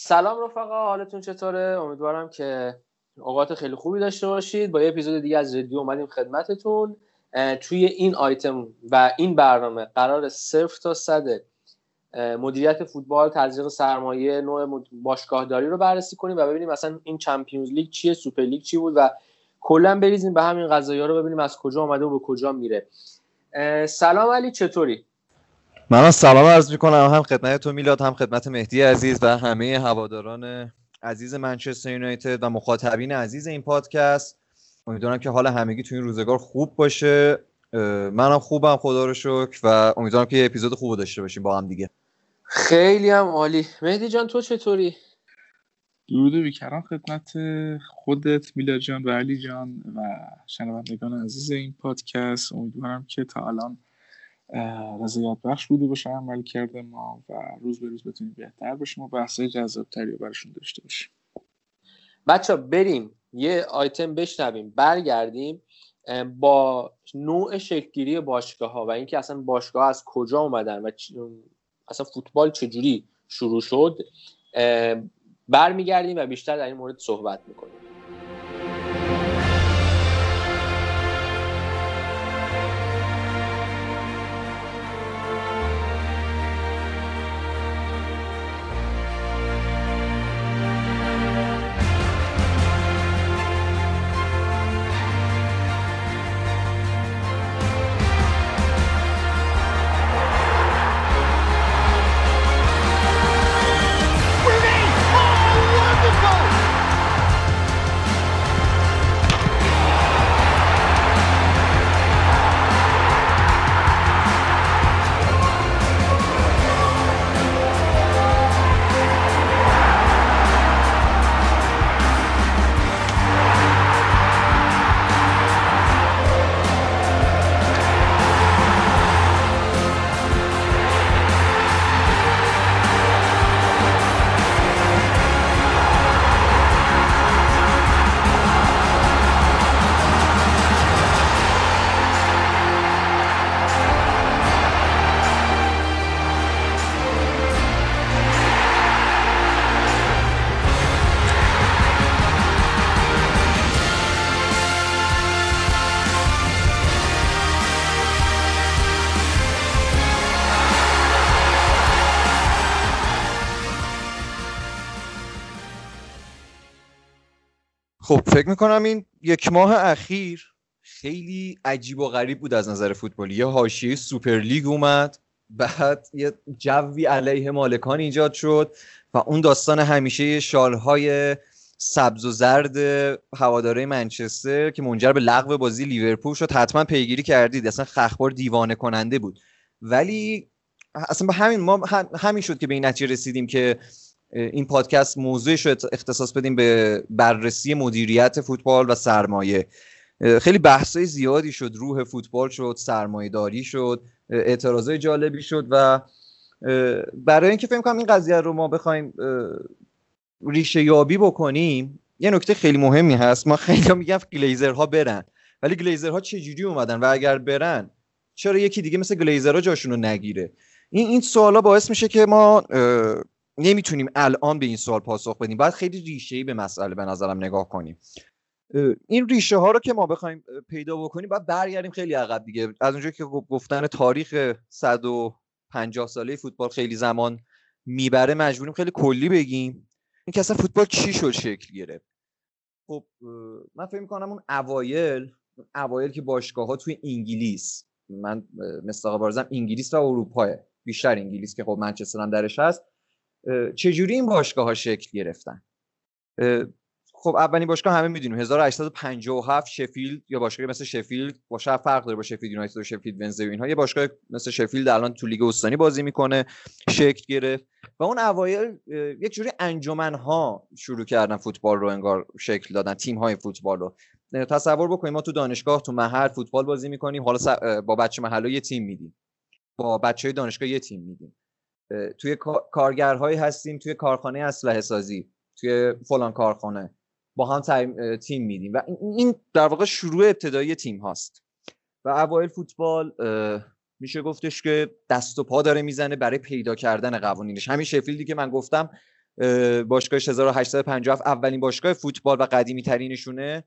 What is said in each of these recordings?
سلام رفقا حالتون چطوره؟ امیدوارم که اوقات خیلی خوبی داشته باشید. با یه اپیزود دیگه از رادیو اومدیم خدمتتون. توی این آیتم و این برنامه قرار صفر تا صد مدیریت فوتبال تزریق سرمایه نوع باشگاهداری رو بررسی کنیم و ببینیم مثلا این Champions League چیه Super League چی بود و کلا بریزیم به همین قضايا رو ببینیم از کجا آمده و به کجا میره. سلام علی چطوری؟ من سلام عرض می‌کنم. هم خدمت تو میلاد هم خدمت مهدی عزیز و همه هواداران عزیز منچستر یونایتد و مخاطبین عزیز این پادکست. امیدوارم که حال همگی تو این روزگار خوب باشه. منم خوبم خدا رو شکر و امیدوارم که یه اپیزود خوب داشته باشیم با هم دیگه. خیلی هم عالی. مهدی جان تو چطوری؟ درود بیکران خدمت خودت میلاد جان و علی جان و شنوندگان عزیز این پادکست. امیدوارم که تا الان رضایت بخش بوده باشه عمل کرده ما و روز به روز بتونیم بهتر باشیم و بحثای جذابتری براشون داشته باشیم. بچه بریم. یه آیتم بشنویم. برگردیم با نوع شکلگیری باشگاه ها و اینکه اصلا باشگاه از کجا اومدن و اصلا فوتبال چجوری شروع شد برمیگردیم و بیشتر در این مورد صحبت می‌کنیم. فکر می‌کنم این یک ماه اخیر خیلی عجیب و غریب بود از نظر فوتبالی. یه حاشیه سوپر لیگ اومد بعد یه جوی علیه مالکان ایجاد شد و اون داستان همیشه شالهای سبز و زرد هواداره منچستر که منجر به لغو بازی لیورپول شد حتما پیگیری کردید. اصلا خخبار دیوانه کننده بود. ولی اصلا به همین ما همین شد که به این نتیجه رسیدیم که این پادکست موضوعش رو اختصاص بدیم به بررسی مدیریت فوتبال و سرمایه. خیلی بحثای زیادی شد. روح فوتبال شد سرمایه داری شد اعتراضای جالبی شد و برای اینکه فکر کنم این قضیه رو ما بخوایم ریشه یابی بکنیم یه نکته خیلی مهمی هست. ما خیلی میگم گلیزرها برن. ولی گلیزرها چجوری اومدن و اگر برن چرا یکی دیگه مثل گلیزرها جاشون رو نگیره؟ این این سوالا باعث میشه که ما نمی‌تونیم الان به این سوال پاسخ بدیم. باید خیلی ریشه ای به مسئله به نظرم نگاه کنیم. این ریشه ها رو که ما بخوایم پیدا بکنیم باید برگردیم خیلی عقب دیگه. از اونجایی که گفتن تاریخ 150 ساله فوتبال خیلی زمان می‌بره مجبوریم خیلی کلی بگیم. این که اصلا فوتبال چی شد شکل گرفت؟ خب من فکر می‌کنم اون اوایل اوایل که باشگاه ها توی انگلیس من مصداق بارزم انگلیس و اروپا بیشتر انگلیس که خب منچستر هم درش هست چجوری این باشگاه ها شکل گرفتن؟ خب اولین باشگاه همه می‌دونیم 1857 شفیلد یا باشگاه مثل شفیلد با فرق داره با شفیلد یونایتد و شفیلد ونزدی و اینها یه باشگاه مثل شفیلد الان تو لیگ استانی بازی می‌کنه شکل گرفت و اون اوایل یک جوری انجمن ها شروع کردن فوتبال رو انگار شکل دادن تیم های فوتبال رو. تصور بکنیم ما تو دانشگاه تو محل فوتبال بازی می‌کنیم حالا با بچه محله یه تیم میدیم. با بچه دانشگاه یه تیم میدیم. توی کارگرهایی هستیم توی کارخانه اسلحه سازی توی فلان کارخانه. با هم تیم میدیم و این در واقع شروع ابتدایی تیم هاست. و اوایل فوتبال میشه گفتش که دست و پا داره می‌زنه برای پیدا کردن قوانینش. همین شفیلدی که من گفتم باشگاه 1857 اولین باشگاه فوتبال و قدیمی ترینشونه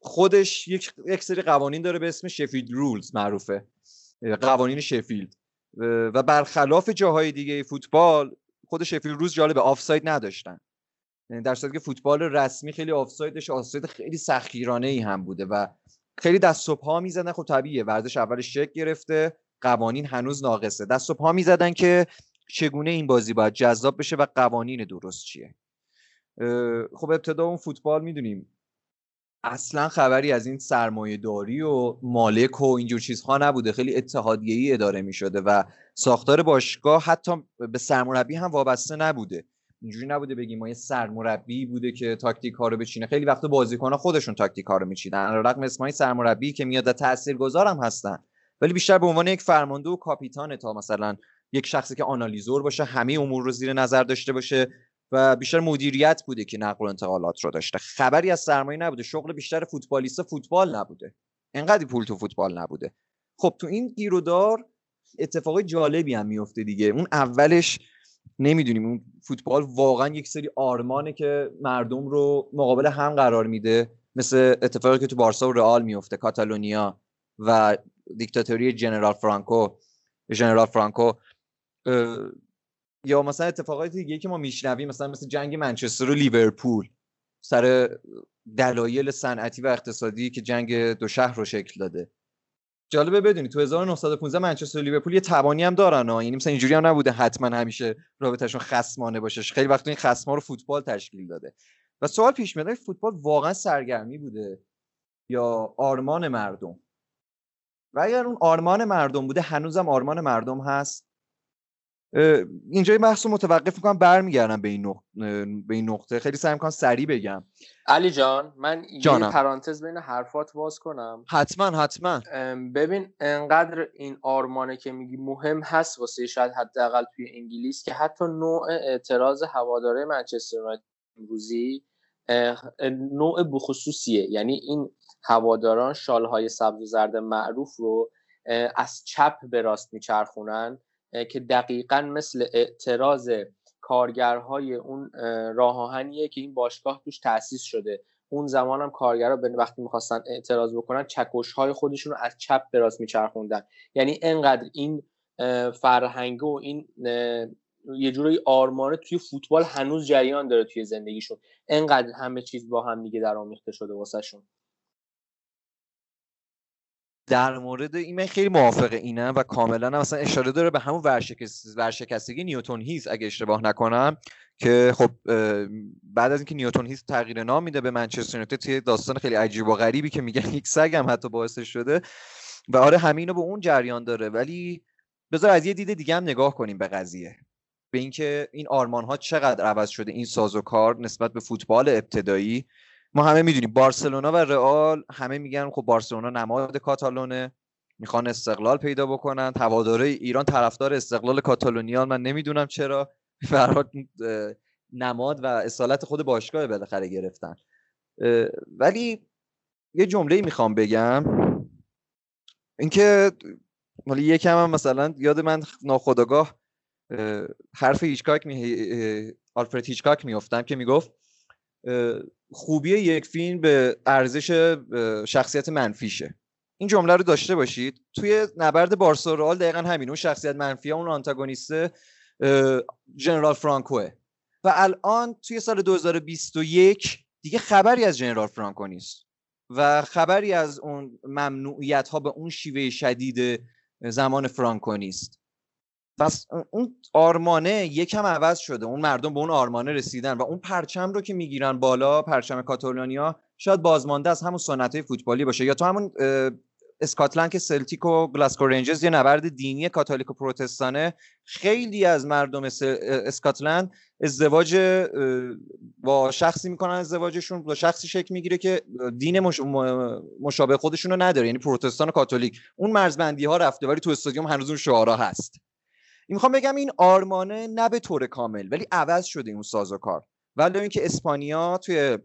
خودش یک یک سری قوانین داره به اسم Sheffield Rules معروفه. قوانین شفیلد. و برخلاف جاهای دیگه فوتبال خود Sheffield Rules جالب آفساید نداشتن. در صورتی که فوتبال رسمی خیلی آفسایدش آفساید خیلی سختگیرانه ای هم بوده و خیلی دست و پا می‌زدن. خب طبیعیه ورزش اولش شکل گرفته قوانین هنوز ناقصه. دست و پا می‌زدن که چگونه این بازی باید جذاب بشه و قوانین درست چیه. خب ابتدا اون فوتبال می‌دونیم اصلا خبری از این سرمایه داری و مالک و اینجور چیزها نبوده. خیلی اتحادیه‌ای اداره می شده و ساختار باشگاه حتی به سرمربی هم وابسته نبوده. اینجوری نبوده بگیم ما یه سرمربی بوده که تاکتیک ها رو بچینه. خیلی وقت بازیکن خودشون تاکتیک ها رو میچینن. رغم اسمای سرمربی که میاد تاثیرگذار هم هستن. ولی بیشتر به عنوان یک فرمانده و کاپیتان تا مثلا یک شخصی که آنالیزور باشه همه امور رو زیر نظر داشته باشه. و بیشتر مدیریت بوده که نقل و انتقالات رو داشته. خبری از سرمایه نبوده. شغل بیشتر فوتبالیست فوتبال نبوده. انقدر پول تو فوتبال نبوده. خب تو این گیرودار اتفاقای جالبی هم میفته دیگه. اون اولش نمی‌دونیم اون فوتبال واقعا یک سری آرمانه که مردم رو مقابل هم قرار میده. مثل اتفاقی که تو بارسا و رئال میفته کاتالونیا و دیکتاتوری جنرال فرانکو. جنرال فرانکو یا مثلا اتفاقات دیگه که ما میشنویم مثلا مثل جنگ منچستر و لیورپول سر دلایل صنعتی و اقتصادی که جنگ دو شهر رو شکل داده. جالبه بدونی تو 1915 منچستر و لیورپول یه تبانی هم دارن ها. یعنی مثلا اینجوری هم نبوده حتما همیشه رابطهشون خصمانه باشه. خیلی وقت این خصما رو فوتبال تشکیل داده. و سوال پیش میاد فوتبال واقعا سرگرمی بوده یا آرمان مردم؟ و اگر اون آرمان مردم بوده هنوزم آرمان مردم هست؟ اینجا بحث رو متوقف می‌کنم برمیگردم به این نقطه به این نقطه. خیلی سعی می‌کنم سریع بگم. علی جان من جانم. یه پرانتز بین حرفات باز کنم. حتما حتما. ببین انقدر این آرمانه که میگی مهم هست واسه شاید حداقل توی انگلیس که حتی نوع اعتراض هواداره منچستر یونایتد امروزی نوع بخصوصیه. یعنی این هواداران شالهای سبز و زرد معروف رو از چپ به راست میچرخونن. که دقیقا مثل اعتراض کارگرهای اون راه آهنیه که این باشگاه توش تأسیس شده. اون زمان هم کارگرها به وقتی می‌خواستن اعتراض بکنن چکش های خودشون رو از چپ به راست میچرخوندن. یعنی انقدر این فرهنگ و این یه جوری آرمانه توی فوتبال هنوز جریان داره توی زندگیشون. انقدر همه چیز با هم دیگه در آمیخته شده واسه شون در مورد این من خیلی موافق اینم و کاملا مثلا اشاره داره به همون ورشکستگی نیوتون هیس اگه اشتباه نکنم که خب بعد از اینکه نیوتون هیس تغییر نام میده به منچستر یونایتد توی داستان خیلی عجیب و غریبی که میگن یک سگ هم حتی باعث شده. و آره همینو به اون جریان داره. ولی بذار از یه دید دیگه هم نگاه کنیم به قضیه. به اینکه این آرمان ها چقدر عوض شده این سازوکار نسبت به فوتبال ابتدایی. ما همه می‌دونیم بارسلونا و رئال همه میگن خب بارسلونا نماد کاتالونه می‌خوان استقلال پیدا بکنن. هواداره ایران طرفدار استقلال کاتالونیان من نمی‌دونم چرا. فرات نماد و اصالت خود باشگاه بالاخره گرفتن. ولی یه جمله می‌خوام بگم. اینکه حالا یکم هم مثلا یاد من ناخداگاه حرف هیچکاک می آلفرد هیچکاک میافتم که می‌گفت خوبی یک فیلم به ارزش شخصیت منفیشه. این جمله رو داشته باشید. توی نبرد بارسا رئال دقیقا همین اون شخصیت منفی اون آنتاگونیست جنرال فرانکوه و الان توی سال 2021 دیگه خبری از جنرال فرانکو نیست. و خبری از اون ممنوعیت ها به اون شیوه شدید زمان فرانکو نیست. پس اون آرمانه یکم عوض شده. اون مردم به اون آرمانه رسیدن و اون پرچم رو که می‌گیرن بالا پرچم کاتالونیا شاید بازمانده از همون سنت فوتبالی باشه یا تو همون اسکاتلند که سلتیک و گلاسکو رنجرز یه نبرد دینی کاتولیک و پروتستانه. خیلی از مردم اسکاتلند ازدواج با شخصی می‌کنن ازدواجشون با شخصی شکل می‌گیره که دین مشابه خودشون رو نداره. یعنی پروتستان و کاتولیک. اون مرزبندی ها رفته ولی تو استادیوم هنوز اون شعارا هست. می‌خوام بگم این آرمانه نه به طور کامل ولی عوض شده اون سازوکار ولی اینکه اسپانیا توی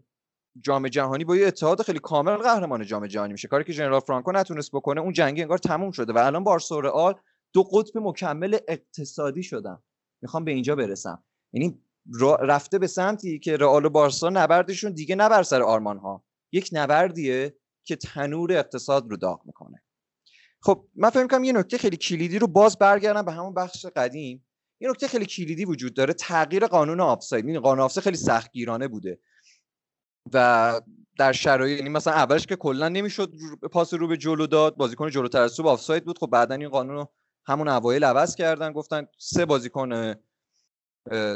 جام جهانی با یه اتحاد خیلی کامل قهرمان جام جهانی میشه. کاری که جنرال فرانکو نتونست بکنه اون جنگی انگار تموم شده و الان بارسا و دو قطب مکمل اقتصادی شدن. می‌خوام به اینجا برسم. یعنی رفته به سمتی که رئال و بارسا نبردشون دیگه نبر سر آرمان ها یک نبردیه که تنور اقتصاد رو داغ می‌کنه. خب من فکر کنم یه نکته خیلی کلیدی رو باز برگردم به همون بخش قدیم. یه نکته خیلی کلیدی وجود داره تغییر قانون آفساید. این قانون آفساید خیلی سختگیرانه بوده. و در شرایط یعنی مثلا اولش که کلا نمی‌شد پاس رو به جلو داد بازیکن جلوتر از توپ آفساید بود. خب بعدا این قانون رو همون اوایل عوض کردن. گفتن سه بازیکن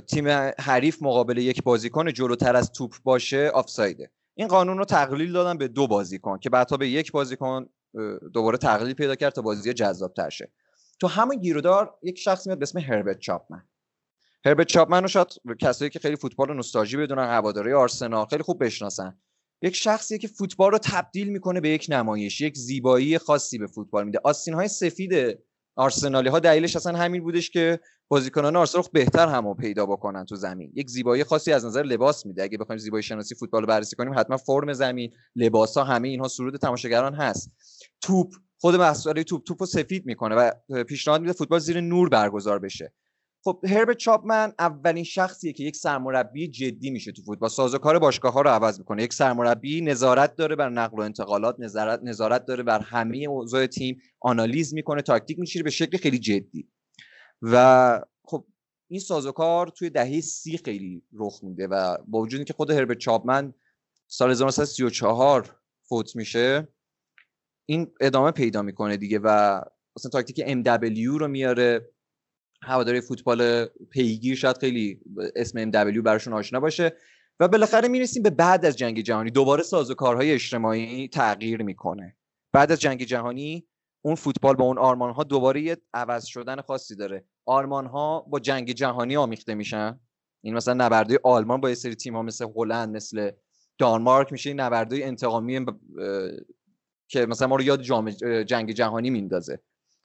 تیم حریف مقابل یک بازیکن جلوتر از توپ باشه آفسایده. این قانون رو تقلیل دادن به دو بازیکن که بعدها به یک بازیکن دوباره تقلیل پیدا کرد تا بازی جذاب تر شه. تو همون گیرودار یک شخص میاد به اسم هربرت چاپمن. هربرت چاپمن رو شاید کسایی که خیلی فوتبال و نوستالژی بدونن هواداری آرسنال خیلی خوب بشناسن. یک شخصیه که فوتبال رو تبدیل می‌کنه به یک نمایش یک زیبایی خاصی به فوتبال میده. آستین های سفید آرسنالی ها دلیلش اصلا همین بودش که بازیکنان آرسنال بهتر همو پیدا بکنن تو زمین. یک زیبایی خاصی از نظر لباس میده. اگه بخوایم زیبایی شناسی فوتبال رو بررسی کنیم حتما فرم زمین لباس ها همه اینها سرود تماشاگران هست. توپ خود مسئله توپ توپو سفید می‌کنه و پیشنهاد میده فوتبال زیر نور برگزار بشه. خب هربرت چاپمن اولین شخصیه که یک سرمربی جدی میشه تو فوتبال. سازوکار باشگاه ها رو عوض می‌کنه. یک سرمربی نظارت داره بر نقل و انتقالات نظارت نظارت داره بر همه اوضاع تیم آنالیز می‌کنه تاکتیک میچینه به شکل خیلی جدی. و خب این سازوکار توی دهه سی خیلی رخ میده و با وجود اینکه خود هربرت چاپمن سال 1934 فوت میشه این ادامه پیدا می‌کنه دیگه و مثلا تاکتیک MW رو میاره. هواداری فوتبال پیگیر شاید خیلی اسم MW براشون آشنا باشه. و بالاخره می‌رسیم به بعد از جنگ جهانی. دوباره سازوکارهای اجتماعی تغییر می‌کنه. بعد از جنگ جهانی اون فوتبال با اون آرمان ها دوباره یه عوض شدن خاصی داره. آرمان ها با جنگ جهانی آمیخته میشن. این مثلا نبرده آلمان با یه سری تیم ها مثل هلند مثل دانمارک میشه. این نبرده انتقامی که مثلا ما رو یاد جنگ جهانی میندازه.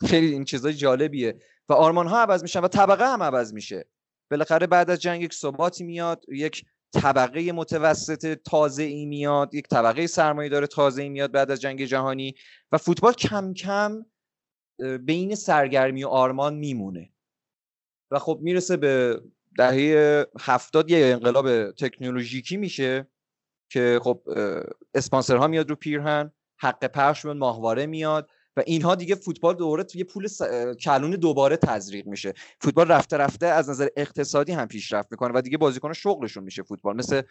خیلی این چیزای جالبیه. و آرمان ها عوض میشن و طبقه هم عوض میشه. بالاخره بعد از جنگ یک ثباتی میاد یک طبقه متوسط تازه ای میاد یک طبقه سرمایه داره تازه ای میاد بعد از جنگ جهانی و فوتبال کم کم بین سرگرمی و آرمان میمونه. و خب می‌رسه به دهه هفتاد یه انقلاب تکنولوژیکی میشه که خب اسپانسرها میاد رو پیرهن. حق پخش ماهواره میاد و اینها دیگه فوتبال دوباره یه پول س... کلون دوباره تزریق میشه. فوتبال رفته رفته از نظر اقتصادی هم پیشرفت می‌کنه و دیگه بازیکن شغلشون میشه فوتبال. مثل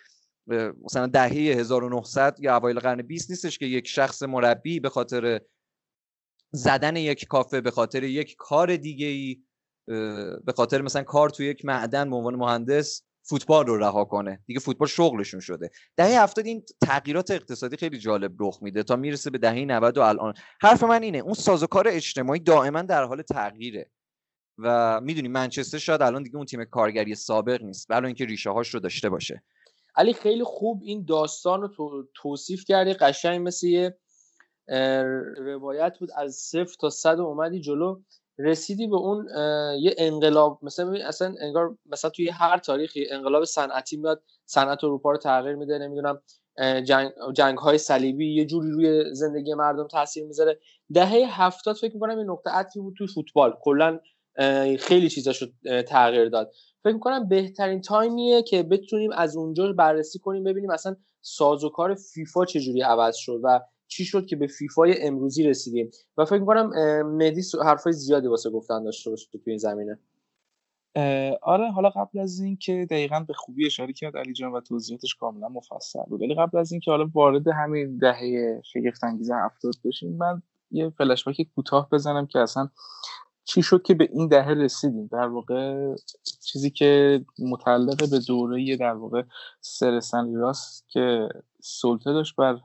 مثلا دهه 1900 یا اوایل قرن 20 نیستش که یک شخص مربی به خاطر زدن یک کافه به خاطر یک کار دیگه ای به خاطر مثلا کار تو یک معدن به عنوان مهندس فوتبال رو رها کنه. دیگه فوتبال شغلشون شده. دهه هفتاد این تغییرات اقتصادی خیلی جالب رخ میده تا می‌رسه به دهه 90 و الان. حرف من اینه اون سازوکار اجتماعی دائما در حال تغییره. و می‌دونی منچستر شاید الان دیگه اون تیم کارگری سابق نیست ولی اینکه ریشه هاش رو داشته باشه. علی خیلی خوب این داستان رو توصیف کردی. قشنگ مثل یه روایت بود از صفر تا صد اومدی جلو. رسیدی به اون یه انقلاب مثلا اصلا انگار مثلا توی هر تاریخی انقلاب صنعتی میاد صنعت اروپا رو تغییر میده نمی‌دونم جنگ, جنگ های صلیبی یه جوری روی زندگی مردم تاثیر می‌ذاره. دهه هفتاد فکر می‌کنم یه نقطه عطفی بود توی فوتبال. کلا خیلی چیزاش رو تغییر داد. فکر می‌کنم بهترین تایمیه که بتونیم از اونجا بررسی کنیم ببینیم اصلا سازوکار فیفا چجوری عوض شد و چی شد که به فیفای امروزی رسیدیم؟ و فکر می‌کنم مدی حرفای زیادی واسه گفتن داشته باشه تو این زمینه. آره حالا قبل از این که دقیقا به خوبی اشاره کرد علی جان و توضیحاتش کاملا مفصل بود. ولی قبل از این که حالا وارد همین دهه شگفت انگیز هفتاد بشیم من یه فلش کوتاه بزنم که اصلا چی شد که به این دهه رسیدیم. در واقع چیزی که متعلق به دوره در واقع سر راست که سلطه داشت بر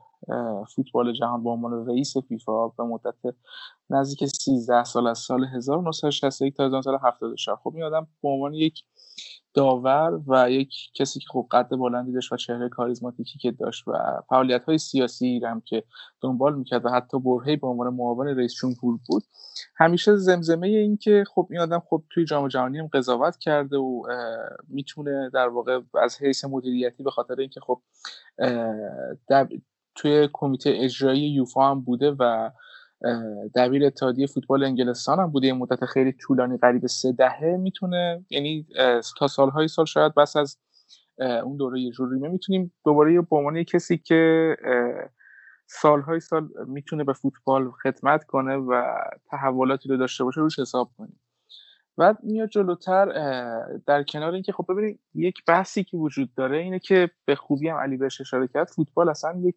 فوتبال جهان به عنوان رئیس فیفا به مدت نزدیک 13 سال از سال 1961 تا 1974 خب این آدم به عنوان یک داور و یک کسی که خب قد بلندی داشت و چهره کاریزماتیکی که داشت و فعالیت های سیاسی هم که دنبال می‌کرد و حتی برهی به عنوان معاون رئیس جمهور بود همیشه زمزمه این که خب این آدم خب توی جام جهانی هم قضاوت کرده و می‌تونه در واقع از حیث مدیریتی به خاطر اینکه خب توی کمیته اجرایی یوفا هم بوده و دبیر اتحادیه فوتبال انگلستان هم بوده. یه مدت خیلی طولانی قریب سه دهه می‌تونه. یعنی تا سالهای سال شاید بس از اون دوره جوریمه می‌تونیم دوباره به عنوان کسی که سالهای سال می‌تونه به فوتبال خدمت کنه و تحولاتی رو داشته باشه روش حساب کنیم. بعد میاد جلوتر در کنار اینکه خب ببینید یک بحثی که وجود داره اینه که به خوبی هم علی بهش اشاره کرد. فوتبال اصلا یک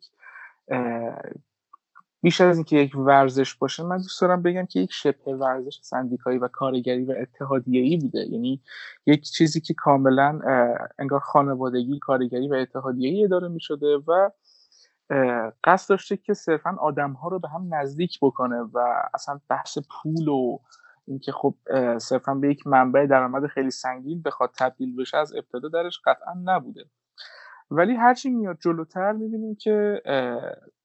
بیش از اینکه یک ورزش باشه من دوست دارم بگم که یک شبه ورزش سندیکایی و کارگری و اتحادیه‌ای بوده. یعنی یک چیزی که کاملا انگار خانوادگی کارگری و اتحادیه‌ای اداره می شده و قصد داشته که صرفا آدم ها رو به هم نزدیک بکنه و اصلا بحث پول و اینکه خب صرفا به یک منبع درآمد خیلی سنگین بخواد تبدیل بشه از ابتدا درش قطعا نبوده. ولی هرچی میاد جلوتر می‌بینیم که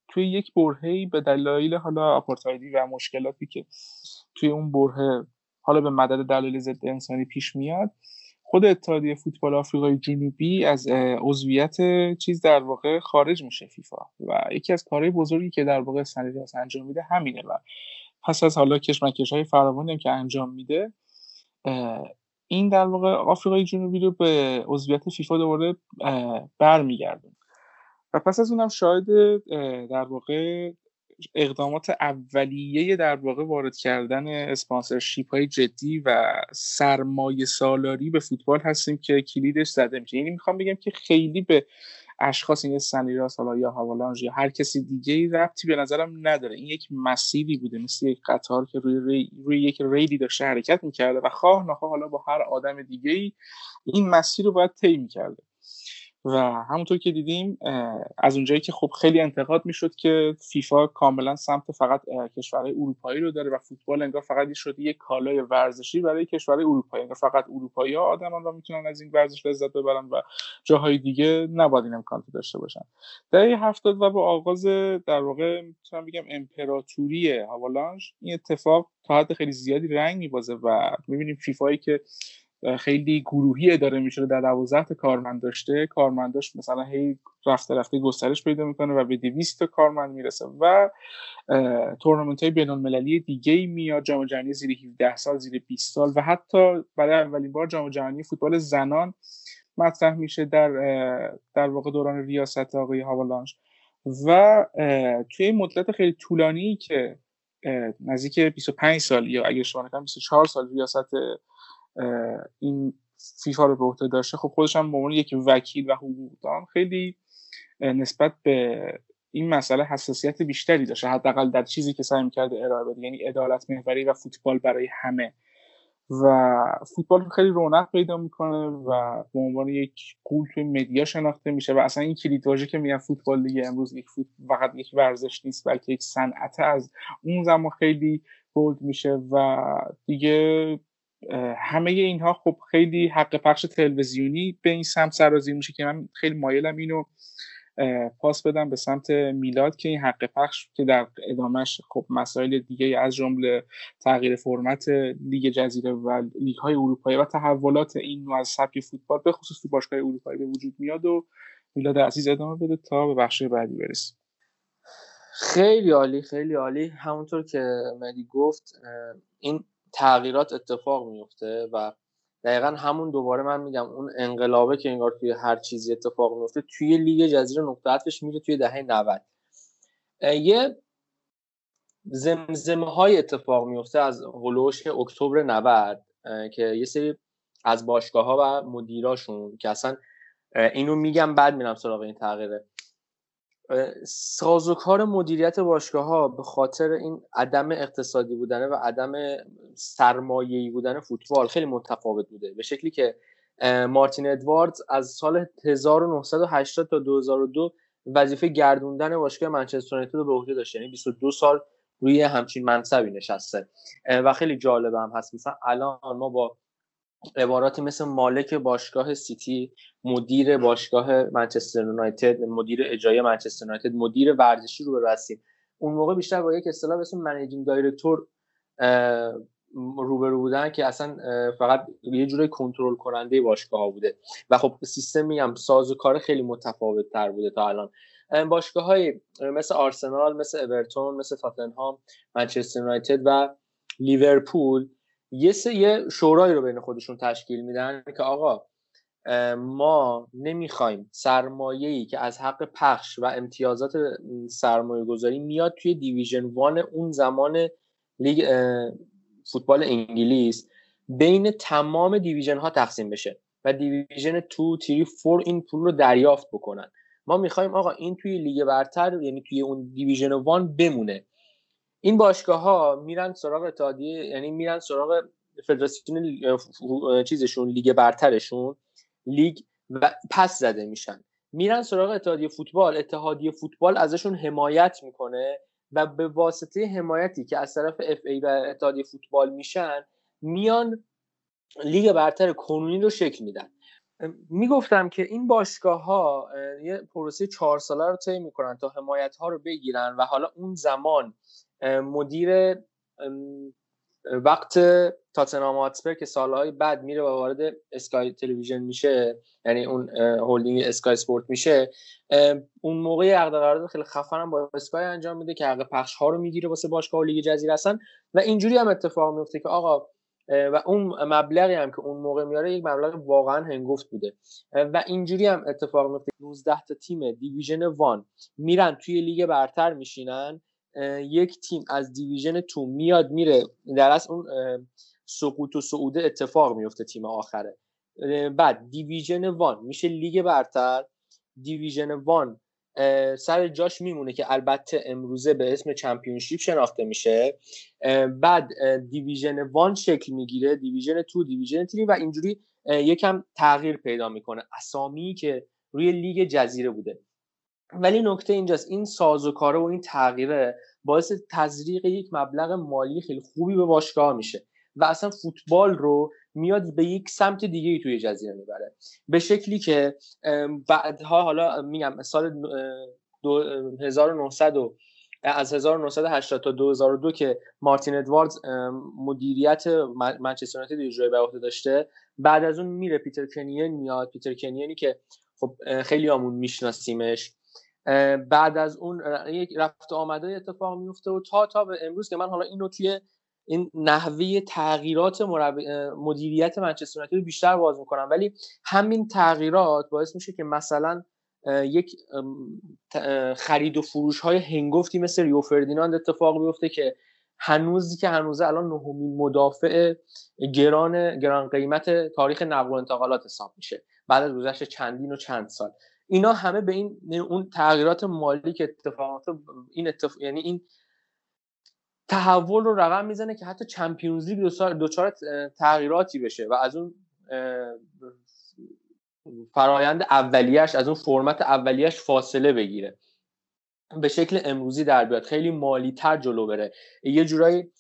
توی یک برهه‌ای به دلایل حالا آپارتایدی و مشکلاتی که توی اون برهه حالا به مدد دلایل ضد انسانی پیش میاد خود اتحادیه فوتبال آفریقای جنوبی از عضویت چیز در واقع خارج میشه فیفا و یکی از کارهای بزرگی که در واقع سنیداس انجام میده همینه و پس از حالا کشمکش های فراوانی که انجام میده این در واقع آفریقای جنوبی رو به عضویت فیفا دوباره برمیگردون و پس از اونم شاید در واقع اقدامات اولیه در واقع وارد کردن اسپانسرشیپ های جدی و سرمایه سالاری به فوتبال هستیم که کلیدش زده میشه. یعنی می‌خوام بگم که خیلی به اشخاص این سنیراس حالا یا هاوالانژ یا هر کسی دیگه ای ربطی به نظرم نداره. این یک مسیری بوده مثل یک قطار که روی, روی یک ریلی داشته حرکت می‌کرده و خواه نخواه حالا با هر آدم دیگه ای این مسیر رو باید طی می‌کرده. و همونطور که دیدیم از اونجایی که خب خیلی انتقاد می‌شد که فیفا کاملا سمت فقط کشورهای اروپایی رو داره و فوتبال انگار فقط شده یک کالای ورزشی برای کشورهای اروپایی انگار فقط اروپایی ها آدمان و می‌تونن از این ورزش لذت ببرن و جاهای دیگه نباید این امکان داشته باشن. در هفتاد و با آغاز در واقع می‌تونم بگم امپراتوری هاوالانج این اتفاق تا حد خیلی زیادی رنگ میبازه و می‌بینیم فیفایی که خیلی گروهی اداره می‌شده در 12 تا کارمند داشته. کارمنداش مثلا هی رفته رفته گسترش پیدا می‌کنه و به 200 تا کارمند می‌رسه و تورنمنت های بین المللی دیگه میاد. جام جهانی زیر 17 سال زیر 20 سال و حتی برای اولین بار جام جهانی فوتبال زنان مطرح میشه در در واقع دوران ریاست آقای هاوالانش. و توی مدت خیلی طولانی که نزدیک 25 سال یا اگه شما نکنم 24 سال ریاست این فیفا رو به عهده داشته خب خودش هم به عنوان یک وکیل و حقوقدان خیلی نسبت به این مسئله حساسیت بیشتری داشته حداقل در چیزی که سعی می‌کرده ارائه بده یعنی عدالت محوری و فوتبال برای همه. و فوتبال خیلی رونق پیدا می‌کنه و به عنوان یک قول توی مدیا شناخته میشه و اصلا این کلید واژه که میگن فوتبال دیگه امروز یک فوت... فقط یک ورزش نیست بلکه یک صنعت از اون زمان خیلی بولد میشه و دیگه همه اینها خب خیلی حق پخش تلویزیونی به این سمت سرازیر میشه که من خیلی مایلم اینو پاس بدم به سمت میلاد که این حق پخش که در ادامهش خب مسائل دیگه از جمله تغییر فرمت لیگ جزیره و لیگ های اروپایی و تحولات این نوع از سبک فوتبال به خصوص تو باشگاه اروپایی به وجود میاد و میلاد عزیز ادامه بده تا به بخش بعدی برسیم. خیلی عالی خیلی عالی. همونطور که مدی گفت این تغییرات اتفاق میفته و دقیقا همون دوباره من میگم اون انقلابه که انگار توی هر چیزی اتفاق میفته توی لیگ جزیره نقطه عطفش میره توی دهه 90 یه زمزمه های اتفاق میفته از هلوش اکتبر 90 که یه سری از باشگاه ها و مدیراشون که اصلا اینو میگم بعد میرم سراغ این تغییره. سازوکار مدیریت باشگاه ها به خاطر این عدم اقتصادی بودنه و عدم سرمایه‌ای بودن فوتبال خیلی متفاوت بوده. به شکلی که مارتین ادواردز از سال 1980 تا 2002 وظیفه گردوندن باشگاه منچستر یونایتد رو به عهده داشته یعنی 22 سال روی همچین منصبی نشسته. و خیلی جالب هم هست. مثلا الان ما با عباراتی مثل مالک باشگاه سیتی مدیر باشگاه منچستر یونایتد مدیر اجرایی منچستر یونایتد مدیر ورزشی رو برسیم اون موقع بیشتر با یک اصطلاح اسم managing director روبرو بودن که اصلا فقط یه جوری کنترل کننده باشگاه ها بوده. و خب سیستم میگم ساز و کار خیلی متفاوت تر بوده تا الان. باشگاه های مثل آرسنال مثل اورتون مثل تاتنهام منچستر یونایتد و لیورپول یه سه یه شورایی رو بین خودشون تشکیل میدن که آقا ما نمی‌خوایم سرمایه‌ای که از حق پخش و امتیازات سرمایه گذاری میاد توی Division One اون زمان لیگ فوتبال انگلیس بین تمام division ها تقسیم بشه و Division 2 3 4 این پول رو دریافت بکنن. ما می‌خوایم آقا این توی لیگ برتر یعنی توی اون Division One بمونه. این باشگاه ها میرن سراغ اتحادیه یعنی میرن سراغ فدراسیون چیزشون لیگ برترشون لیگ و پس زده میشن. میرن سراغ اتحادیه فوتبال اتحادیه فوتبال ازشون حمایت می‌کنه و به واسطه حمایتی که از طرف FA و اتحادیه فوتبال میشن میان لیگ برتر کنونی رو شکل میدن. می‌گفتم که این باشگاه ها یه پروسه چهار ساله رو طی می‌کنن تا حمایت ها رو بگیرن و حالا اون زمان مدیر وقت تاتنهام هاتسپر که سالهای بعد میره و وارد اسکای تلویزیون میشه یعنی اون هولدینگ اسکای سپورت میشه اون موقع عقد قرارداد خیلی خفن با اسکای انجام میده که حق پخش ها رو می‌گیره واسه باشگاه لیگ جزیره هستن و اینجوری هم اتفاق میفته که آقا و اون مبلغی هم که اون موقع میاره یک مبلغ واقعا هنگفت بوده. و اینجوری هم اتفاق میفته. 19 تا تیم دیویژن وان میرن توی لیگ برتر میشینن. یک تیم از Division Two میاد میره. در ازای اون سقوط و صعوده اتفاق میفته تیم آخره. بعد Division One میشه لیگ برتر. Division One سر جاش میمونه که البته امروزه به اسم Championship شناخته میشه. بعد Division One شکل می‌گیره Division Two Division Three و اینجوری یکم تغییر پیدا می‌کنه. اسامی که روی لیگ جزیره بوده. ولی نکته اینجاست این سازوکاره و این تغییره باعث تزریق یک مبلغ مالی خیلی خوبی به باشگاه میشه. و اصلا فوتبال رو میاد به یک سمت دیگه توی جزیره می‌بره. به شکلی که بعدها حالا میگم سال 1900 و از 1980 تا 2002 که مارتین ادواردز مدیریت منچستر یونایتد اجرای به عهده داشته بعد از اون میره پیتر کنین میاد پیتر کنینی که خب خیلی آمون میشناسیمش. بعد از اون یک رفت آمده اتفاق میفته و تا تا به امروز که من حالا اینو توی این نحوه تغییرات مدیریت منچستر یونایتد بیشتر باز می‌کنم ولی همین تغییرات باعث میشه که مثلا یک خرید و فروش های هنگفتی مثل ریو فردیناند اتفاق بیفته که هنوزی که هنوزه الان نهمین مدافع گران گران قیمت تاریخ نقل و انتقالات حساب میشه بعد از گذشت چندین و چند سال. اینا همه به این اون تغییرات مالی که اتفاقات این اتفاق یعنی این تحول رو رقم می‌زنه که حتی چمپیونز لیگ دوچار تغییراتی بشه و از اون فرایند اولیش از اون فرمت اولیش فاصله بگیره. به شکل امروزی در بیاد. خیلی مالی تر جلو بره. یه جورایی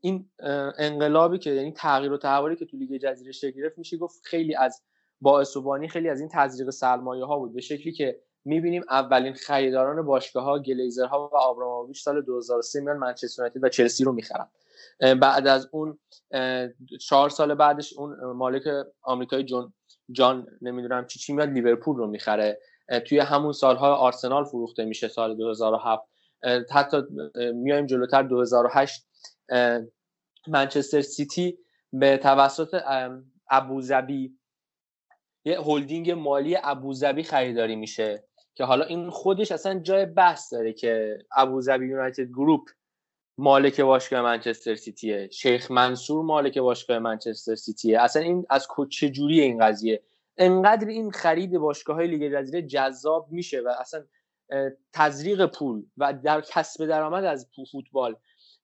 این انقلابی که یعنی تغییر و تحولی که تو لیگ جزیره شکل گرفت میشه گفت خیلی از باعث و خیلی از این تزریق سرمایه ها بود. به شکلی که می‌بینیم اولین خریداران باشگاه ها گلیزرها و آبراموویچ سال 2003 میان منچستر یونایتد و چلسی رو می‌خرن. بعد از اون چهار سال بعدش اون مالک آمریکایی جون جان نمی‌دونم چی چی میاد لیورپول رو می‌خره. توی همون سالها آرسنال فروخته میشه سال 2007 حتی میایم جلوتر 2008 منچستر سیتی به توسط ابوظبی یه هلدینگ مالی ابوظبی خریداری میشه. که حالا این خودش اصلا جای بحث داره که ابوظبی United Group مالک باشگاه منچستر سیتیه. شیخ منصور مالک باشگاه منچستر سیتیه. اصلا این از چه جوری این قضیه؟ انقدر این خرید باشگاه های لیگ جزیره جذاب میشه و اصلا تزریق پول و در کسب درآمد از فوتبال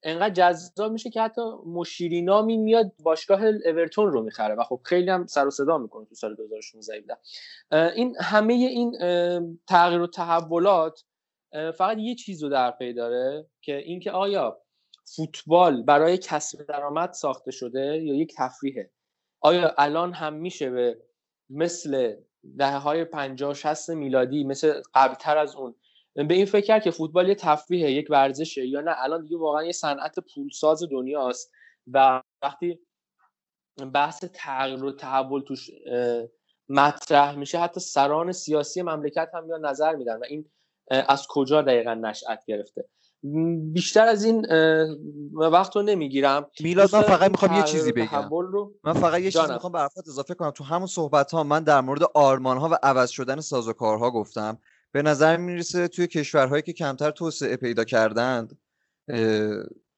انقدر جذاب میشه که حتی مشیری نامی میاد باشگاه اورتون رو می‌خره و خب خیلی هم سر و صدا می‌کنه تو سال 2016 این همه این تغییر و تحولات فقط یه چیز رو در پی داره که اینکه آیا فوتبال برای کسب درآمد ساخته شده یا یک تفریحه. آیا الان هم میشه به مثل دهه های 50 60 میلادی مثل قبلتر از اون به این فکر کرد که فوتبال یه تفریحه یک ورزشه یا نه؟ الان دیگه واقعا یه صنعت پولساز دنیاست و وقتی بحث تغییر و تحول توش مطرح میشه حتی سران سیاسی مملکت هم میان نظر میدن و این از کجا دقیقا نشأت گرفته؟ بیشتر از این وقت رو نمی‌گیرم. میلاد من فقط می‌خوام یه چیزی بگم. من فقط یه چیزی می‌خوام به اضافه کنم. تو همون صحبت ها من در مورد آرمان ها و عوض شدن سازوکارها گفتم. به نظر می‌رسه توی کشورهایی که کمتر توسعه پیدا کردند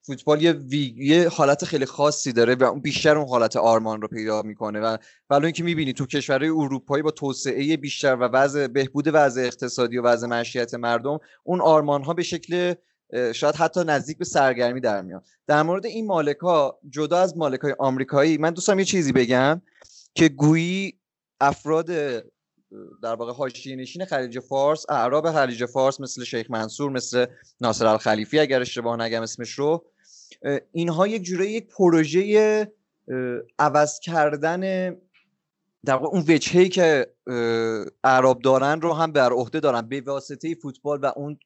فوتبال یه, یه حالت خیلی خاصی داره و بیشتر اون حالت آرمان رو پیدا می‌کنه و ولی اینکه می‌بینی تو کشورهای اروپایی با توسعه بیشتر و وضع بهبود وضع اقتصادی و وضع معیشت مردم اون آرمان ها به شکل شاید حتی نزدیک به سرگرمی در میاد در مورد این مالک ها جدا از مالک های آمریکایی من دوستم یه چیزی بگم که گویی افراد در واقع حاشیه نشین خلیج فارس اعراب خلیج فارس مثل شیخ منصور مثل ناصر الخلیفی اگر اشتباه نگم اسمش رو اینها یک جوره یک پروژه عوض کردن در واقع اون وجهی که عرب دارن رو هم بر عهده دارن. به واسطه فوتبال و اون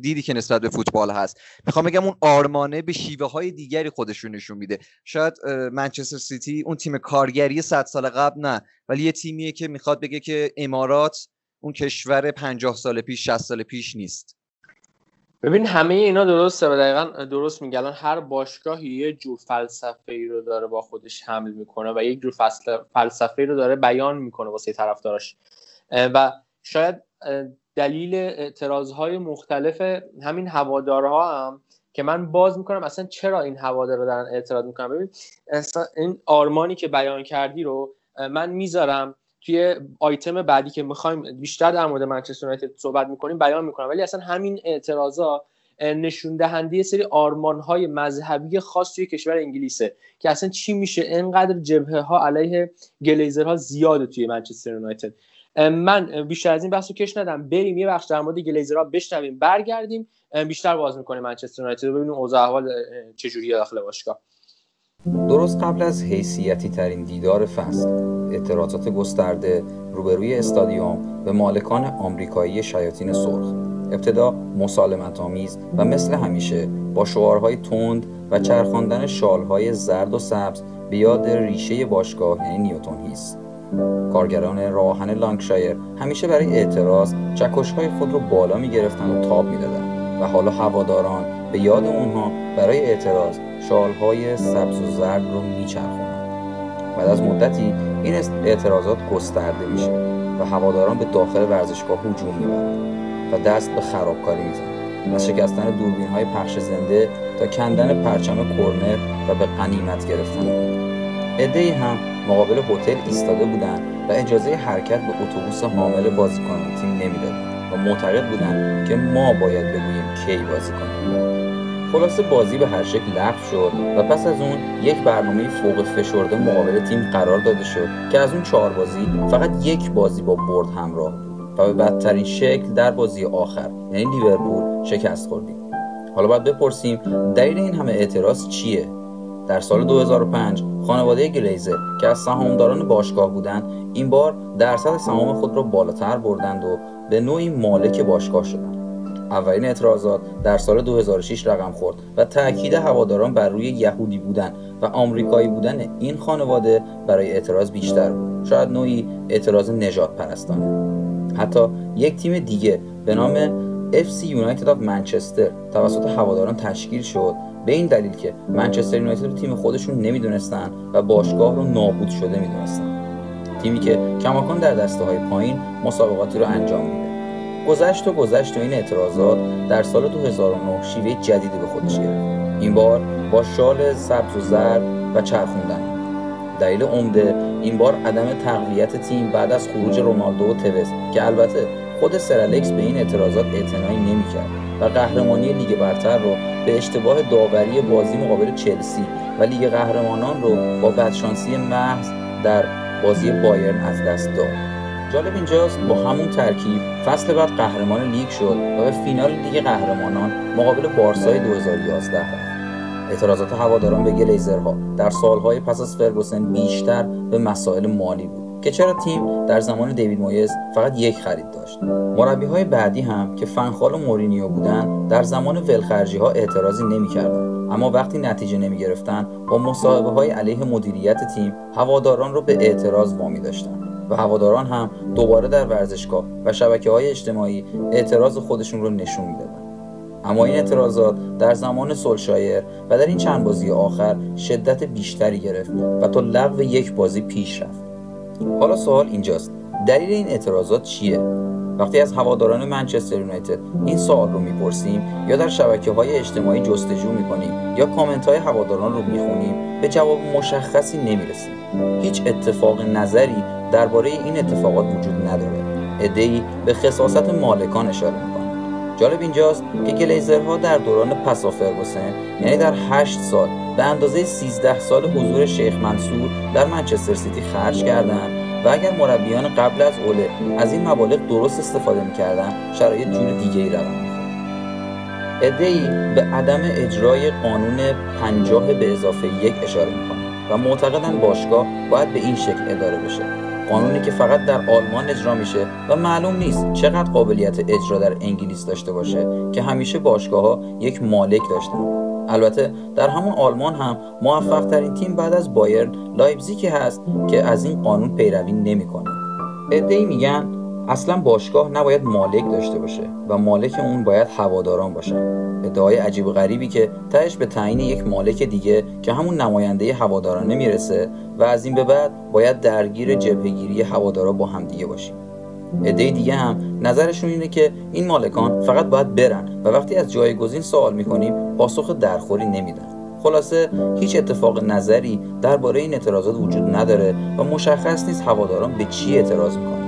دیدی که نسبت به فوتبال هست. می‌خوام بگم اون آرمانه به شیوه های دیگری خودشون نشون میده. شاید منچستر سیتی اون تیم کارگری صد سال قبل نه ولی یه تیمیه که می‌خواد بگه که امارات اون کشور پنجاه سال پیش 60 سال پیش نیست. ببین همه اینا درسته و دقیقا درست میگن هر باشگاهی یه جور فلسفه ای رو داره با خودش حمل می‌کنه و یک جور فلسفه ای رو داره بیان می‌کنه واسه طرفداراش. و شاید دلیل اعتراضهای مختلف همین هوادارها هم که من باز می‌کنم اصلا چرا این هوادارا دارن اعتراض می‌کنن؟ ببین این آرمانی که بیان کردی رو من می‌ذارم توی آیتم بعدی که می‌خوایم بیشتر در مورد منچستر یونایتد صحبت می‌کنیم بیان می‌کنم. ولی اصلا همین اعتراضا نشون دهنده سری آرمان های مذهبی خاص توی کشور انگلیسه که اصلا چی میشه؟ انقدر جبهه ها علیه گلیزرها زیاده توی منچستر یونایتد. من بیشتر از این بحثو کش ندم. بریم یه بخش در مورد گلیزرها بشنویم. برگردیم. بیشتر باز می‌کنیم منچستر یونایتد ببینیم اوضاع احوال چجوریه داخل باشگاه. درست قبل از حیثیتی ترین دیدار فصل اعتراضات گسترده روبروی استادیوم به مالکان آمریکایی شیاطین سرخ ابتدا مسالمت آمیز و مثل همیشه با شعارهای تند و چرخاندن شالهای زرد و سبز به یاد ریشه باشگاه یعنی نیوتون هیس. کارگران راهن لانکشایر همیشه برای اعتراض چکشهای خود رو بالا می گرفتن و تاب می و حالا هواداران به یاد اونها برای اعتراض شالهای سبز و زرد رو میچرخونند بعد از مدتی این اعتراضات گسترده میشه و هواداران به داخل ورزشگاه هجوم می‌برند و دست به خرابکاری می‌زنند از شکستن دوربین های پخش زنده تا کندن پرچم کرنر و به قنیمت گرفتن. عدهای هم مقابل هتل ایستاده بودند و اجازه حرکت به اتوبوس حامل بازیکنان تیم نمی‌دادند و معتقد بودند که ما باید بگوییم کی بازی کنیم خلاصه بازی به هر شکل لغو شد و پس از اون یک برنامه فوق فشرده مقابل تیم قرار داده شد که از اون چهار بازی فقط یک بازی با برد همراه و به بدترین شکل در بازی آخر یعنی لیورپول شکست خوردیم. حالا باید بپرسیم دلیل این همه اعتراض چیه؟ در سال 2005 خانواده گلیزر که از سهامداران باشگاه بودند این بار درصد سهام خود را بالاتر بردند و به نوعی مالک باشگاه شدند. اولین اعتراضات در سال 2006 رقم خورد و تاکید هواداران بر روی یهودی بودن و آمریکایی بودن این خانواده برای اعتراض بیشتر بود. شاید نوعی اعتراض نجات پرستانه حتی یک تیم دیگه به نام FC United of Manchester توسط هواداران تشکیل شد. به این دلیل که منچستر یونایتد رو تیم خودشون نمی‌دونستن و باشگاه رو نابود شده می‌دونستن. تیمی که کماکان در دسته های پایین مسابقاتی رو انجام میده گذشت و گذشت و این اعتراضات در سال 2009 شیوه جدیدی به خودش گرفت. این بار با شال سبز و زرد و چرخوندن. دلیل عمده این بار عدم تقویت تیم بعد از خروج رونالدو و توز که البته خود سرالکس به این اعتراضات اعتنایی نمی‌کرد و قهرمانی لیگ برتر رو به اشتباه داوری بازی مقابل چلسی و لیگ قهرمانان رو با بدشانسی محض در بازی بایرن از دست داد. جالب اینجاست با همون ترکیب فصل بعد قهرمان لیگ شد و به فینال لیگ قهرمانان مقابل بارسای 2011 رفت. اعتراضات هواداران به گلیزرها در سالهای پس از فرگوسن بیشتر به مسائل مالی بود که چرا تیم در زمان دیوید مویز فقط یک خرید داشت. مربی های بعدی هم که فنخال و مورینیو بودن در زمان ولخرجی ها اعتراضی نمی‌کردند. اما وقتی نتیجه نمی گرفتن با مصاحبه های علیه مدیریت تیم هواداران را به اعتراض وامی داشتند. و هواداران هم دوباره در ورزشگاه و شبکه های اجتماعی اعتراض خودشون رو نشون می‌دادن. اما این اعتراضات در زمان سولشایر و در این چند بازی آخر شدت بیشتری گرفت و تا لغو یک بازی پیش رفت. حالا سوال اینجاست دلیل این اعتراضات چیه؟ وقتی از هواداران منچستر یونایتد این سوال رو می‌پرسیم یا در شبکه های اجتماعی جستجو می‌کنیم یا کامنت های هواداران رو می‌خونیم به جواب مشخصی نمی‌رسیم. هیچ اتفاق نظری درباره این اتفاقات وجود نداره. ادهی به خصاصت مالکان اشاره می‌کنن جالب اینجاست که گلیزرها در دوران پسا فرگوسن یعنی در 8 سال به اندازه 13 سال حضور شیخ منصور در منچستر سیتی خرج کردند و اگر مربیان قبل از اوله از این مبالغ درست استفاده می‌کردن شرایط جور دیگه ای روان ادهی به عدم اجرای قانون پنجاه به اضافه یک اشاره می‌کنن و معتقدن باشگاه باید به این شکل اداره بشه. قانونی که فقط در آلمان اجرا میشه و معلوم نیست چقدر قابلیت اجرا در انگلیس داشته باشه که همیشه باشگاه ها یک مالک داشتن البته در همون آلمان هم موفق ترین تیم بعد از بایرن لایپزیگ هست که از این قانون پیروی نمی‌کنه. اینا میگن اصلا باشگاه نباید مالک داشته باشه و مالک اون باید هواداران باشن. ادعای عجیب و غریبی که تهش به تعیین یک مالک دیگه که همون نماینده هوادارانه می‌رسه و از این به بعد باید درگیر جبهگیری هوادارا با همدیگه باشیم. عده دیگه هم نظرشون اینه که این مالکان فقط باید برن و وقتی از جایگزین سوال می‌کنیم پاسخ درخوری نمیدن خلاصه هیچ اتفاق نظری درباره این اعتراضات وجود نداره و مشخص نیست هواداران به چی اعتراض می‌کنن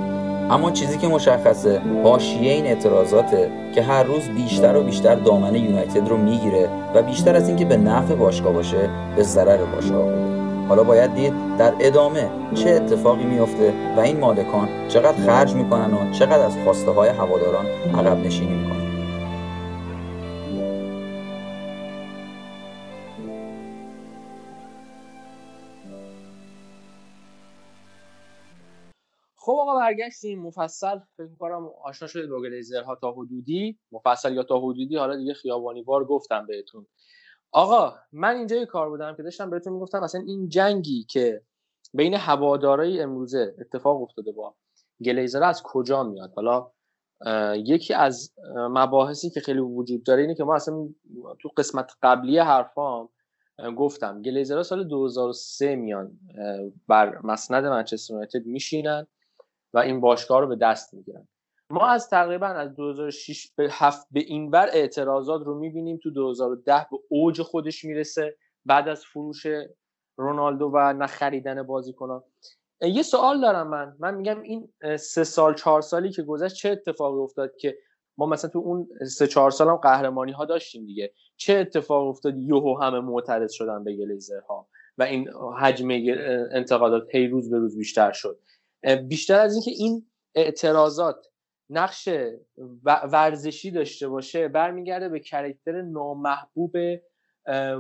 اما چیزی که مشخصه حاشیه این اعتراضاته که هر روز بیشتر و بیشتر دامن یونایتد رو می‌گیره و بیشتر از اینکه به نفع باشگاه باشه به ضرر باشگاه بوده حالا باید دید در ادامه چه اتفاقی میفته و این مالکان چقدر خرج می‌کنن و چقدر از خواسته های هواداران عقب نشینی می‌کنن. برگشتیم. مفصل فکر کنم آشنا شدید با گلیزرها تا حدودی. مفصل یا تا حدودی حالا دیگه خیابانی وار گفتم بهتون. آقا من اینجا یه کار بودم که داشتم بهتون می‌گفتم مثلا این جنگی که بین هوادارای امروزه اتفاق افتاده با گلیزر از کجا میاد؟ حالا یکی از مباحثی که خیلی وجود داره اینه که ما اصلا تو قسمت قبلی حرفام گفتم گلیزرها سال 2003 میان بر مسند منچستر یونایتد میشینن. و این باشگاه رو به دست می‌گیرن. ما از تقریبا از 2006 به هفت به این بر اعتراضات رو می‌بینیم تو 2010 به اوج خودش می‌رسه. بعد از فروش رونالدو و نخریدن بازیکنان. یه سوال دارم من. من میگم این سه سال چهار سالی که گذشت چه اتفاقی افتاد که ما مثلا تو اون سه چهار سال هم قهرمانی ها داشتیم دیگه. چه اتفاق افتاد یهو همه معترض شدن به گلیزرها و این حجم انتقادات هی روز به روز بیشتر شد. بیشتر از اینکه این اعتراضات نقش ورزشی داشته باشه برمیگرده به کرکتر نامحبوب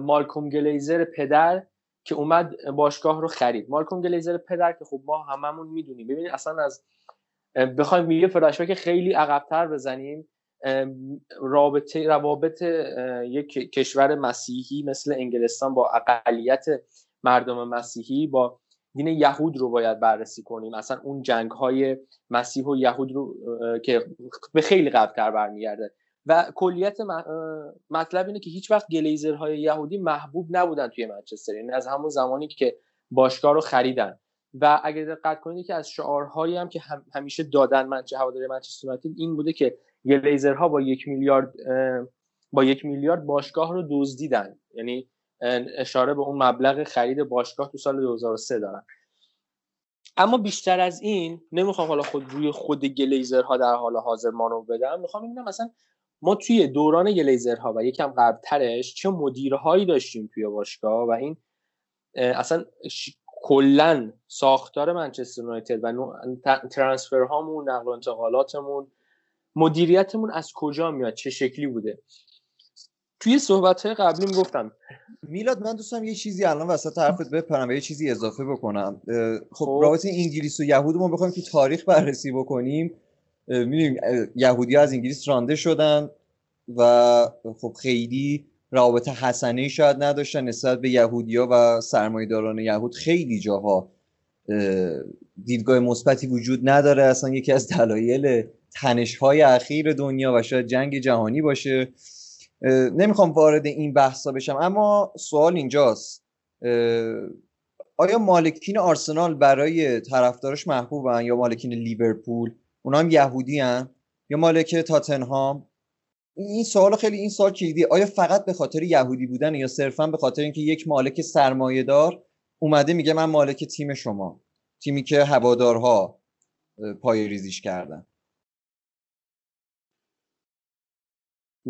مالکوم گلیزر پدر که اومد باشگاه رو خرید. مالکوم گلیزر پدر که خب ما هممون می‌دونیم. ببینید اصلا از بخوایم یه که خیلی عقبتر بزنیم. رابطه روابط یک کشور مسیحی مثل انگلستان با اقلیت مردم مسیحی با دین یهود رو باید بررسی کنیم. اصلا اون جنگ های مسیح و یهود رو که به خیلی قبلتر برمیگرده. و کلیت مطلب اینه که هیچ وقت گلیزرهای یهودی محبوب نبودن توی منچستر یعنی از همون زمانی که باشگاه رو خریدن. و اگر دقت کنید که از شعارهایی هم که همیشه دادن منچه هواداری منچستر یونایتد این بوده که گلیزرها با یک میلیارد با یک میلیارد باشگاه رو دزدیدن. یعنی اشاره به اون مبلغ خرید باشگاه تو سال 2003 دارن. اما بیشتر از این نمی‌خوام حالا خود روی خود گلیزرها در حال حاضر مانو بدم می‌خوام ببینم مثلا ما توی دوران گلیزرها و یکم قبلترش چه مدیرهایی داشتیم توی باشگاه و این اصلا کلا ساختار منچستر یونایتد و ترانسفر هامون نقل و انتقالاتمون مدیریتمون از کجا میاد؟ چه شکلی بوده؟ توی صحبت های قبلی گفتم. میلاد من دوستم یه چیزی الان وسط حرفت بپرم و یه چیزی اضافه بکنم. خب, خب. رابطه انگلیس و یهود ما بخوایم که تاریخ بررسی بکنیم. می‌دونیم یهودی از انگلیس رانده شدن و خب خیلی روابط حسنه شاید نداشتن نسبت به یهودیا و سرمایه‌داران یهود. خیلی جاها دیدگاه مثبتی وجود نداره. اصلا یکی از دلایل تنش های اخیر دنیا و شاید جنگ جهانی باشه. نمی‌خوام وارد این بحثا بشم اما سوال اینجاست. آیا مالکین آرسنال برای طرفدارش محبوبن یا مالکین لیورپول؟ اونا هم یهودی هن؟ یا مالک تاتنهام؟ این سوال خیلی این سوال کلیدی آیا فقط به خاطر یهودی بودن یا صرفا به خاطر اینکه یک مالک سرمایه دار اومده میگه من مالک تیم شما تیمی که هوادارها پای ریزیش کردن؟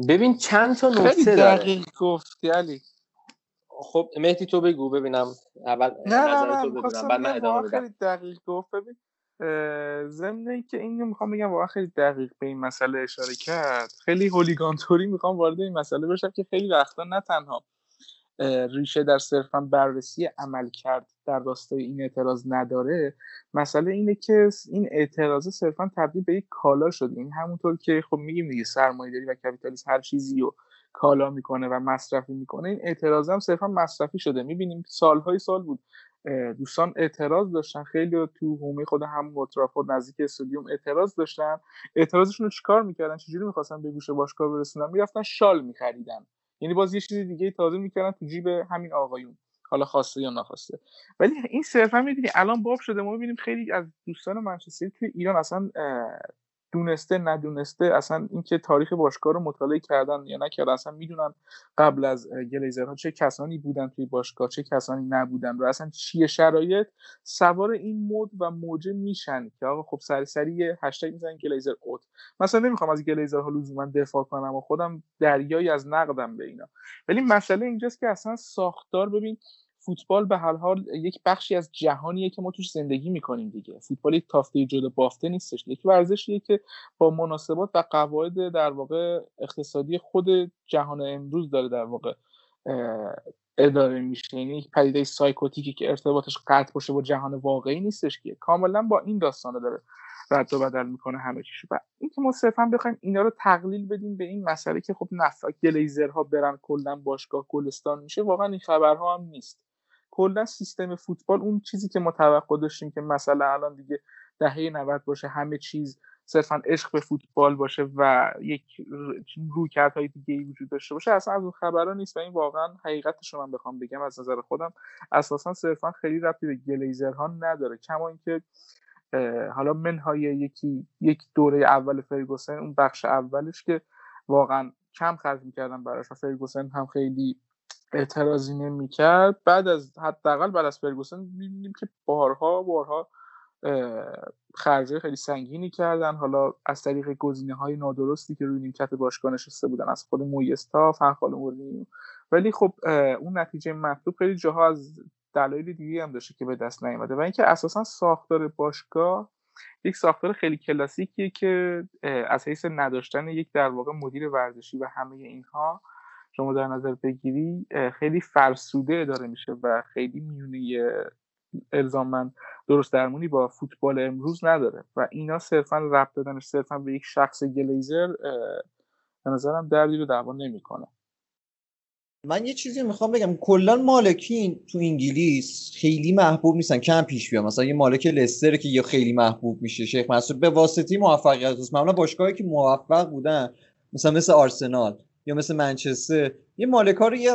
ببین چند تا نکته داره. دقیق گفتی علی. خب مهدی تو بگو ببینم اول نه نه نه بعد من ادامه خیلی دقیق گفت. ببین ضمن که اینو می‌خوام بگم واقعا خیلی دقیق به این مسئله اشاره کرد. خیلی هولیگانتوری می‌خوام وارد این مسئله بشم که خیلی وقتا نه تنها ریشه در صرفا بررسی عمل کرد در راستای این اعتراض نداره. مسئله اینه که این اعتراض صرفا تبدیل به یک کالا شده. این همونطور که خب میگیم دیگه سرمایه داری و کپیتالیسم هر چیزی رو کالا می‌کنه و مصرفی می‌کنه. این اعتراض هم صرفا مصرفی شده. می‌بینیم سالهای سال بود. دوستان اعتراض داشتن. خیلی تو حومه خود هم مترافورد نزدیک استادیوم اعتراض داشتن. اعتراضشون رو چیکار می‌کردن؟ چجوری می‌خواستن به گوش باشگاه برسونن؟ می‌رفتن شال میخریدن. یعنی باز یه چیز دیگه تازه می‌کردن تو جیب همین آقایون. حالا خواسته یا نخواسته. ولی این صرفا می‌دونی الان باب شده ما می‌بینیم خیلی از دوستان منچستر توی ایران اصلا دونسته ندونسته اصلا اینکه تاریخ باشگاه رو مطالعه کردن یا نکردن اصلا می‌دونن قبل از گلیزرها چه کسانی بودن توی باشگاه چه کسانی نبودن و اصلا چیه شرایط. سوار این مود و موجه میشن که آقا خب سری سری یه هشتگ می‌زنن گلیزر اوت. مثلا نمی‌خوام از گلیزرها لزوما دفاع کنم و خودم دریایی از نقدم به اینا. ولی مسئله اینجاست که اصلا ساختار ببین فوتبال به هر حال یک بخشی از جهانیه که ما توش زندگی می‌کنیم دیگه. فوتبال یک تافته جدا بافته نیستش. یک ورزشیه که با مناسبات و قواعد در واقع اقتصادی خود جهان امروز داره در واقع اداره میشه. یعنی یک پدیده سایکوتیکی که ارتباطش قطع باشه با جهان واقعی نیستش که. کاملا با این داستانه داره رد و بدل می‌کنه همه چیشو و اینکه ما صرفا بخوایم اینا رو تقلیل بدیم به این مسئله که خب نفع گلیزرها برن کلا باشگاه گلستان میشه واقعا این خبرها هم نیست. کلا سیستم فوتبال اون چیزی که ما توقع داشتیم که مثلا الان دیگه دهه 90 باشه همه چیز صرفا عشق به فوتبال باشه و یک های دیگه ای وجود داشته باشه اصلا از اون خبرها نیست و این واقعا حقیقتش من بخوام بگم از نظر خودم. اساسا صرفا خیلی ربطی به گلیزرها نداره کما اینکه حالا منهای یکی یک دوره اول فرگوسن اون بخش اولش که واقعا کم خرج می‌کردن براش و فرگوسن هم خیلی اعتراضی نمی‌کرد بعد از حداقل بعد از فرگوسن می‌بینیم که بارها بارها خرجه خیلی سنگینی کردن. حالا از طریق گزینه های نادرستی که روی نیمکت باشگاه نشسته بودن از خود مویستا فنخال مورینیو ولی خب اون نتیجه مطلوب خیلی جاها از دلایل دیگه هم داشته که به دست نیامده و اینکه اساسا ساختار باشگاه یک ساختار خیلی کلاسیکیه که از حیث نداشتن یک در واقع مدیر ورزشی و همه اینها شما در نظر بگیری خیلی فرسوده اداره میشه و خیلی میونه الزامن درست درمونی با فوتبال امروز نداره. و اینا صرفا ربط دادنش صرفا به یک شخص گلیزر به نظرم دردی رو دعوا نمی‌کنه. من یه چیزی می‌خوام بگم. کلا مالکین تو انگلیس خیلی محبوب نیستن. کم پیش بیان مثلا یه مالک لستر که یه خیلی محبوب میشه شیخ منصور به واسطی موفقیت. است معمولا باشگاهی که موفق بودن. مثلا مثل آرسنال. یا مثل منچستر یه مالکا رو یه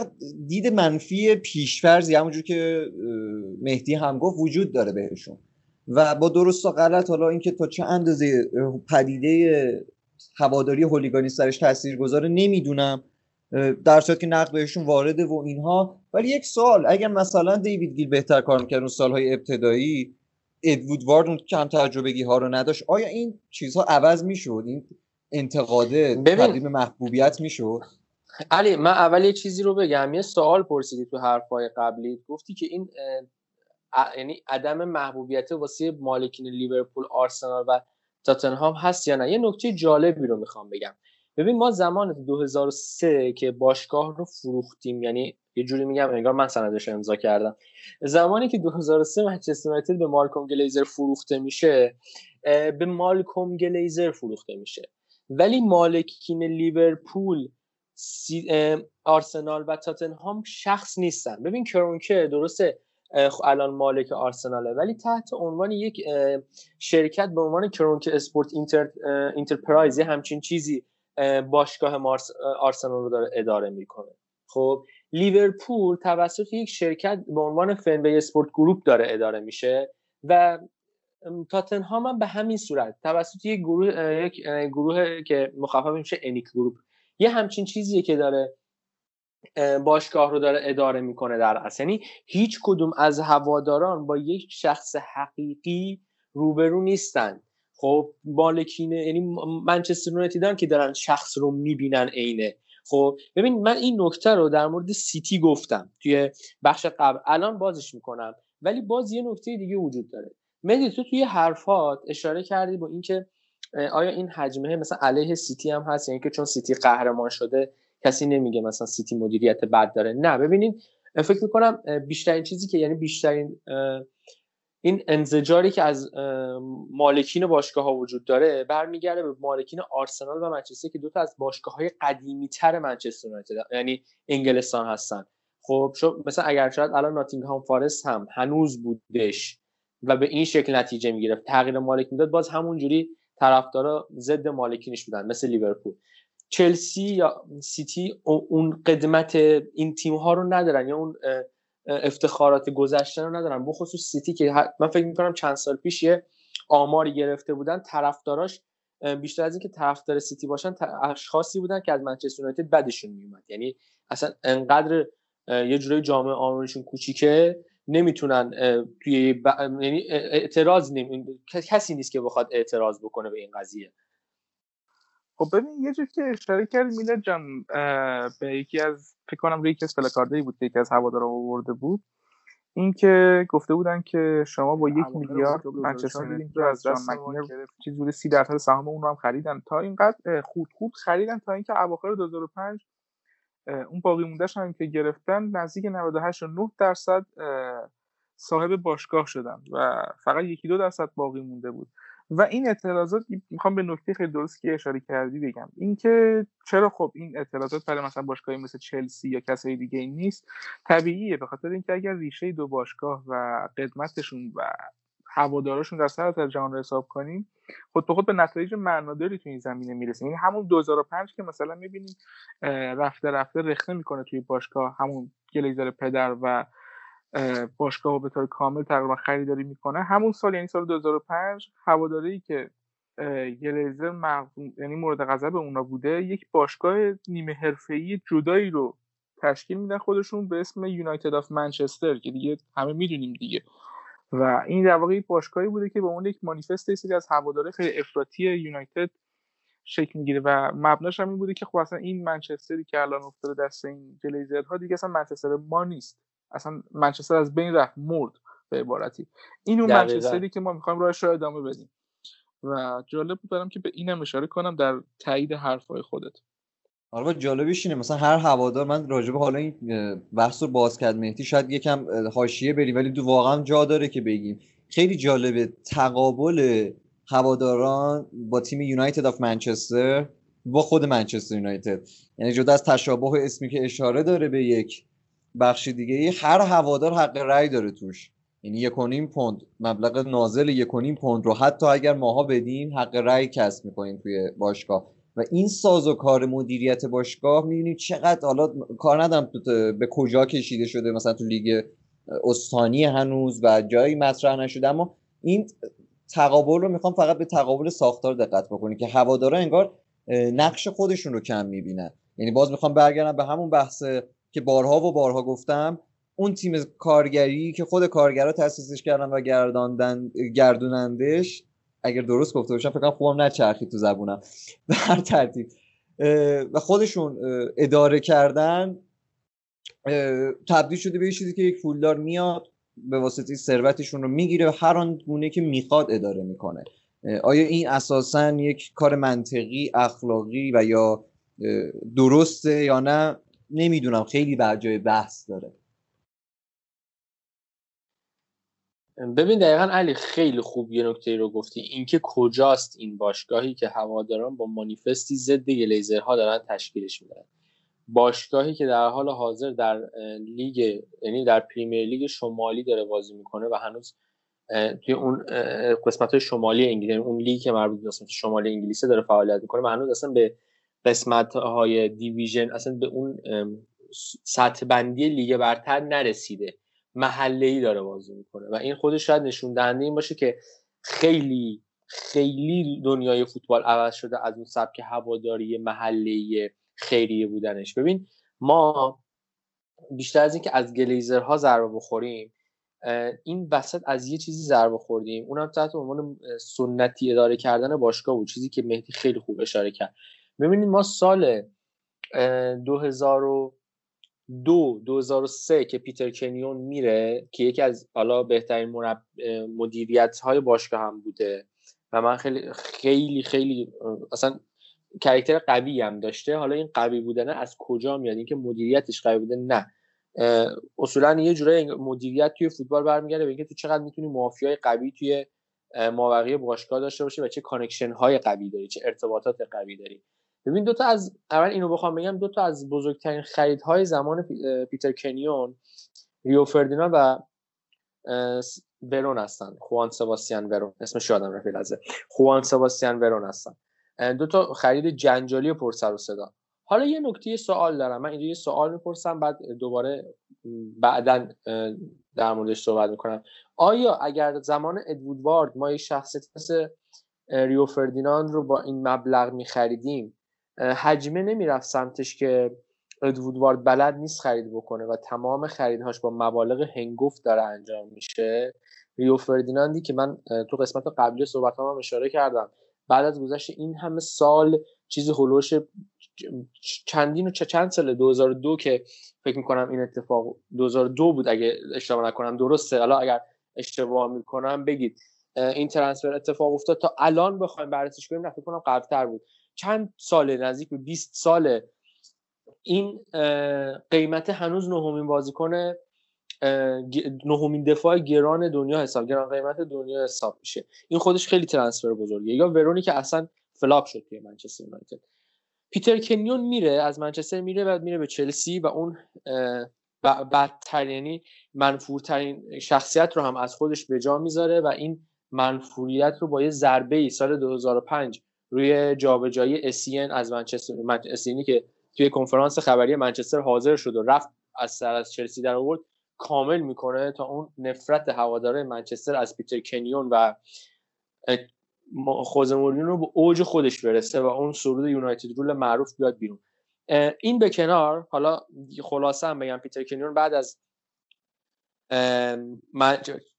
دید منفی پیشفرزی همونجور که مهدی هم گفت وجود داره بهشون. و با درست و غلط حالا اینکه تا چه اندازه پدیده هواداری هولیگانی سرش تاثیر گذاره نمی‌دونم در صورت که نقد بهشون وارده و اینها. ولی یک سال اگر مثلا دیوید گیل بهتر کار می‌کرد اون سالهای ابتدایی ادوود وارد اون کم تجربگی ها رو نداشت آیا این چیزها عوض می‌شد؟ این انتقاده تبدیل محبوبیت می‌شد؟ علی من اول یه چیزی رو بگم. یه سوال پرسیدی تو حرفای قبلی گفتی که این یعنی عدم محبوبیت واسه مالکین لیورپول آرسنال و تاتنهام هست یا نه؟ یه نکته جالبی رو می‌خوام بگم. ببین ما زمان 2003 که باشگاه رو فروختیم یعنی یه جوری میگم انگار من سندش امضا کردم. زمانی که 2003 منچستر یونایتد به مالکوم گلیزر فروخته میشه به مالکوم گلیزر فروخته میشه. ولی مالکین لیورپول آرسنال و تاتنهام شخص نیستن. ببین کرونکه درسته الان مالک آرسناله ولی تحت عنوان یک شرکت به عنوان Kroenke Sports Inter Enterprise همچین چیزی باشگاه مارس آرسنال رو داره اداره می‌کنه. خب لیورپول توسط یک شرکت به عنوان Fenway Sports Group داره اداره میشه و تاتنهام هم به همین صورت. توسط یک گروه یک گروه که مخفف میشه انیک گروپ. یه همچین چیزیه که داره باشگاه رو داره اداره می‌کنه در اصل. یعنی هیچ کدوم از هواداران با یک شخص حقیقی روبرو نیستن. خب مالکین یعنی منچستر یونایتد که دارن شخص رو می‌بینن عینه خب ببین من این نکته رو در مورد سیتی گفتم. توی بخش قبل. الان بازش می‌کنم. ولی باز یه نکته دیگه وجود داره. مهدی تو توی حرفات اشاره کردی با اینکه آیا این حجمه مثلا علیه سیتی هم هست؟ یعنی که چون سیتی قهرمان شده کسی نمیگه مثلا سیتی مدیریت بد داره. نه ببینید فکر می‌کنم بیشترین چیزی که یعنی بیشترین این انزجاری که از مالکین باشگاه ها وجود داره برمیگرده به مالکین آرسنال و منچستر که دو تا از باشگاه های قدیمی تر منچستر یونایتد یعنی انگلستان هستن. خب مثلا اگر شاید الان ناتینگهام فارست هم هنوز بودش و به این شکل نتیجه می‌گرفت. تغییر مالک می‌داد. باز همون جوری طرفدارا ضد مالکینش بودن مثل لیورپول. چلسی یا سیتی اون قدمت این تیم ها رو ندارن یا اون افتخارات گذشته رو ندارن. بخصوص سیتی که من فکر می‌کنم چند سال پیش یه آماری گرفته بودن. طرفداراش بیشتر از اینکه طرفدار سیتی باشن اشخاصی بودن که از منچستر یونایتد بدشون میومد یعنی اصلا انقدر یه جورای جامعه آمارشون کوچیکه نمی‌تونن توی ب... یعنی اعتراض نمی... کسی نیست که بخواد اعتراض بکنه به این قضیه. خب ببین یه جور که اشاره کرد میلاد جان به یکی از فکر کنم روی یکی از بود که یکی از هوادارا آورده بود. اینکه گفته بودن که شما با یک میلیارد منچستر رو از جان مکنر چیزی سی درصد سهام اون رو هم خریدن. تا اینقدر خود خود خریدن تا اینکه اواخر 2005 اون باقی موندهش هم که گرفتن نزدیک 98 و 9 درصد صاحب باشگاه شدن و فقط یکی دو درصد باقی مونده بود. و این اعتراضات می‌خوام به نکته خیلی درست که اشاره کردی بگم. اینکه چرا خب این اعتراضات برای مثلا باشگاهی مثل چلسی یا کسای دیگه نیست طبیعیه. به خاطر اینکه اگر ریشه دو باشگاه و قدمتشون و هوادارشون در سر جهان رو حساب کنیم خود به خود به نتایج معناداری تو این زمینه می‌رسیم. یعنی همون 2005 که مثلا می‌بینیم رفته رفته رخنه می‌کنه توی باشگاه. همون گلیزر پدر و باشگاه رو به طور کامل تقریبا خریداری می‌کنه. همون سال یعنی سال 2005 هواداری که گلیزر یعنی مورد غضب اونا بوده یک باشگاه نیمه حرفه‌ای جدایی رو تشکیل میدن خودشون به اسم یونایتد آف منچستر که دیگه همه می‌دونیم دیگه. و این در واقع باشگاهی بوده که به اون یک مانیفست سری از هواداره خیلی افراطی یونایتد شکل می‌گیره و مبناش هم این بوده که خب اصلا این منچستری که الان افتاده دست این گلیزرها دیگه اصلا منچستر ما نیست. اصلا منچستر از بین رفت مرد به عبارتی. این اون منچستری که ما می‌خوایم راهش رو ادامه بدیم. و جالب بود برم که به اینم اشاره کنم در تایید حرفهای خودت. آره جالبیش اینه. مثلا هر هوادار من راجبه حالا این بحث رو باز کرد مهدی شاید یکم حاشیه بری ولی دو واقعا جا داره که بگیم. خیلی جالبه تقابل هواداران با تیم یونایتد آف منچستر با خود منچستر یونایتد. یعنی جدا از تشابه اسمی که اشاره داره به یک بخش دیگه هر هوادار حق رأی داره توش. یعنی یک پوند مبلغ نازل یک پوند رو حتی اگر ماها بدیم حق رأی کسب می‌کنیم توی باشگاه. و این ساز و کار مدیریت باشگاه می‌بینید چقدر حالا کار ندارم به کجا کشیده شده مثلا تو لیگ استانی هنوز و جایی مطرح نشده اما این تقابل رو می‌خوام فقط به تقابل ساختار دقت بکنید که هوادارا انگار نقش خودشون رو کم می‌بینن. یعنی باز می‌خوام برگردم به همون بحث که بارها و بارها گفتم. اون تیم کارگری که خود کارگرها تاسیسش کردن و گرداندن گردونندش اگر درست گفته باشم فکر کنم خوبم نچرخید تو زبونم. به هر ترتیب. و خودشون اداره کردن تبدیل شده به چیزی که یک پولدار میاد به واسطه ثروتشون رو می‌گیره و هر آن گونه که می‌خواد اداره می‌کنه. آیا این اساسا یک کار منطقی اخلاقی و یا درسته یا نه؟ نمی‌دونم. خیلی بر جای بحث داره. ببین دقیقا علی خیلی خوب یه نکته رو گفتی. اینکه کجاست این باشگاهی که هواداران با مانیفستی ضد گلیزرها دارن تشکیلش میدن. باشگاهی که در حال حاضر در لیگ یعنی در Premier League شمالی داره بازی می‌کنه و هنوز توی اون قسمت های شمالی انگلیس یعنی اون لیگ که مربوط به قسمت شمالی انگلیس داره فعالیت می‌کنه و هنوز اصلا به قسمت های division اصلا به اون سطح بندی لیگ برتر نرسیده. محله ای داره بازی می‌کنه. و این خودش شاید نشون دهنده این باشه که خیلی خیلی دنیای فوتبال عوض شده از اون سبک هواداری محله خیریه بودنش. ببین ما بیشتر از اینکه از گلیزرها ضربه بخوریم این وسط از یه چیزی ضربه خوردیم. اونم تحت عنوان سنتی اداره کردن باشگاه بود. چیزی که مهدی خیلی خوب اشاره کرد. ببینید ما سال 2002 2003 که پیتر کنیون میره که یکی از حالا بهترین مرب... مدیریت های باشگاه هم بوده. و من خیلی خیلی خیلی اصلا character قوی هم داشته. حالا این قوی بودنه از کجا میاد؟ اینکه مدیریتش قوی بوده؟ نه. اصولا یه جورای مدیریت توی فوتبال برمیگرده به اینکه تو چقدر می‌تونی مافیای قوی توی مابقی باشگاه داشته باشه و چه connection های قوی داری چه ارتباطات قوی داری. ببین دوتا از اول اینو بخوام بگم دوتا از بزرگترین خریدهای زمان پیتر کنیون ریو فردیناند و ورون هستن. خوان سباستیان ورون. اسمش یادم رفت لحظه. خوان سباستیان ورون هستن. دو تا خرید جنجالی و پرسر و صدا. حالا یه نکته سوال دارم. من اینجا یه سوال می‌پرسم بعد دوباره بعدا در موردش صحبت می‌کنم. آیا اگر زمان ادوودوارد ما یه شخصیت مثل ریو فردیناند رو با این مبلغ میخریدیم حجمه نمی‌رفت سمتش که ادوودوارد بلد نیست خرید بکنه و تمام خریدهاش با مبالغ هنگفت داره انجام میشه. ریو فردیناندی که من تو قسمت قبلی صحبت هم اشاره کردم. بعد از گذشت این همه سال چیزی هلوش چندین و چند ساله؟ 2002 که فکر می‌کنم این اتفاق 2002 بود اگه اشتباه نکنم. درسته. حالا اگر اشتباه می‌کنم بگید. این ترانسفر اتفاق افتاد. تا الان بخوایم بررسیش کنیم نه فکر کنم قبلتر بود. چند ساله نزدیک به 20 ساله. این قیمت هنوز نهمین بازیکن نهمین دفاع گران دنیا حساب گران قیمت دنیا حساب میشه. این خودش خیلی transfer بزرگیه. یا ورونی که اصلا flop شد توی منچستر یونایتد. پیتر کنیون میره از منچستر میره بعد میره به چلسی و اون بدتر یعنی منفورترین شخصیت رو هم از خودش به جا می‌ذاره و این منفوریت رو با یه ضربه ای سال 2005 روی جابجایی اسین از منچستر اسینی که توی کنفرانس خبری منچستر حاضر شد و رفت از سر از چلسی در آورد کامل می‌کنه تا اون نفرت هواداره منچستر از پیتر کنیون و خوزه رو به اوج خودش برسه و اون سرود یونایتد رول معروف بیاد بیرون. این به کنار حالا خلاصه هم بگم پیتر کنیون بعد از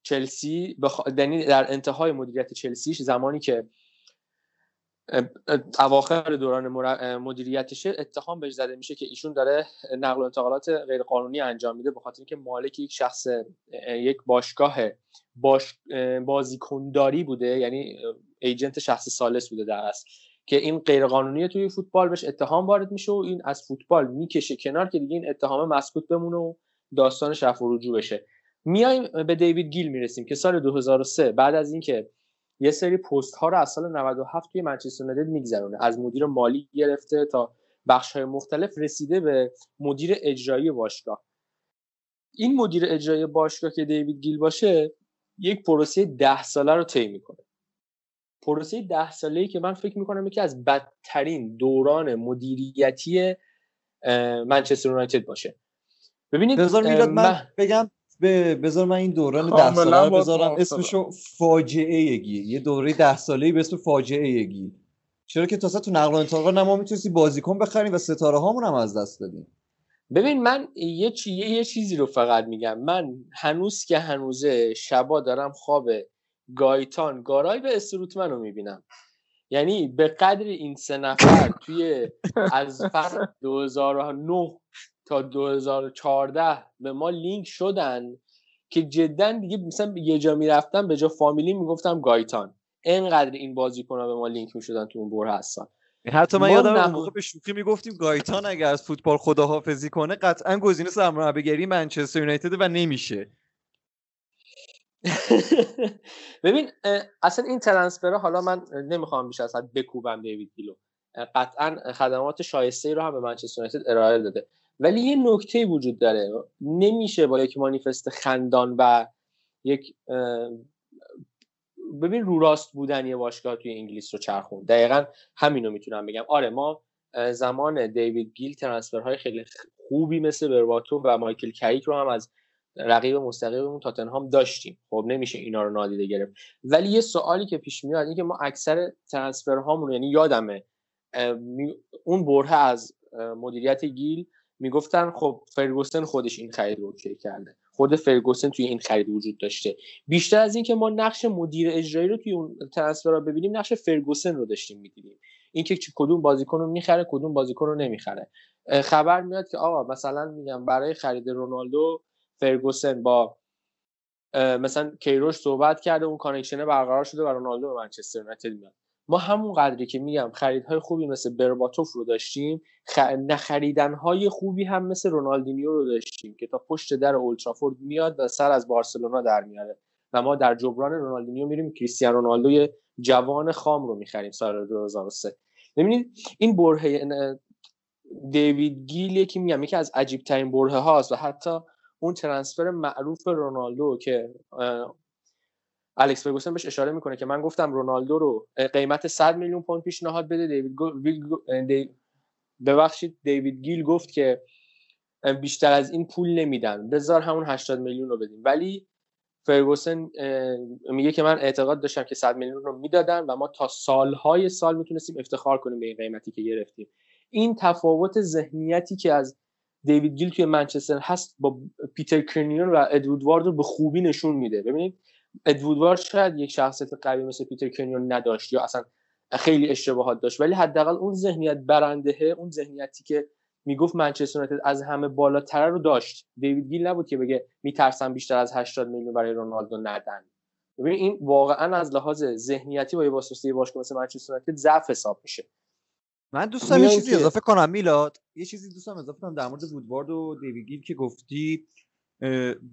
چلسی بخ... یعنی در انتهای مدیریت چلسیش زمانی که اواخر دوران مدیریتش اتهام بهش زده میشه که ایشون داره نقل و انتقالات غیرقانونی انجام میده به خاطر اینکه مالک یک شخص یک باشگاه باش بازیکنداری بوده یعنی ایجنت شخص سالس بوده در اصل که این غیرقانونی توی فوتبال بهش اتهام وارد میشه و این از فوتبال می‌کشه کنار که دیگه این اتهام مسکوت بمونه و داستان شف و رجوع بشه. میایم به دیوید گیل می‌رسیم که سال 2003 بعد از اینکه یه سری پست ها رو از سال 97 توی منچستر یونایتد میگذرونه. از مدیر مالی گرفته تا بخش های مختلف رسیده به مدیر اجرایی باشگاه. این مدیر اجرایی باشگاه که دیوید گیل باشه یک پروسه ده ساله رو طی می‌کنه. پروسه ده ساله ای که من فکر می‌کنم یکی از بدترین دوران مدیریتی منچستر یونایتد باشه. ببینید بذار میلاد من بگم به بذار من این دوران ده ساله بذارم اسمشو فاجعه گی یه دوره ده ساله به اسم فاجعه گی چرا که تازه تو نقل و انتقال ما می‌تونستی بازیکن بخریم و ستاره هامون هم از دست دادیم ببین من یه, چی... یه چیزی رو فقط میگم. من هنوز که هنوزه شبا دارم خواب گایتان گارای و استروتمن رو می‌بینم. یعنی به قدر این سه نفر توی از فصل 2009 تا 2014 به ما لینک شدن که جدا دیگه مثلا یه جا می‌رفتم به جا فامیلی می‌گفتم گایتان. انقدر این بازیکن‌ها به ما لینک می‌شدن تو اون بره هستن حتی من یادم اون موقع به شوخی می‌گفتیم گایتان اگر از فوتبال خداحافظی کنه قطعا گزینه سرمربیگری منچستر یونایتد و نمیشه. ببین اصلا این ترنسفر حالا من نمی‌خوام بیش از حد بکوبم دیوید گیلو قطعا خدمات شایسته ای رو هم به منچستر یونایتد ارائه داده. ولی یه نکته وجود داره. نمیشه با یک مانیفست خندان و یک ببین رو راست بودن یه باشگاه توی انگلیس رو چرخون دقیقا همینو می‌تونم بگم. آره ما زمان دیوید گیل ترانسفرهای خیلی خوبی مثل برباتو و مایکل کریک رو هم از رقیب مستقیممون تاتنهام داشتیم. خب نمیشه اینا رو نادیده گرفت. ولی یه سوالی که پیش میاد اینه که ما اکثر ترانسفر هامون یعنی یادمه اون بره از مدیریت گیل می‌گفتن خب فرگوسن خودش این خرید رو اوکی کرده. خود فرگوسن توی این خرید وجود داشته. بیشتر از اینکه ما نقش مدیر اجرایی رو توی اون ترنسفر ببینیم نقش فرگوسن رو داشتیم می‌دیدیم. اینکه کدوم بازیکن رو می‌خره کدوم بازیکن رو نمی‌خره. خبر میاد که آقا مثلا میگم برای خرید رونالدو فرگوسن با مثلا کیروش صحبت کرده اون connection برقرار شده و رونالدو به منچستر یونایتد میاد. ما همون قدری که میگم خریدهای خوبی مثل برباتوف رو داشتیم خ... نخریدن های خوبی هم مثل رونالدینیو رو داشتیم که تا پشت در اولدترافورد میاد و سر از بارسلونا در میاره و ما در جبران رونالدینیو میریم کریستیان رونالدو جوان خام رو می‌خریم سال 2003 ببینید این برهه دیوید گیل یکی میگم یکی از عجیب ترین برهه هاست و حتی اون ترنسفر معروف رونالدو که الکس فرگوسن بهش اشاره می‌کنه که من گفتم رونالدو رو قیمت 100 میلیون پوند پیشنهاد بده. دیوید گو... ببخشید دیوید گیل گفت که بیشتر از این پول نمیدن. بذار همون 80 میلیون رو بدیم. ولی فرگوسن میگه که من اعتقاد داشتم که 100 میلیون رو می‌دادن و ما تا سالهای سال می‌تونستیم افتخار کنیم به این قیمتی که گرفتیم. این تفاوت ذهنیتی که از دیوید گیل توی منچستر هست با پیتر کرنیون و ادوارد وارد رو به خوبی نشون میده. ببینید ادوارد شاید یک شخصیت قوی مثل پیتر کنیون نداشت یا اصلا خیلی اشتباهات داشت ولی حداقل اون ذهنیت برندهه اون ذهنیتی که می‌گفت منچستر یونایتد از همه بالاتر رو داشت. دیوید گیل نبود که بگه میترسم بیشتر از 80 میلیون برای رونالدو ندن. ببین این واقعا از لحاظ ذهنیتی با یه واسطه باشگاه مثل منچستر یونایتد ضعف حساب میشه. من دوستم یه چیزی اضافه کنم میلاد؟ یه چیزی دوستم اضافه کنم در مورد وودوارد و دیوید گیل که گفتی.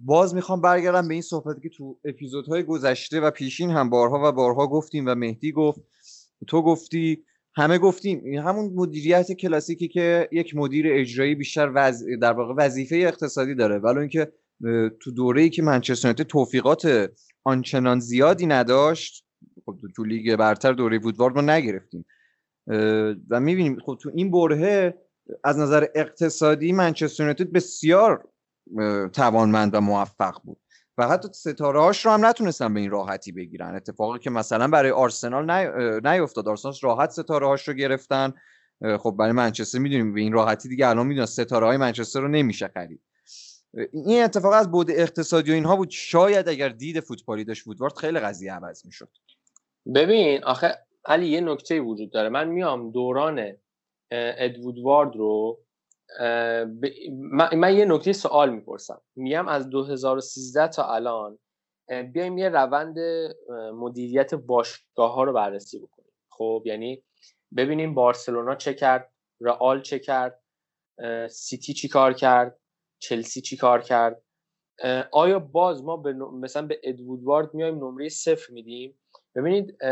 باز می‌خوام برگردم به این صحبتی که تو اپیزودهای گذشته و پیشین هم بارها و بارها گفتیم و مهدی گفت تو گفتی همه گفتیم. همون مدیریت کلاسیکی که یک مدیر اجرایی بیشتر وز... در واقع وظیفه اقتصادی داره. ولی اینکه تو دوره ای که منچستر یونایتد توفیقات آنچنان زیادی نداشت خب تو لیگ برتر دوره وودوارد ما نگرفتیم. و می‌بینیم خب تو این برهه از نظر اقتصادی منچستر یونایتد بسیار توانمند و موفق بود. و حتی ستاره رو هم نتونستن به این راحتی بگیرن. اتفاقی که مثلا برای آرسنال نیفتاد. آرسنال راحت ستاره هاش رو گرفتن. خب برای منچستر می‌دونیم به این راحتی دیگه الان می‌دونن ستاره های منچستر رو نمیشه خرید. این اتفاق از بود اقتصادی و اینها بود. شاید اگر دید فوتبالی داشت وودوارد خیلی قضیه عوض می‌شد. ببین آخه علی یه نکته وجود داره. من میام دوران ادوودوارد رو من, یه نکته سوال می‌پرسم. میگم از 2013 تا الان بیایم یه روند مدیریت باشگاه ها رو بررسی بکنیم. خب یعنی ببینیم بارسلونا چه کرد رئال چه کرد سیتی چی کار کرد چلسی چی کار کرد. آیا باز ما به مثلا به ادوودوارد میایم نمره صفر میدیم؟ ببینید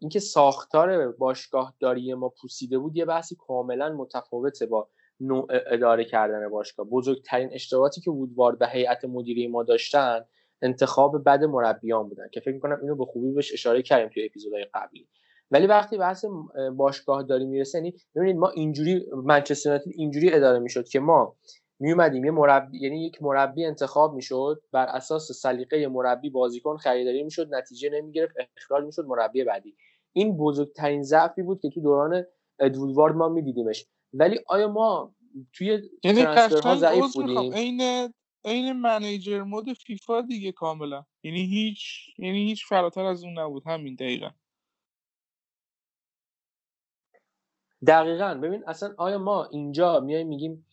اینکه ساختار باشگاه داری ما پوسیده بود یه بحثی کاملا متفاوته با نوع اداره کردن باشگاه. بزرگترین اشتباهاتی که وودوارد و هیئت مدیری ما داشتن انتخاب بد مربیان بودن که فکر می‌کنم اینو به خوبی بهش اشاره کردیم توی اپیزودهای قبلی. ولی وقتی بحث باشگاه داری می‌رسه یعنی ببینید ما اینجوری منچستر یونایتد اینجوری اداره می‌شد که ما می اومدیم یه مربی یعنی یک مربی انتخاب می‌شد بر اساس سلیقه مربی بازیکن خریداری می‌شد نتیجه نمی‌گرفت اخراج می‌شد مربی بعدی. این بزرگترین ضعفی بود که تو دوران ادوارد ما میدیدیمش. ولی آیا ما توی یعنی ها ضعیف بودیم؟ عین عین منیجر مود فیفا دیگه کاملا. یعنی هیچ یعنی هیچ فراتر از اون نبود. همین دقیقا. دقیقا. ببین اصلا آیا ما اینجا میایم میگیم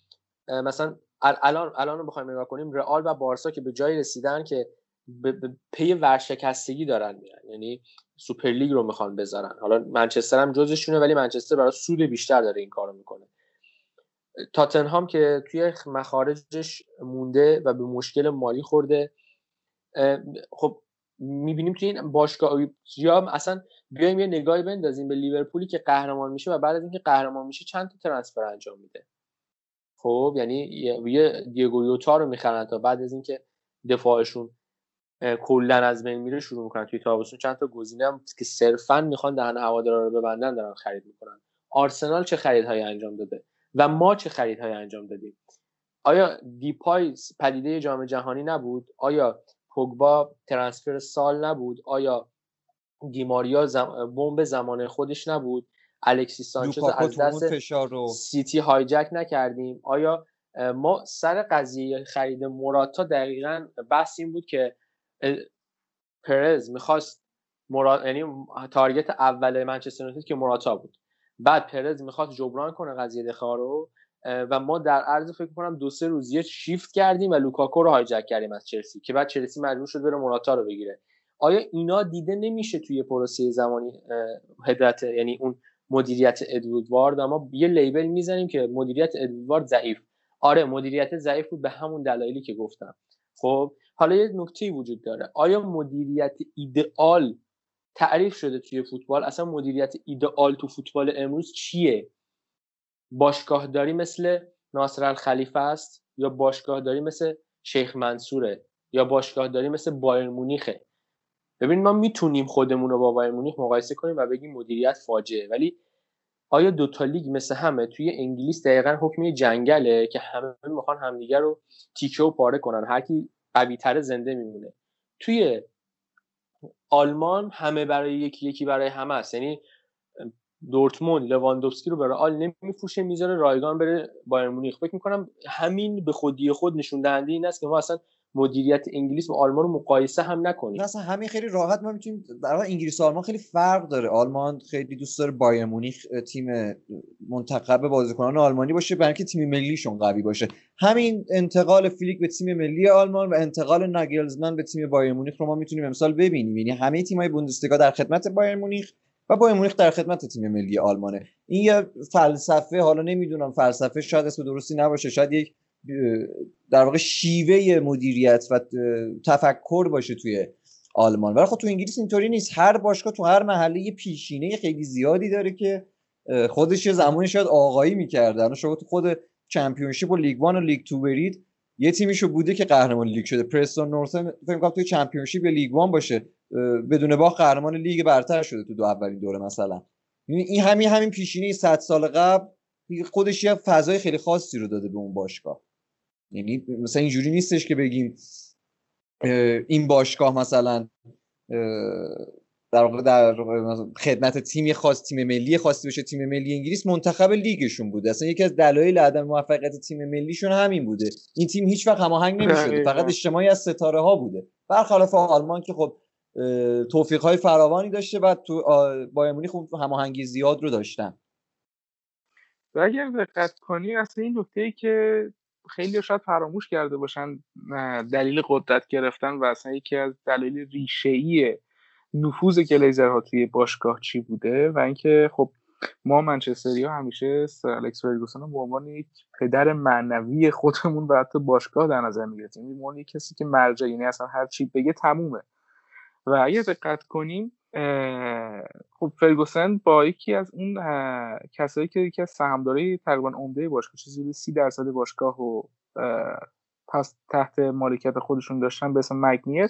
مثلا الان الان رو بخوایم نگاه کنیم رئال و بارسا که به جایی رسیدن که پی ورشکستگی دارن میرن. یعنی سوپر لیگ رو می‌خوان بذارن. حالا منچستر هم جزشونه ولی منچستر برای سود بیشتر داره این کارو می‌کنه. تاتنهام که توی مخارجش مونده و به مشکل مالی خورده. خب می‌بینیم توی این باشگاه یا اصلا بیایم یه نگاهی بندازیم به لیورپولی که قهرمان میشه و بعد از اینکه قهرمان میشه چند تا ترنسفر انجام میده. خب یعنی یه دیگو یوتا رو می‌خرن تا بعد از اینکه دفاعشون کلا از بین میره شروع می‌کنن توی تابستون. چند تا گزینه هم که صرفا می‌خوان دهن هوادارا رو ببندن دارن خرید می‌کنن. آرسنال چه خریدهایی انجام داده و ما چه خریدهایی انجام دادیم؟ آیا دیپای پدیده جام جهانی نبود؟ آیا پوگبا transfer سال نبود؟ آیا دیماریا زم... بمب زمان خودش نبود؟ الکسیس سانچز از دست سیتی hijack نکردیم. آیا ما سر قضیه خرید موراتا دقیقا بحث این بود که پرز می‌خواست مرا... یعنی target اول منچستر یونایتد که موراتا بود. بعد پرز می‌خواست جبران کنه قضیه دخا رو و ما در عرض فکر کنم دو سه روز یه شیفت کردیم و لوکاکو رو hijack کردیم از چلسی که بعد چلسی مجبور شد بره موراتا رو بگیره. آیا اینا دیده نمیشه توی پروسه زمانی هدایت یعنی اون مدیریت ادوارد اما یه لیبل می‌زنیم که مدیریت ادوارد ضعیف. آره مدیریت ضعیف بود به همون دلایلی که گفتم. خب حالا یه نکته وجود داره. آیا مدیریت ایدئال تعریف شده توی فوتبال؟ اصلا مدیریت ایدئال تو فوتبال امروز چیه؟ باشگاهداری مثل ناصر الخلیفه است یا باشگاهداری مثل شیخ منصوره یا باشگاهداری مثل بایر مونیخه؟ ببین ما می‌تونیم خودمون رو با بایر مونیخ مقایسه کنیم و بگیم مدیریت فاجعه. ولی آیا دوتا لیگ مثل همه توی انگلیس دقیقا حکم جنگله که همه می‌خوان همدیگه رو تیکه و پاره کنن؟ هر کی قوی تر زنده میمونه. توی آلمان همه برای یکی یکی برای همه است. یعنی دورتموند لواندوفسکی رو برای آل نمیفروشه می‌ذاره رایگان بره بایر مونیخ. فکر می‌کنم همین به خودی خود نشون دهنده این است که ما اصلا مدیریت انگلیس و آلمان رو مقایسه هم نکنیم. مثلا همین خیلی راحت ما می‌تونیم در واقع انگلیس و آلمان خیلی فرق داره. آلمان خیلی دوست داره بایر مونیخ تیم منتخب بازیکنان آلمانی باشه برای اینکه تیم ملیشون قوی باشه. همین انتقال فیلیک به تیم ملی آلمان و انتقال ناگلزمن به تیم بایر مونیخ رو ما می‌تونیم امسال ببینیم. یعنی همه تیم‌های بوندسلیگا در خدمت بایر مونیخ و بایر مونیخ در خدمت تیم ملی آلمانه. این یه فلسفه حالا نمی‌دونم فلسفه شاید اسم درستی نباشه شاید یک در واقع شیوه مدیریت و تفکر باشه توی آلمان. ولی خب تو انگلیس اینطوری نیست. هر باشگاه تو هر محله یه پیشینه خیلی زیادی داره که خودش یه زمانی شاید آقایی می‌کرده. شما تو خود Championship و League One و League Two برید یه تیمیشو بوده که قهرمان لیگ شده. پرستون نورت اند فکر کنم توی Championship یا League One باشه. بدون باخت قهرمان لیگ برتر شده تو دو اولین دوره مثلا. یعنی این همین همین پیشینه 100 سال قبل خودش یه فضای خیلی خاصی رو داده به اون باشگاه. یعنی مثلا اینجوری نیستش که بگیم این باشگاه مثلا در واقع در خدمت تیمی خاص تیم ملی خاصی باشه تیم ملی انگلیس منتخب لیگشون بوده. اصلا یکی از دلایل عدم موفقیت تیم ملیشون همین بوده. این تیم هیچ وقت هماهنگ نمی‌شده فقط اجتماعی از ستاره ها بوده. برخلاف آلمان که خب توفیق های فراوانی داشته و تو بایمونی خوب هماهنگی زیاد رو داشتن. و اگر دقت کنی اصلا این نکته ای که خیلی شاید فراموش کرده باشن دلیل قدرت گرفتن و اصلا یکی از دلیل ریشه نفوذ گلیزرها توی باشگاه چی بوده و اینکه خب ما منچستری ها همیشه سر الکس فرگوسن به عنوان یک پدر معنوی خودمون و حتی باشگاه در نظر می‌گیریم این کسی که مرجع یعنی اصلا هر چی بگه تمومه. و اگه دقت کنیم خب فرگوسن با یکی از اون کسایی که یکی از سهامدارای تقریبا عمده باشگاه چیزی سی درصد باشگاه و پس تحت مالکیت خودشون داشتن به اسم مگنیر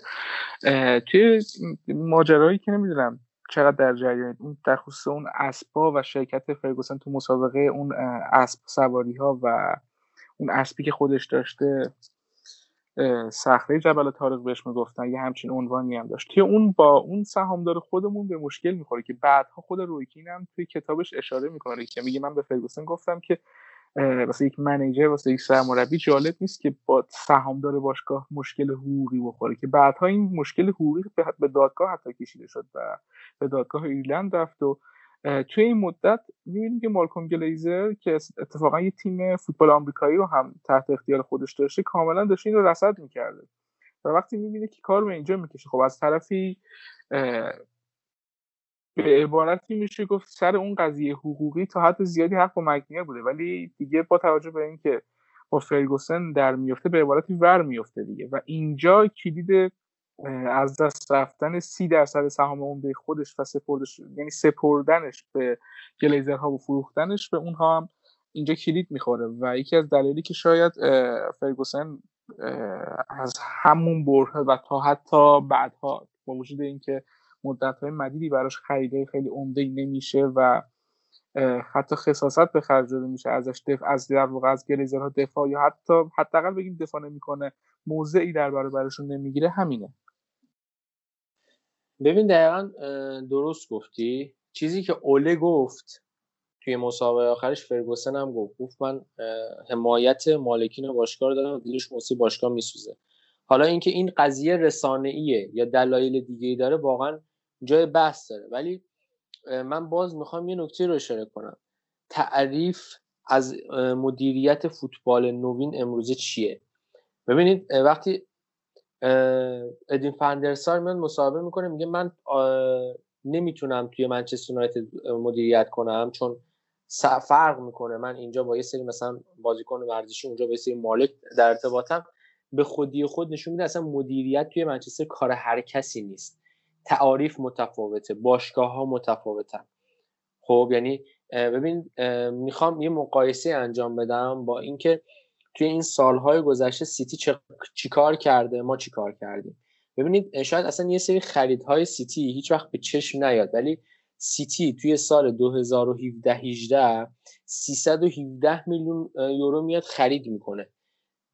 توی ماجرایی که نمی‌دونم چقدر در جریان اون در خصوص اون اسبا و شرکت فرگوسن تو مسابقه اون اسب سواری ها و اون اسبی که خودش داشته صخره جبل طارق بهش می‌گفتن یه همچین عنوانی هم داشت. توی اون با اون سهامدار خودمون به مشکل می‌خوره که بعدها خود رویکین هم توی کتابش اشاره می‌کنه که میگه من به فرگوسن گفتم که واسه یک منیجر واسه یک سرمربی جالب نیست که با سهامدار باشگاه مشکل حقوقی بخوره. که بعدها این مشکل حقوقی به دادگاه حتی کشیده شد و به دادگاه ایرلند رفت و توی این مدت می‌بینیم که مالکوم گلیزر که اتفاقا یه تیم فوتبال آمریکایی رو هم تحت اختیار خودش داشته کاملا داشته این رو رصد می‌کرده. و وقتی می‌بینه که کار به اینجا می‌کشه خب از طرفی به عبارتی میشه گفت سر اون قضیه حقوقی تا حد زیادی حق با مگنیر بوده. ولی دیگه با توجه به اینکه با فرگوسن در میفته به عبارتی ور میفته دیگه. و اینجا کلید از دست رفتن سی درصد سهام عمده خودش و سپردش یعنی سپردنش به گلیزرها و فروختنش به اونها هم اینجا کلید می‌خوره. و یکی از دلایلی که شاید فرگوسن از همون بره و تا حتی بعدها با وجود اینکه مدت های مدیدی براش خریده خیلی عمده نمیشه و حتی خصاصت به خرج داده میشه ازش دفع از در واقع از گلیزرها دفاع یا حتی حداقل بگیم دفاع نمی‌کنه موضعی در برابرشون نمی‌گیره همینه. ببین دقیقا درست گفتی. چیزی که اوله گفت توی مسابقه آخرش فرگوسن هم گفت. گفت من حمایت مالکین باشگاه رو دارم دلش موسی باشگاه میسوزه. حالا اینکه این قضیه رسانه ایه یا دلایل دیگه ای داره واقعا جای بحث داره. ولی من باز می‌خوام یه نکته رو اشاره کنم. تعریف از مدیریت فوتبال نوین امروزه چیه؟ ببینید وقتی ادین فندرسار من مصاحبه می‌کنه میگه من نمی‌تونم توی منچستر یونایتد مدیریت کنم چون فرق می‌کنه. من اینجا با یه سری مثلا بازیکن ورزشی اونجا با یه سری مالک در ارتباطم به خودی خود نشون میده اصلا مدیریت توی منچستر کار هر کسی نیست. تعاریف متفاوته باشگاه ها متفاوتن. خب یعنی ببین می‌خوام یه مقایسه انجام بدم با اینکه توی این سالهای گذشته سیتی چیکار کرده؟ ما چیکار کردیم؟ ببینید شاید اصلا یه سری خریدهای سیتی هیچ وقت به چشم نیاد ولی سیتی توی سال 2017 18 317 میلیون یورو میاد خرید می‌کنه.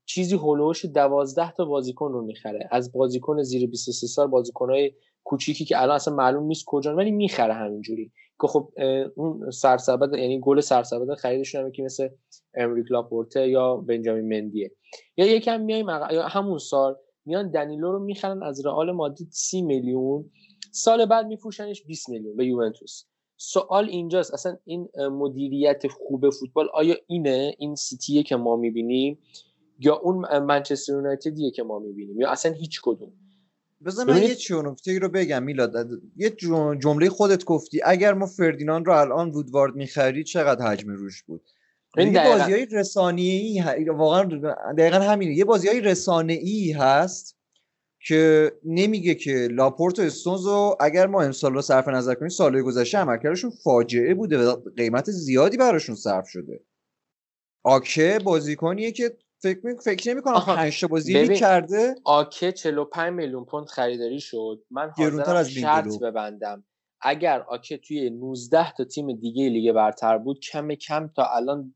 چیزی هولوش 12 تا بازیکن رو می‌خره. از بازیکن زیر 23 سال بازیکنهای کوچیکی که الان اصلا معلوم نیست کجا ولی می‌خره همینجوری. که خب اون سرسبد یعنی گل سرسبد خریدشون هم که مثل امریک لاپورته یا بنجامین مندیه. یا یکم میای یا همون سال میان دنیلو رو می‌خرن از رئال مادرید 30 میلیون سال بعد میفروشنش 20 میلیون به یوونتوس. سوال اینجاست اصلا این مدیریت خوب فوتبال آیا اینه؟ این سیتیه که ما می‌بینیم یا اون منچستر یونایتدیه که ما می‌بینیم؟ یا اصلا هیچ کدوم؟ بذار من یه نکته رو بگم میلاد. یه جمله خودت گفتی. اگر ما فردیناند رو الان وودوارد می‌خرید چقدر حجم روش بود؟ این یه بازی های رسانه‌ای واقعا دقیقا همینه. یه بازی های رسانه‌ای هست که نمیگه که لاپورت و استونز رو اگر ما امسال رو صرف نظر کنیم سالهای گذشته عملکردشون فاجعه بوده و قیمت زیادی براشون صرف شده. آکه بازیکنیه که فکر می... فکر نمی کنم 5 تا بازی کرده آکه 45 میلیون پوند خریداری شد. من حاضرم از شرط ببندم. اگر آکه توی 19 تا تیم دیگه لیگ برتر بود کم کم تا الان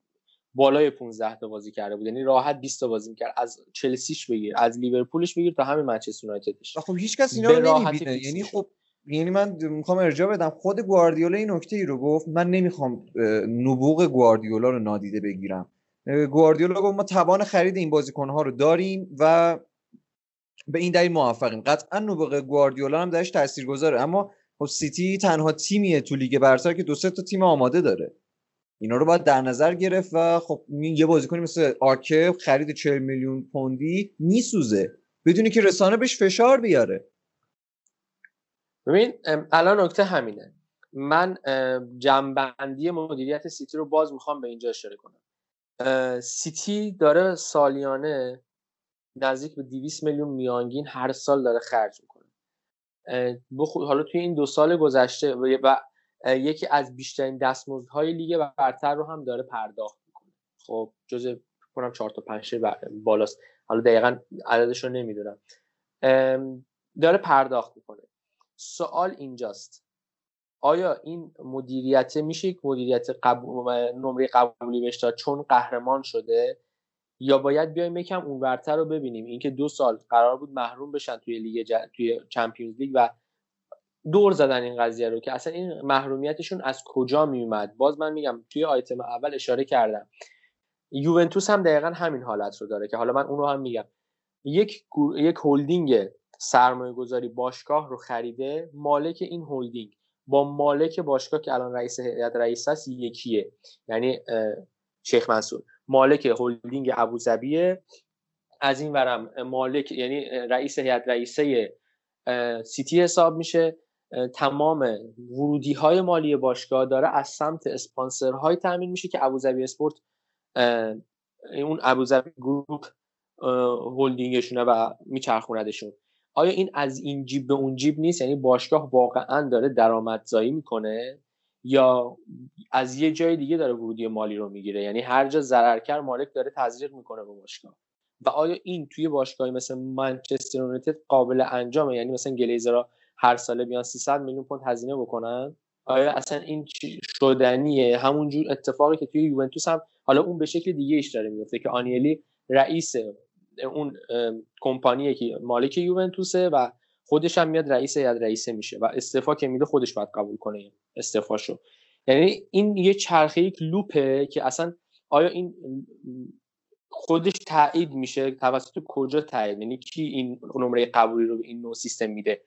بالای 15 تا بازی کرده بود. یعنی راحت 20 تا بازی می‌کرد. از چلسیش بگیر از لیورپولش بگیر تا همین منچستر یونایتدش. خب هیچ کس اینا رو نمی‌بینه. یعنی خب یعنی من می‌خوام ارجاع بدم. خود گواردیولا این نکته ای رو گفت. من نمی‌خوام نبوغ گواردیولا رو نادیده بگیرم. گواردیولا گفت ما توان خرید این بازیکنها رو داریم و به این دلیل موفقیم. قطعا نبوغ گواردیولا هم درش تاثیرگذاره اما خب سیتی تنها تیمیه تو لیگ برتر که دو سه تا تیم آماده داره. اینا رو باید در نظر گرفت و خب یه بازیکنی مثل آکه خرید 40 میلیون پوندی میسوزه. بدونی که رسانه بهش فشار بیاره. ببین الان نکته همینه. من جنبندی مدیریت سیتی رو باز می‌خوام به اینجا اشاره کنم. سیتی داره سالیانه نزدیک به 200 میلیون میانگین هر سال داره خرج می‌کنه. حالا توی این دو سال گذشته و یکی از بیشترین دستمزدهای لیگ برتر رو هم داره پرداخت می‌کنه. خب جز کنم 4 تا 5 بالاست. حالا دقیقا عددش رو نمی‌دونم داره پرداخت می‌کنه. سوال اینجاست. آیا این مدیریت میشه یک مدیریت قبول نمره قبولی بهش چون قهرمان شده؟ یا باید بیایم یکم اونورتر رو ببینیم؟ اینکه دو سال قرار بود محروم بشن توی لیگ ج... توی Champions League و دور زدن این قضیه رو که اصلا این محرومیتشون از کجا میومد؟ باز من میگم توی آیتم اول اشاره کردم. یوونتوس هم دقیقا همین حالت رو داره که حالا من اون رو هم میگم. یک یک هلدینگ سرمایه گذاری باشگاه رو خریده مالک این هلدینگ با مالک باشگاه که الان رئیس هیئت رئیس هست یکیه. یعنی شیخ منصور. مالک هلدینگ ابوظبیه از این ورم مالک یعنی رئیس هیئت رئیسه سیتی حساب میشه. تمام ورودی های مالی باشگاه داره از سمت اسپانسرهای تامین میشه که ابوظبی اسپورت اون ابوظبی گروپ هلدینگشونه و میچرخوندشون. آیا این از این جیب به اون جیب نیست؟ یعنی باشگاه واقعا داره درآمدزایی می‌کنه یا از یه جای دیگه داره ورودی مالی رو می‌گیره؟ یعنی هر جا ضررکر مالک داره تزریق می‌کنه به باشگاه. و آیا این توی باشگاهی مثل منچستر یونایتد قابل انجامه؟ یعنی مثلا گلیزرها هر ساله بیان 300 میلیون پوند هزینه بکنن؟ آیا اصلا این شدنیه؟ همونجور اتفاقی که توی یوونتوس هم حالا اون به شکل دیگه ایش داره میفته که آنیلی رئیس اون کمپانیه که مالک یوونتوسه و خودش هم میاد رئیس یاد رئیسه میشه و استعفا که میده خودش باید قبول کنه استعفاشو. یعنی این یه چرخه یک لوپه که اصلا آیا این خودش تایید میشه؟ توسط کجا تایید؟ یعنی کی این نمره قبولی رو به این نوع سیستم میده؟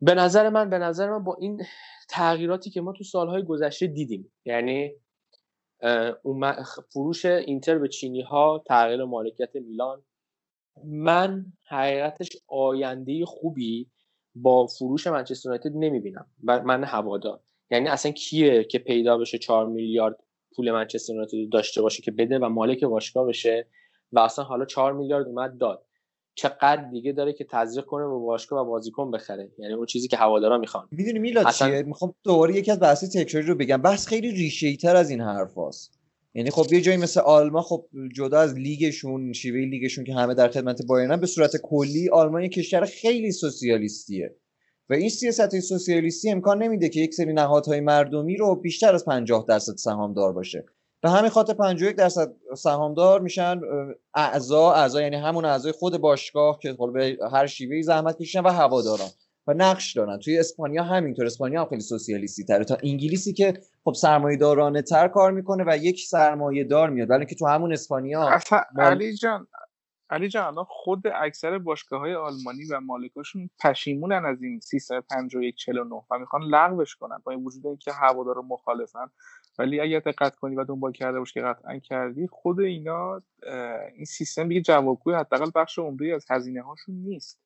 به نظر من به نظر من با این تغییراتی که ما تو سالهای گذشته دیدیم یعنی فروش اینتر به چینی ها تغییر مالکیت میلان. من حقیقتش آینده خوبی با فروش منچستر یونایتد نمی‌بینم. من هوادار. یعنی اصلا کیه که پیدا بشه 4 میلیارد پول منچستر یونایتد داشته باشه که بده و مالک باشگاه بشه و اصلا حالا 4 میلیارد اومد داد. چقدر دیگه داره که تزریق کنه به باشگاه و بازیکن بخره. یعنی اون چیزی که هوادارا می‌خوان. می‌دونی میلاد اصلا... چیه؟ می‌خوام دوباره یکی از بحث تکراری رو بگم. بحث خیلی ریشه تر از این حرفاست یعنی خب یه جایی مثل آلمان خب جدا از لیگشون شیوه لیگشون که همه در خدمت بایرنن به صورت کلی آلمان یه کشور خیلی سوسیالیستیه. و این سیاست سوسیالیستی امکان نمیده که یک سری نهادهای مردمی رو بیشتر از 50 درصد سهامدار باشه. به همین خاطر 51 درصد سهامدار میشن اعضا اعضا یعنی همون اعضای خود باشگاه که به هر شیوهی زحمت کشیدن و هواداران و نقش دارن. توی اسپانیا همینطور اسپانیا هم خیلی سوسیالیستی تره. تا انگلیسی که خب سرمایه دارانه تر کار می‌کنه و یک سرمایه دار میاد. ولی که تو همون اسپانیا علی جان علی جان خود اکثر باشگاه های آلمانی و مالکاشون پشیمونن از این سیستم 51 49 و می‌خوان لغوش کنن با این وجود اینکه هوادار مخالفن. ولی اگر دقت کنی و دنبال کرده باش که قطعا کردی خود اینا این سیستم دیگه جوابگوی حداقل بخش عمده از هزینه هاشون نیست.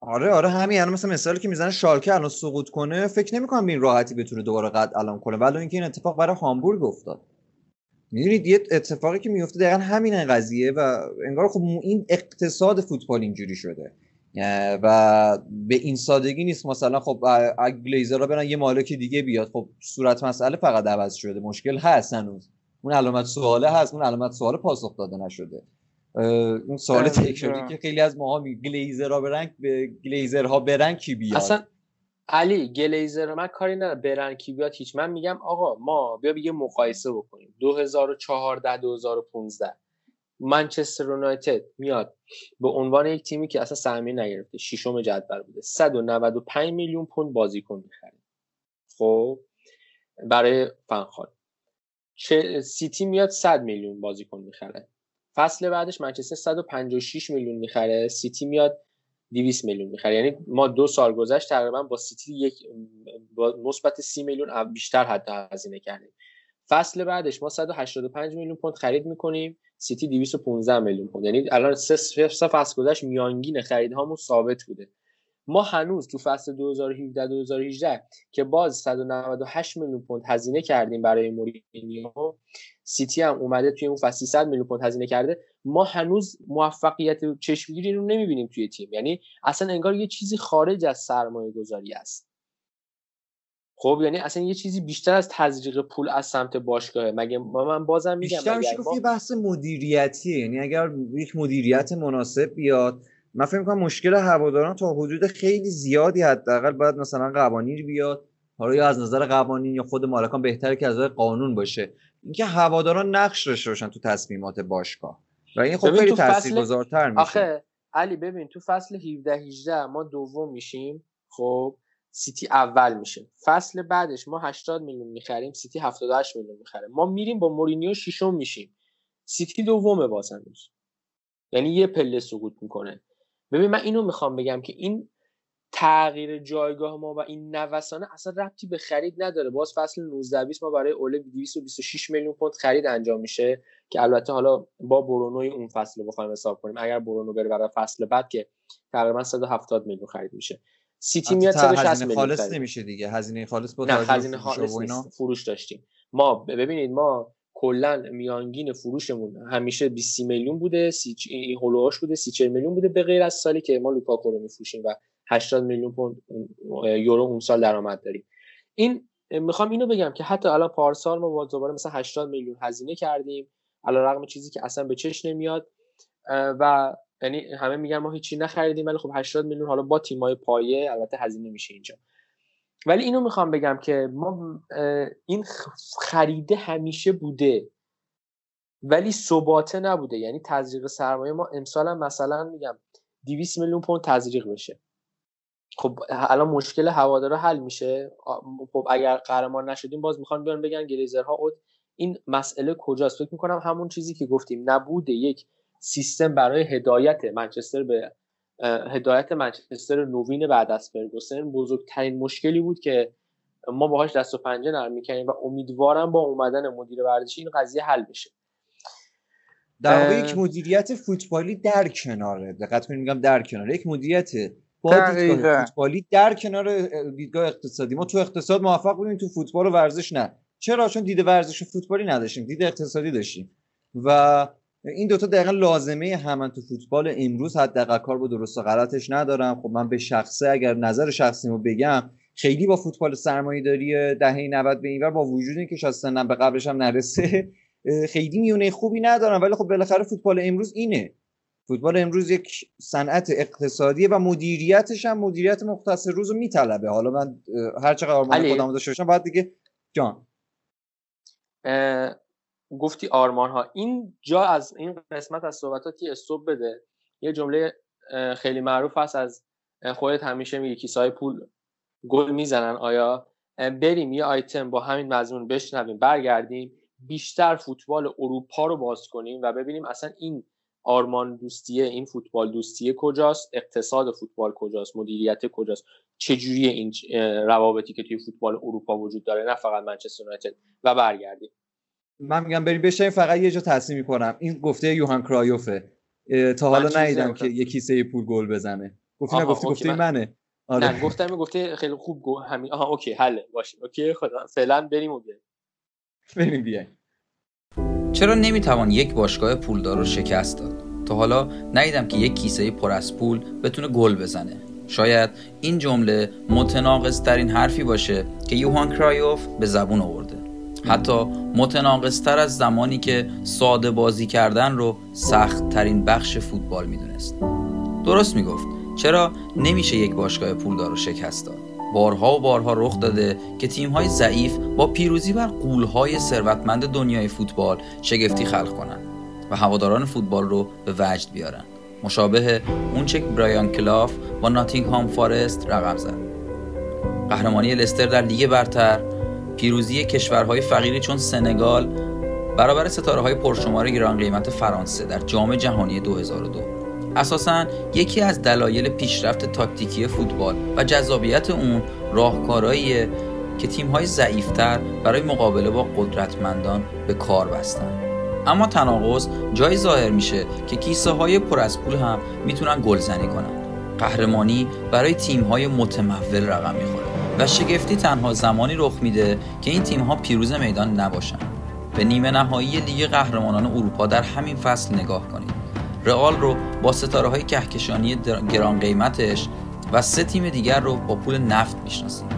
آره آره همین. الان مثلا مثالی که می‌زنه شالکه الان سقوط کنه فکر نمی‌کنم این راحتی بتونه دوباره قد الان کنه. ولی اینکه این اتفاق برای هامبورگ افتاد. می‌دونید یه اتفاقی که میفته دقیقا همین قضیه و انگار خب این اقتصاد فوتبال اینجوری شده. و به این سادگی نیست مثلا خب اگه گلیزر برن یه مالک دیگه بیاد خب صورت مسئله فقط عوض شده مشکل هست هنوز. اون علامت سواله هست اون علامت سوال پاسخ داده نشده. اون سوال تکراری که خیلی از ماها می گلیزر ها برن گلیزر ها برن کی بیاد؟ اصلا علی گلیزر من کاری ندارم برن کی بیاد هیچ. من میگم آقا ما بیا یه مقایسه بکنیم. 2014 2015 منچستر یونایتد میاد به عنوان یک تیمی که اصلا سهمیه نگرفته ششم جدول بوده. 195 میلیون پوند بازیکن می‌خره. خب برای فنخال چه سیتی میاد 100 میلیون بازیکن می‌خره. فصل بعدش منچستر 156 میلیون می‌خره. سیتی میاد 200 میلیون می‌خره. یعنی ما دو سال گذشت تقریبا با سیتی یک مثبت 30 میلیون بیشتر حتی هزینه کردیم. فصل بعدش ما 185 میلیون پوند خرید می‌کنیم. سیتی 215 میلیون پوند. یعنی الان سه سه فصل گذشت میانگین خریدهامون ثابت بوده. ما هنوز تو فصل 2017 2018 که باز 198 میلیون پوند هزینه کردیم برای مورینیو سیتی هم اومده توی اون فصل 300 میلیون پوند هزینه کرده. ما هنوز موفقیت چشمگیری رو نمی‌بینیم توی تیم. یعنی اصلا انگار یه چیزی خارج از سرمایه گذاری است. خب یعنی اصلا یه چیزی بیشتر از تزریق پول از سمت باشگاهه. مگه من بازم میگم بیشتر میشه گفت بحث مدیریتیه. یعنی اگر یک مدیریت مناسب بیاد من فکر می‌کنم مشکل هواداران تا حدود خیلی زیادی حداقل باید مثلا قوانین بیاد. حالا یا از نظر قوانین یا خود مالکان بهتره که از نظر قانون باشه. اینکه هواداران نقش داشته باشن تو تصمیمات باشگاه. و این خب خیلی تاثیرگذارتر میشه. آخه علی ببین تو فصل 17 18 ما دوم میشیم خب؟ سیتی اول میشه. فصل بعدش ما 80 میلیون می‌خریم سیتی 78 میلیون می‌خره. ما میریم با مورینیو ششم میشیم. سیتی دومه باز یعنی یه پله سقوط می‌کنه. ببین من اینو می‌خوام بگم که این تغییر جایگاه ما و این نوسانه اصلا ربطی به خرید نداره. باز فصل 19 20 ما برای اوله 226 میلیون پوند خرید انجام میشه که البته حالا با برونوی اون فصل رو بخوایم حساب کنیم. اگر برونو بره برای فصل بعد که تقریبا 170 میلیون خرید میشه. سیتی میاد 160 میلیون خالص نمیشه دیگه. هزینه خالص با هزینه خالص فروش داشتیم. ما ببینید ما کلا میانگین فروشمون همیشه 20 میلیون بوده سی این هولوهاش بوده 30 میلیون بوده به غیر از سالی که ما لوکاکو رو میفروشیم و 80 میلیون پوند یورو اون سال درآمد داریم. این می‌خوام اینو بگم که حتی الان پارسال ما با دوباره مثلا 80 میلیون هزینه کردیم رغم چیزی که اصلا به چش نمیاد و یعنی همه میگن ما هیچی نخریدیم ولی خب 80 میلیون حالا با تیمای پایه البته هزینه میشه اینجا. ولی اینو می‌خوام بگم که ما این خریده همیشه بوده. ولی ثباته نبوده. یعنی تزریق سرمایه ما امسال مثلا میگم 200 میلیون پوند تزریق بشه. خب الان مشکل هوادارا حل میشه. خب اگر قهرمان نشدیم باز می‌خوان بیان بگن گلیزرها اوت. این مسئله کجاست؟ فکر می‌کنم همون چیزی که گفتیم. نبوده یک سیستم برای هدایت منچستر به هدایت منچستر نوین بعد از فرگوسن بزرگترین مشکلی بود که ما باهاش دست و پنجه نرم می‌کنیم و امیدوارم با اومدن مدیر ورزشی این قضیه حل بشه. در واقع یک مدیریت فوتبالی در کناره. دقت کنید میگم در کناره. یک مدیریت با دیدگاه فوتبالی در کنار دیدگاه اقتصادی. ما تو اقتصاد موفق بودیم تو فوتبال و ورزش نه. چرا؟ چون دید ورزش و فوتبالی نداشتیم دید اقتصادی داشتیم. و این دوتا دقیقا لازمه همن تو فوتبال. امروز حداقل کار با درست و غلطش ندارم. خب من به شخصه اگر نظر شخصی رو بگم خیلی با فوتبال سرمایه داری دهه 90 به اینور با وجود اینکه شاید سنم به قبلش هم نرسه خیلی میونه خوبی ندارم. ولی خب بالاخره فوتبال امروز اینه. فوتبال امروز یک صنعت اقتصادیه و مدیریتش هم مدیریت مختص روز رو میطلبه. حالا من هر چقدر آرمان خودم داشته باشم باید دیگه جان. گفتی آرمان ها این جا از این قسمت از صحبتاتی استوب بده. یه جمله خیلی معروف هست از خودت همیشه میگی کیسای پول گل می‌زنن. آیا؟ بریم یه آیتم با همین مضمون بشنویم برگردیم بیشتر فوتبال اروپا رو باز کنیم و ببینیم اصلا این آرمان دوستیه این فوتبال دوستیه کجاست اقتصاد فوتبال کجاست مدیریت کجاست چجوری این روابطی که توی فوتبال اروپا وجود داره نه فقط منچستر یونایتد. و برگردیم. من میگم بریم بشین فقط یه جا تصمیم می‌کنم. این گفته یوهان کرایوفه. تا حالا ندیدم که یه کیسه پول گل بزنه. گفتی نه گفتی گفته منه. آره. نه گفتم گفته خیلی خوب گو همین آها اوکی حله باشه. اوکی خدا. فعلا بریم و بیایم. بریم بیایم. چرا نمی‌توان یک باشگاه پولدار رو شکست داد؟ تا حالا ندیدم که یک کیسه پر از پول بتونه گل بزنه. شاید این جمله متناقض ترین حرفی باشه که یوهان کرایوف به زبون آورده حتی متناقض تر از زمانی که ساده بازی کردن رو سخت ترین بخش فوتبال می‌دونست. درست می‌گفت. چرا نمیشه یک باشگاه پولدار رو شکست داد؟ بارها و بارها رخ داده که تیم‌های ضعیف با پیروزی بر قولهای ثروتمند دنیای فوتبال شگفتی خلق کنند و هواداران فوتبال رو به وجد بیارن. مشابه اونچه که برایان کلاف با ناتینگهام فارست رقم زد. قهرمانی لستر در لیگ برتر پیروزی کشورهای فقیری چون سنگال برابر ستاره های پرشمار گران قیمت فرانسه در جام جهانی 2002 اساسا یکی از دلایل پیشرفت تاکتیکی فوتبال و جذابیت اون راهکارهاییه که تیم‌های ضعیفتر برای مقابله با قدرتمندان به کار بستن. اما تناقض جایی ظاهر میشه که کیسه های پر از پول هم می‌تونن گلزنی کنن. قهرمانی برای تیم های متمول رقم می‌خوره. و شگفتی تنها زمانی رخ میده که این تیم ها پیروز میدان نباشن. به نیمه نهایی لیگ قهرمانان اروپا در همین فصل نگاه کنید. رئال رو با ستاره های کهکشانی گران قیمتش و سه تیم دیگر رو با پول نفت می‌شناسیم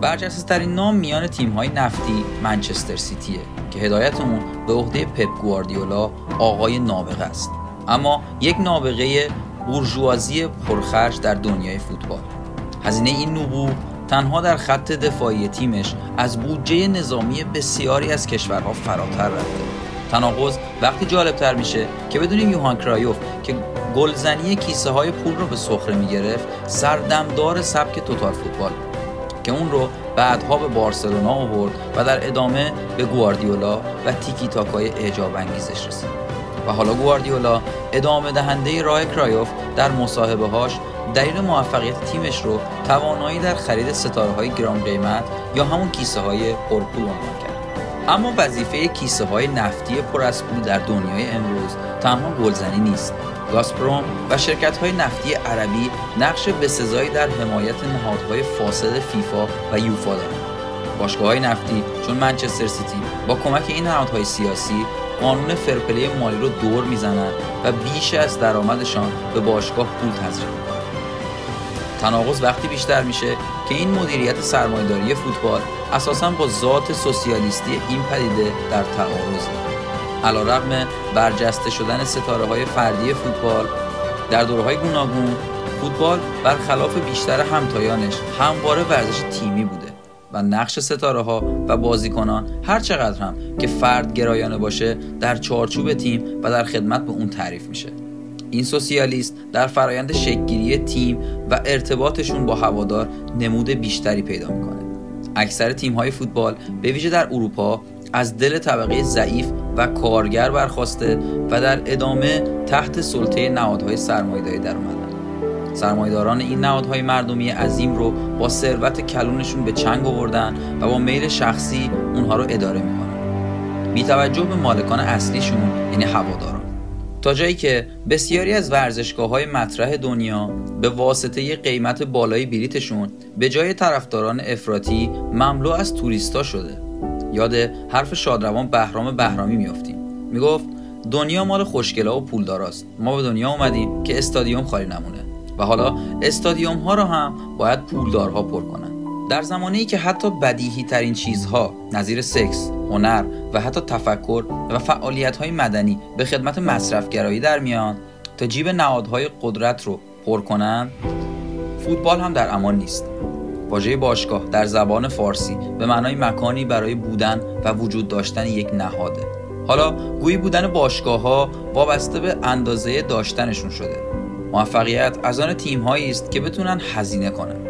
برجسته ترین نام میان تیم های نفتی منچستر سیتیه که هدایتمون به عهده پپ گواردیولا آقای نابغه است. اما یک نابغه بورژوازی پرخرج در دنیای فوتبال. هزینه این نبوغ تنها در خط دفاعی تیمش از بودجه نظامی بسیاری از کشورها فراتر رفته. تناقض وقتی جالبتر میشه که بدونیم یوهان کرایوف که گلزنی کیسه های پول رو به سخره می‌گرفت سردمدار سبک توتال فوتبال که اون رو بعدها به بارسلونا آورد و در ادامه به گواردیولا و تیکی تاکای اعجاب انگیزش رسید. و حالا گواردیولا ادامه دهنده راه کرایوف در مصاحبه هاش دلیل موفقیت تیمش رو توانایی در خرید ستاره های گران قیمت یا همون کیسه های پرپول عنوان کرد. اما وظیفه کیسه های نفتی پر از پول در دنیای امروز تنها گلزنی نیست. گاسپروم و شرکت های نفتی عربی نقش بسزایی در حمایت نهادهای فاسد فیفا و یوفا دارند. باشگاه های نفتی چون منچستر سیتی با کمک این نهادهای سیاسی قانون فرپلی مالی رو دور می‌زنند و بیش از درآمدشان به باشگاه پول تزریق تناقض وقتی بیشتر میشه که این مدیریت سرمایهداری فوتبال اساسا با ذات سوسیالیستی این پدیده در تعارضه. علیرغم برجسته شدن ستاره های فردی فوتبال در دوره های گوناگون فوتبال برخلاف بیشتر همتایانش همواره ورزش تیمی بوده و نقش ستاره ها و بازیکنان هر چقدر هم که فرد گرایانه باشه در چارچوب تیم و در خدمت به اون تعریف میشه. این سوسیالیست در فرایند شکلگیری تیم و ارتباطشون با هوادار نمود بیشتری پیدا می‌کنه. اکثر تیم های فوتبال به ویژه در اروپا از دل طبقه ضعیف و کارگر برخواسته و در ادامه تحت سلطه نهادهای سرمایه‌داری در اومدن. سرمایداران این نهادهای مردمی عظیم رو با ثروت کلونشون به چنگ آوردن و با میل شخصی اونها رو اداره می‌کنن. بی توجه به مالکان اصلیشون یعنی هواداران. تا جایی که بسیاری از ورزشگاه های مطرح دنیا به واسطه قیمت بالای بلیتشون به جای طرفداران افراطی مملو از توریستا شده. یاد حرف شادروان بهرام بهرامی میافتیم. می‌گفت دنیا مال خوشگلا و پولداراست ما به دنیا اومدیم که استادیوم خالی نمونه. و حالا استادیوم ها را هم باید پولدارها پر کنند در زمانی که حتی بدیهی ترین چیزها نظیر سکس، هنر و حتی تفکر و فعالیت های مدنی به خدمت مصرفگرایی در میان تا جیب نهادهای قدرت رو پر کنند فوتبال هم در امان نیست. واژه باشگاه در زبان فارسی به معنای مکانی برای بودن و وجود داشتن یک نهاده. حالا گویی بودن باشگاه ها وابسته به اندازه داشتنشون شده. موفقیت از آن تیم است که بتونن هزینه کنن.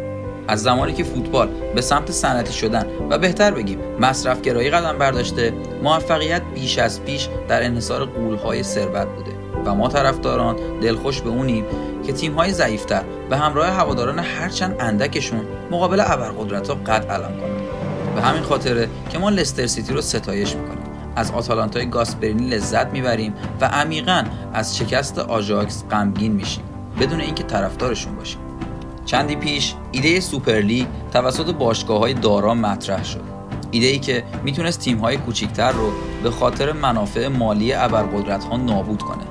از زمانی که فوتبال به سمت صنعتی شدن و بهتر بگیم مصرفگرایی قدم برداشته موفقیت بیش از پیش در انحصار قولهای ثروت بوده و ما طرفداران دلخوش به اونیم که تیم‌های ضعیفتر به همراه هواداران هرچند اندکشون مقابل ابرقدرت‌ها قد علم کنند. به همین خاطره که ما لستر سیتی رو ستایش می‌کنیم. از آتالانتای گاسپرینی لذت می‌بریم و عمیقا از شکست آژاکس غمگین میشیم. بدون اینکه طرفدارشون باشیم. چندی پیش ایده سوپرلیگ توسط باشگاه های دارا مطرح شد. ایده ای که می‌تونست تیم های کوچیکتر رو به خاطر منافع مالی ابرقدرت ها نابود کنه.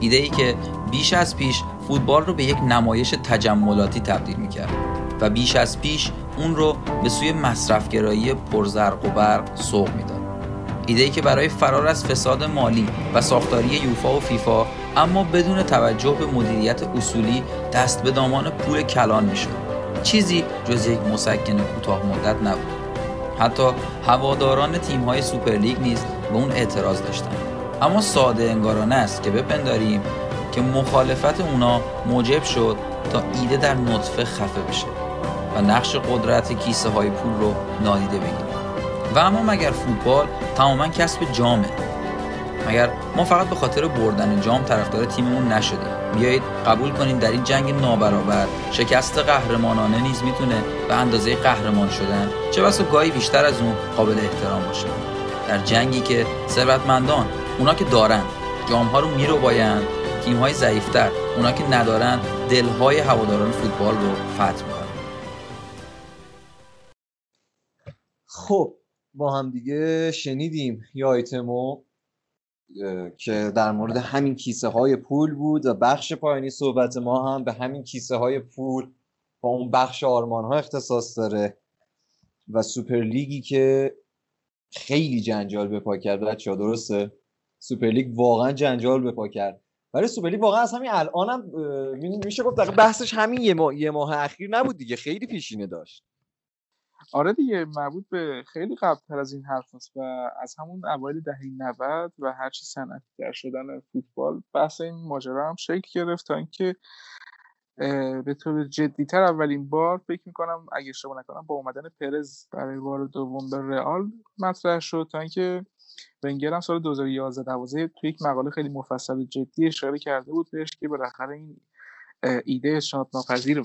ایده ای که بیش از پیش فوتبال رو به یک نمایش تجملاتی تبدیل می‌کرد و بیش از پیش اون رو به سوی مصرفگرایی پرزرق و برق سوق می‌داد. ایده ای که برای فرار از فساد مالی و ساختاری یوفا و فیفا اما بدون توجه به مدیریت اصولی دست به دامان پول کلان می‌شد. چیزی جز یک مسکن کوتاه مدت نبود. حتی هواداران تیم های سوپرلیگ نیز به اون اعتراض داشتند. اما ساده انگارانه است که بپنداریم که مخالفت اونا موجب شد تا ایده در نطفه خفه بشه و نقش قدرت کیسه های پول رو نادیده بگیریم. و اما مگر فوتبال تماما کسب جامه؟ مگر ما فقط به خاطر بردن جام طرفدار تیممون نشدیم. بیایید قبول کنیم در این جنگ نابرابر شکست قهرمانانه نیز می‌تونه به اندازه قهرمان شدن چه بسا گاهی بیشتر از اون قابل احترام باشه. در جنگی که ثروتمندان اونا که دارن جام ها رو میرو بایند تیم های ضعیفتر اونا که ندارن دلهای هواداران فوتبال رو فتح می‌کنن. خب با هم دیگه شنیدیم یه آیتمو که در مورد همین کیسه های پول بود و بخش پایانی صحبت ما هم به همین کیسه های پول با اون بخش آرمان ها اختصاص داره و سوپر لیگی که خیلی جنجال به پا کرد بچه درسته؟ سوپر لیگ واقعا جنجال به پا کرد. برای سوپر لیگ واقعا از همین الان هم میشه گفت بحثش همین یه ماه, یه ماه اخیر نبود دیگه خیلی پیشینه داشت. آره دیگه مربوط به خیلی قبلتر از این حرف هست و از همون اوایل دهه 90 و هرچی صنعتی‌تر شدن فوتبال بحث این ماجرا هم شکل گرفت تا اینکه به طور جدیتر اولین بار فکر می‌کنم اگه اشتباه نکنم با اومدن پرز برای بار دوم به رئال مطرح شد تا اینکه ونگر هم سال 2011 12 توی یک مقاله خیلی مفصل و جدی اشاره کرده بود بهش که بالاخره این ایده شاد ناپذیر و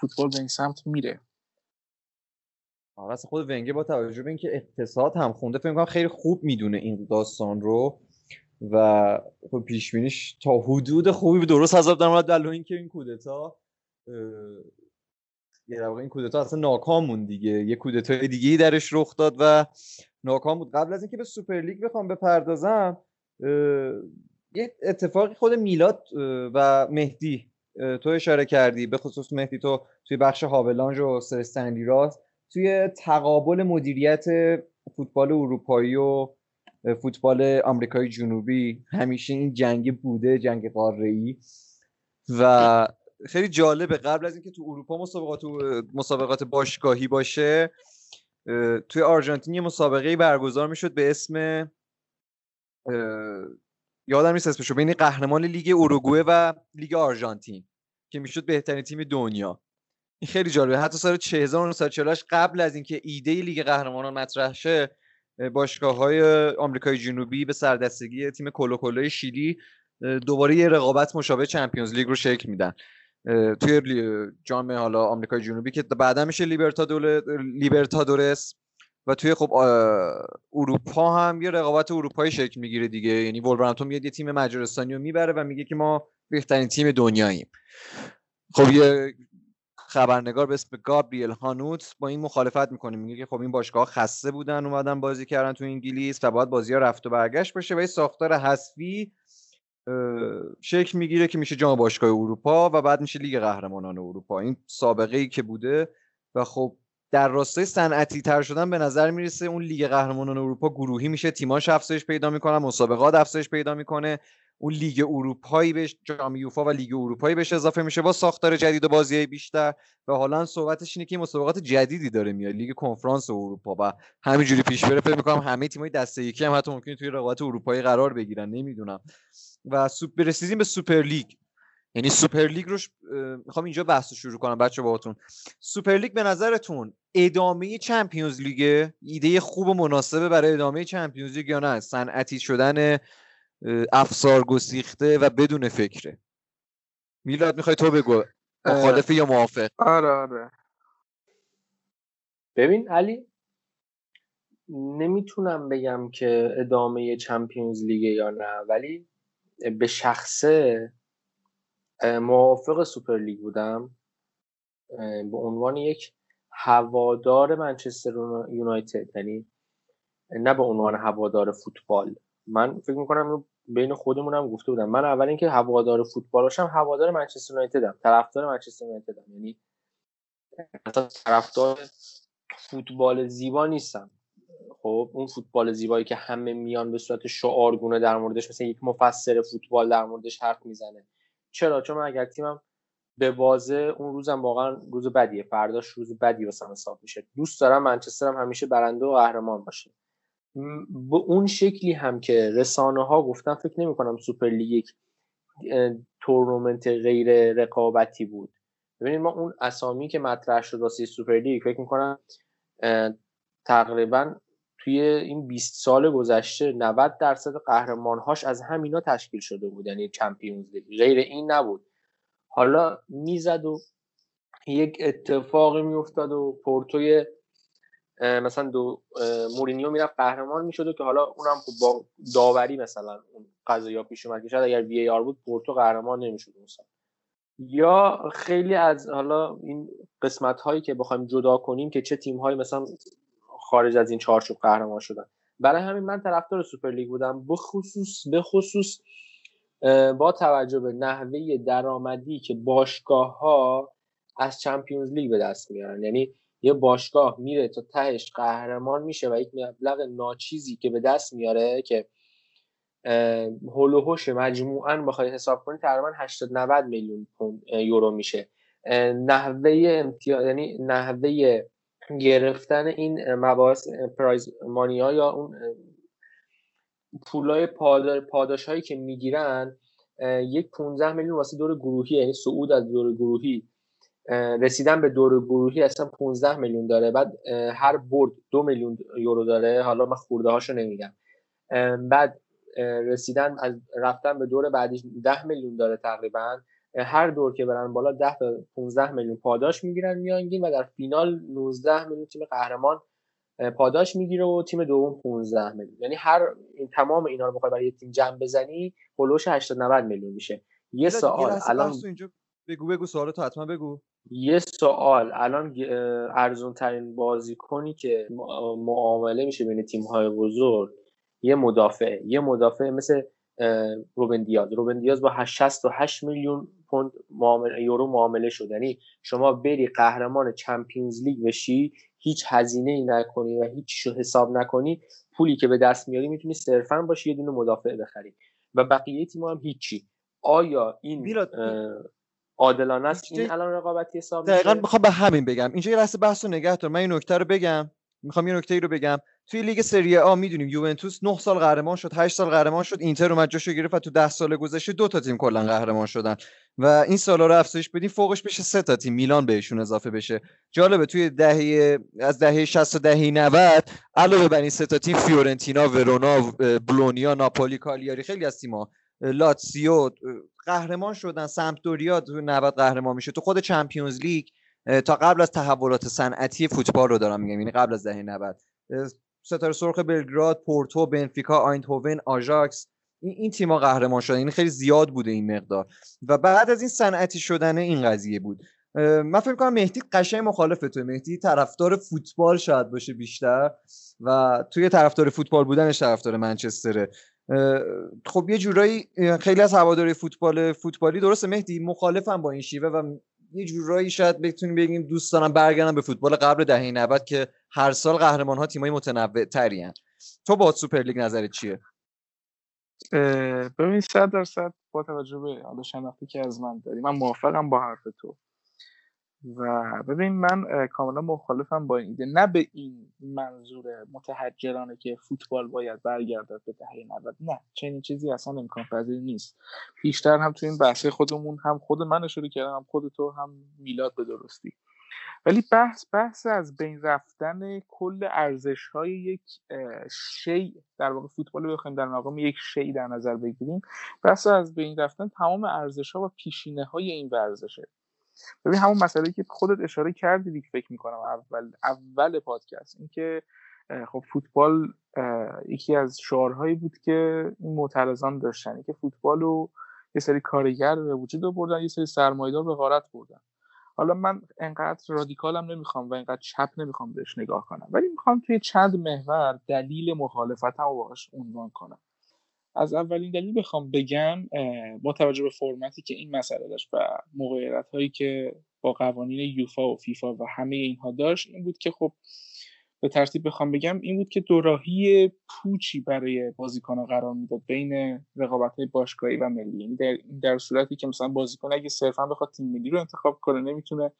فوتبال به این سمت میره. آره خود ونگر با توجه به اینکه اقتصاد هم خونده فکر کنم خیلی خوب می‌دونه این داستان رو و خب پیش بینیش تا حدود خوبی درست حساب در مورد اینکه این کودتا یه این کودتا اصلا ناکام موند دیگه. یه کودتای دیگه ای درش رخ داد و ناکام بود. قبل از اینکه به سوپر لیگ بخوام بپردازم یه اتفاقی خود میلاد و مهدی تو اشاره کردی. به خصوص مهدی تو توی بخش هاولانج و سرستندی راست. توی تقابل مدیریت فوتبال اروپایی و فوتبال آمریکای جنوبی همیشه این جنگ بوده جنگ قاره و خیلی جالبه قبل از اینکه تو اروپا مسابقات مسابقات باشگاهی باشه توی آرژانتین یه مسابقه برگزار می‌شد به اسم یادم نیست اسمشو بین قهرمان لیگ اروگوئه و لیگ آرژانتین که می‌شد بهترین تیم دنیا. این خیلی جالبه. حتی سال 1948 قبل از اینکه ایده لیگ قهرمانان مطرح شه باشگاه های آمریکای جنوبی به سردستگی تیم کلو شیلی دوباره یه رقابت مشابه چمپیونز لیگ رو شکل میدن. توی جام حالا آمریکای جنوبی که بعدا میشه لیبرتادورس و توی خب اروپا هم یه رقابت اروپایی شکل می‌گیره دیگه. یعنی ولورهمپتون میاد یه تیم مجارستانی رو می‌بره و میگه که ما بهترین تیم دنیاییم. خب یه خبرنگار به اسم گابریل هانوت با این مخالفت می‌کنه. میگه که خب این باشگاه خسته بودن اومدن بازی کردن تو انگلیس و باید بازی ها رفت و برگشت باشه و این ساختار حذفی شکل می‌گیره که میشه جام باشگاه اروپا و بعد میشه لیگ قهرمانان اروپا. این سابقه ای که بوده و خب در راستای صنعتی تر شدن به نظر می‌رسه اون لیگ قهرمانان اروپا گروهی میشه. تیماش افزایش پیدا می‌کنن مسابقات افزایش پیدا می‌کنه. اون لیگ اروپایی بهش جام یوفا و لیگ اروپایی بهش اضافه میشه با ساختار جدید و بازی بیشتر. و حالا صحبتش اینه که مسابقات جدیدی داره میاد لیگ کنفرانس اروپا و همینجوری پیش بره. فکر می‌کنم همه تیمای دسته یکی هم حتی ممکنه توی رقابت اروپایی قرار بگیرن نمی‌دونم. و سوپر رسیدیم به سوپر لیگ. یعنی سوپر لیگ رو می‌خوام اینجا بحث شروع کنم بچه باهاتون. سوپر لیگ به نظرتون ادامه Champions League؟ ایده خوب و مناسبه برای ادامه Champions League یا نه؟ صنعتی شدن افسار گسیخته و بدون فکره. میلاد می‌خوای تو بگو مخالف یا موافق؟ آره آره. ببین علی نمی‌تونم بگم که ادامه چمپیونز لیگ یا نه ولی به شخصه موافق سوپر لیگ بودم. به عنوان یک هوادار منچستر یونایتد یعنی نه به عنوان هوادار فوتبال. من فکر می‌کنم بین خودمونم گفته بودم. من اول اینکه هوادار فوتبال باشم هوادار منچستر یونایتدم طرفدار منچستر یونایتدم. یعنی طرفدار فوتبال زیبا نیستم. خب اون فوتبال زیبایی که همه میان به صورت شعارگونه در موردش مثل یک مفسر فوتبال در موردش حرف می‌زنه. چرا؟ چون من اگر تیمم به بازه اون روزم واقعا روز بدیه. فرداش روز بدی واسم حساب میشه. دوست دارم منچسترم همیشه برنده و قهرمان باشه. به اون شکلی هم که رسانه ها گفتن فکر نمی کنم سوپر لیگ تورنمنت غیر رقابتی بود. ببینید ما اون اسامی که مطرح شد واسه سوپر لیگ فکر می‌کنم تقریبا توی این 20 سال گذشته 90 درصد قهرمانهاش از همینا تشکیل شده بود یعنی Champions League. غیر این نبود. حالا می‌زد و یک اتفاقی میافتاد و پورتوی مثلا دو مورینیو می‌رفت قهرمان می‌شد که حالا اونم خب با داوری مثلا اون قضایا پیش اومد که شاید اگر VAR بود پورتو قهرمان نمی‌شد مثلا یا خیلی از حالا این قسمت هایی که بخوایم جدا کنیم که چه تیم هایی مثلا خارج از این چارچوب قهرمان شدن. برای همین من طرفدار سوپر لیگ بودم به خصوص به خصوص با توجه به نحوه درآمدی که باشگاه ها از چمپیونز لیگ به دست میارن. یعنی یه باشگاه میره تا تهش قهرمان میشه و یک مبلغ ناچیزی که به دست میاره که هول و مجموعا بخوای حساب کنی تقریبا 80 90 میلیون یورو میشه. نحوه امتیاز یعنی نحوه گرفتن این مباحث پرایز مانیا یا اون پولای پاداش هایی که می‌گیرن یک 15 میلیون واسه دور گروهی یعنی صعود از دور گروهی. رسیدن به دور گروهی اصلا 15 میلیون داره. بعد هر برد دو میلیون یورو داره. حالا من خورده هاشو نمیگم بعد رسیدن از رفتن به دور بعدی 10 میلیون داره تقریبا. هر دور که برن بالا 10 تا 15 میلیون پاداش می‌گیرن میانگین و در فینال 19 میلیون تیم قهرمان پاداش می‌گیره و تیم دوم 15 میلیون. یعنی هر این تمام اینا رو بخوای برای تیم جمع بزنی هولوش 80 90 میلیون میشه. یه سوال الان اینجا بگو بگو سوالتو حتما بگو. یه سوال. الان ارزون ترین بازیکنی که معامله میشه بین تیم های بزرگ یه مدافع یه مدافع مثل روبن دیاز. روبن دیاز با 68 میلیون پوند معامله یورو معامله شد. یعنی شما بری قهرمان چمپیونز لیگ بشی هیچ هزینه ای نکنی و هیچ حساب نکنی پولی که به دست میاری می‌تونی صرفا باشی یه دونه مدافع بخری. و بقیه تیم هم هیچی. آیا این عادلانه است. این الان رقابتی حساب دقیقا می‌خوام به همین بگم. اینجا یه لحظه بحث رو نگه دار. من این نکته رو بگم. می‌خوام یه نکته ای رو بگم. توی لیگ سری آ می‌دونیم یوونتوس 9 سال قهرمان شد 8 سال قهرمان شد. اینتر اومد جاشو گرفت و تو 10 سال گذشته دو تا تیم کلا قهرمان شدن. و این سالا رو افزایش بدیم. فوقش بشه سه تا تیم. میلان بهشون اضافه بشه. جالبه توی دهه از دهه 60 تا دهه 90 علاوه بر این سه تا تیم فیورنتینا ورونا بولونیا ناپولی کالیاری خیلی از تیم‌ها لاتسیو قهرمان شدن سمپدوریا تو 90 قهرمان میشه. تو خود Champions League تا قبل از تحولات صنعتی فوتبال رو دارم میگم یعنی قبل از دهه 90 ستاره سرخ بلگراد پورتو بنفیکا آیندهوون آژاکس این, این تیم‌ها قهرمان شدن این خیلی زیاد بوده این مقدار. و بعد از این صنعتی شدن این قضیه بود. من فکر کنم مهدی قشنگ مخالفه تو مهدی طرفدار فوتبال شاید باشه بیشتر و توی طرفدار فوتبال بودنش طرفدار منچستره. خب یه جورایی خیلی از هواداری فوتبال فوتبالی درسته. مهدی مخالفم با این شیوه و یه جورایی شاید بتونیم بگیم دوست دارم برگردم به فوتبال قبل دهه 90 که هر سال قهرمان ها تیمای متنوع تری تو با سوپر لیگ نظرت چیه؟ ببین صد درصد با توجه به حالا شناختی که از من داری من موافقم با حرف تو. و ببین من کاملا مخالفم با این ایده. نه به این منظور متحجرانه که فوتبال باید برگردد به دهه 90 نه چنین چیزی اصلا امکان پذیر نیست. بیشتر هم تو این بحث خودمون هم خود من اشاره کردم هم خود تو هم میلاد به درستی. ولی بحث بحث از بین رفتن کل ارزش های یک شی در واقع فوتبال بخوایم در مقام یک شی در نظر بگیریم. بحث از بین رفتن تمام ارزش ها و پیشینه های این ورزشه. ببین همون مسئله که خودت اشاره کردی دیگه فکر می‌کنم اول اول پادکست. اینکه خب فوتبال یکی از شعارهایی بود که این معترضان داشتن. که فوتبال رو یه سری کارگر به وجود بردن یه سری سرمایه‌دار به غارت بردن. حالا من انقدر رادیکالم نمی‌خوام و انقدر چپ نمی‌خوام بهش نگاه کنم. ولی می‌خوام توی چند محور دلیل مخالفتم رو باهاش عنوان کنم. از اولین دلیل بخوام بگم با توجه به فرمتی که این مسئله داشت و مقایرت هایی که با قوانین یوفا و فیفا و همه اینها داشت این بود که خب به ترتیب بخوام بگم این بود که دوراهی پوچی برای بازیکن قرار می‌داد بین رقابت های باشگاهی و ملی. یعنی در, در صورتی که مثلا بازیکن اگه صرفا بخواد تیم ملی رو انتخاب کنه نمی‌تونه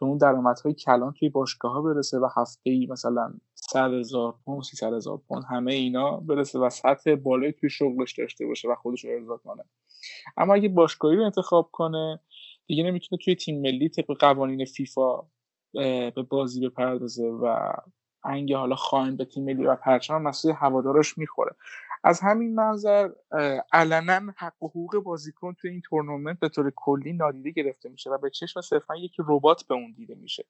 به اون درآمدهای کلان توی باشگاه ها برسه و هفته ای مثلا 100 هزار پوند 300 هزار پوند همه اینا برسه و سطح بالایی توی شغلش داشته باشه و خودش رو ارضا کنه. اما اگه باشگاهی رو انتخاب کنه دیگه نمی‌تونه توی تیم ملی طبق قوانین فیفا به بازی بپردازه و انگ حالا خائن به تیم ملی و پرچم مسئله هوادارش می‌خوره. از همین منظر علنا حق و حقوق بازیکن توی این تورنمنت به طور کلی نادیده گرفته میشه و به چشم صرفا یک ربات به اون دیده میشه.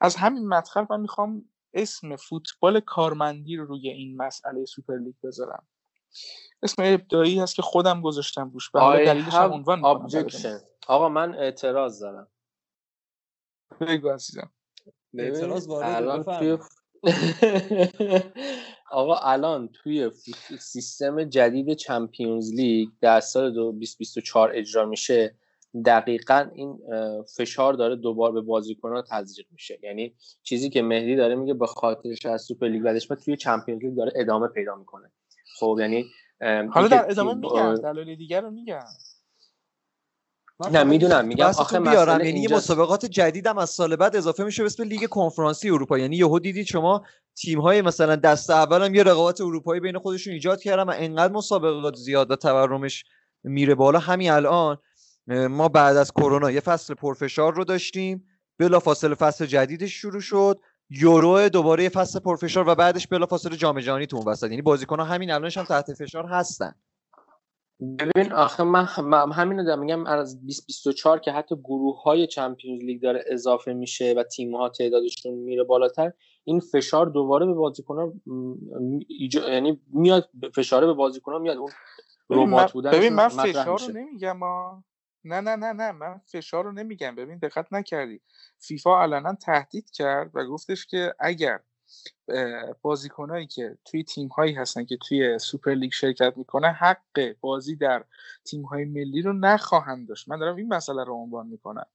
از همین مدخل من می‌خوام اسم فوتبال کارمندی رو روی این مسئله سوپر لیگ بذارم. اسم ابداعی هست که خودم گذاشتم روش به دلیلش هم عنوان آقا من اعتراض دارم. بگو عزیزم. اعتراض وارد آقا الان توی سیستم جدید Champions League در سال 2024 اجرا میشه دقیقا این فشار داره دوبار به بازیکنان تزریق میشه. یعنی چیزی که مهدی داره میگه به خاطرش از سوپر لیگ بعدش توی Champions League داره ادامه پیدا می‌کنه. خب یعنی حالا در ادامه میگم دلایل دیگر رو میگم نه می‌دونم میگم آخه بیارم یعنی یه مسابقات جدیدم از سال بعد اضافه میشه به اسم لیگ کنفرانسی اروپا. یعنی یهو دیدید شما تیم های مثلا دست اولم یه رقابت اروپایی بین خودشون ایجاد کردن و انقدر مسابقات زیاد و تورمش میره بالا. همین الان ما بعد از کرونا یه فصل پرفشار رو داشتیم. بلا فاصله فصل جدیدش شروع شد. یورو دوباره یه فصل پرفشار و بعدش بلا فاصله جام جهانی تو اون وسط. یعنی بازیکن ها همین الانش هم تحت فشار هستن. ببین آخه من, همین رو میگم از 2024 که حتی گروه های چمپیونز لیگ داره اضافه میشه و تیم ها تعدادشون میره بالاتر این فشار دوباره به بازیکن ها یعنی میاد فشاره به بازیکن ها میاد اون ربات بودن ببین من فشار رو نمیگم ما نه نه نه نه من فشار رو نمیگم. ببین دقت نکردی. فیفا علنا تهدید کرد و گفتش که اگر بازیکنایی که توی تیم هایی هستن که توی سوپر لیگ شرکت می‌کنه حق بازی در تیم های ملی رو نخواهند داشت. من دارم این مسئله رو عنوان می‌کنم.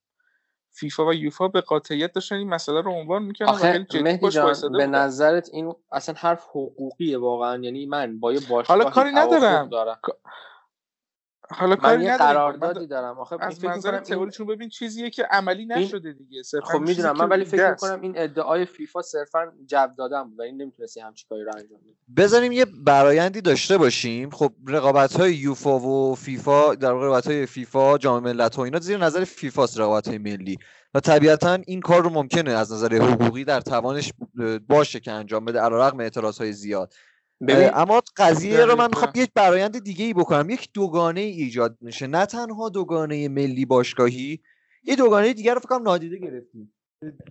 فیفا و یوفا به قاطعیت داشتن این مسئله رو عنوان می‌کنن آخه مهدی جان به نظرت این اصلا حرف حقوقیه واقعا؟ یعنی من با یه باشگاهی حالا کاری ندارم. دارم. حالا من یه قراردادی دارم آخه از منظر تئوریشون ببین چیزیه که عملی نشده دیگه. خب می‌دونم. من ولی فکر می‌کنم این ادعای فیفا صرفا جب دادن بود و این نمی‌تونستی همچی کاری رو انجام بدی. بذاریم یه برایندی داشته باشیم. خب رقابت های یوفا و فیفا در واقع رقابت های فیفا جام ملت و اینا زیر نظر فیفا رقابت های ملی. و طبیعتا این کار رو ممکنه از نظر حقوقی در توانش باشه که انجام بده علیرغم اعتراض های زیاد. ببین اما قضیه رو من می‌خوام یک برایند دیگه ای بکنم. یک دوگانه ای ایجاد میشه. نه تنها دوگانه ملی باشگاهی یه دوگانه دیگر رو فکر کنم نادیده گرفتیم.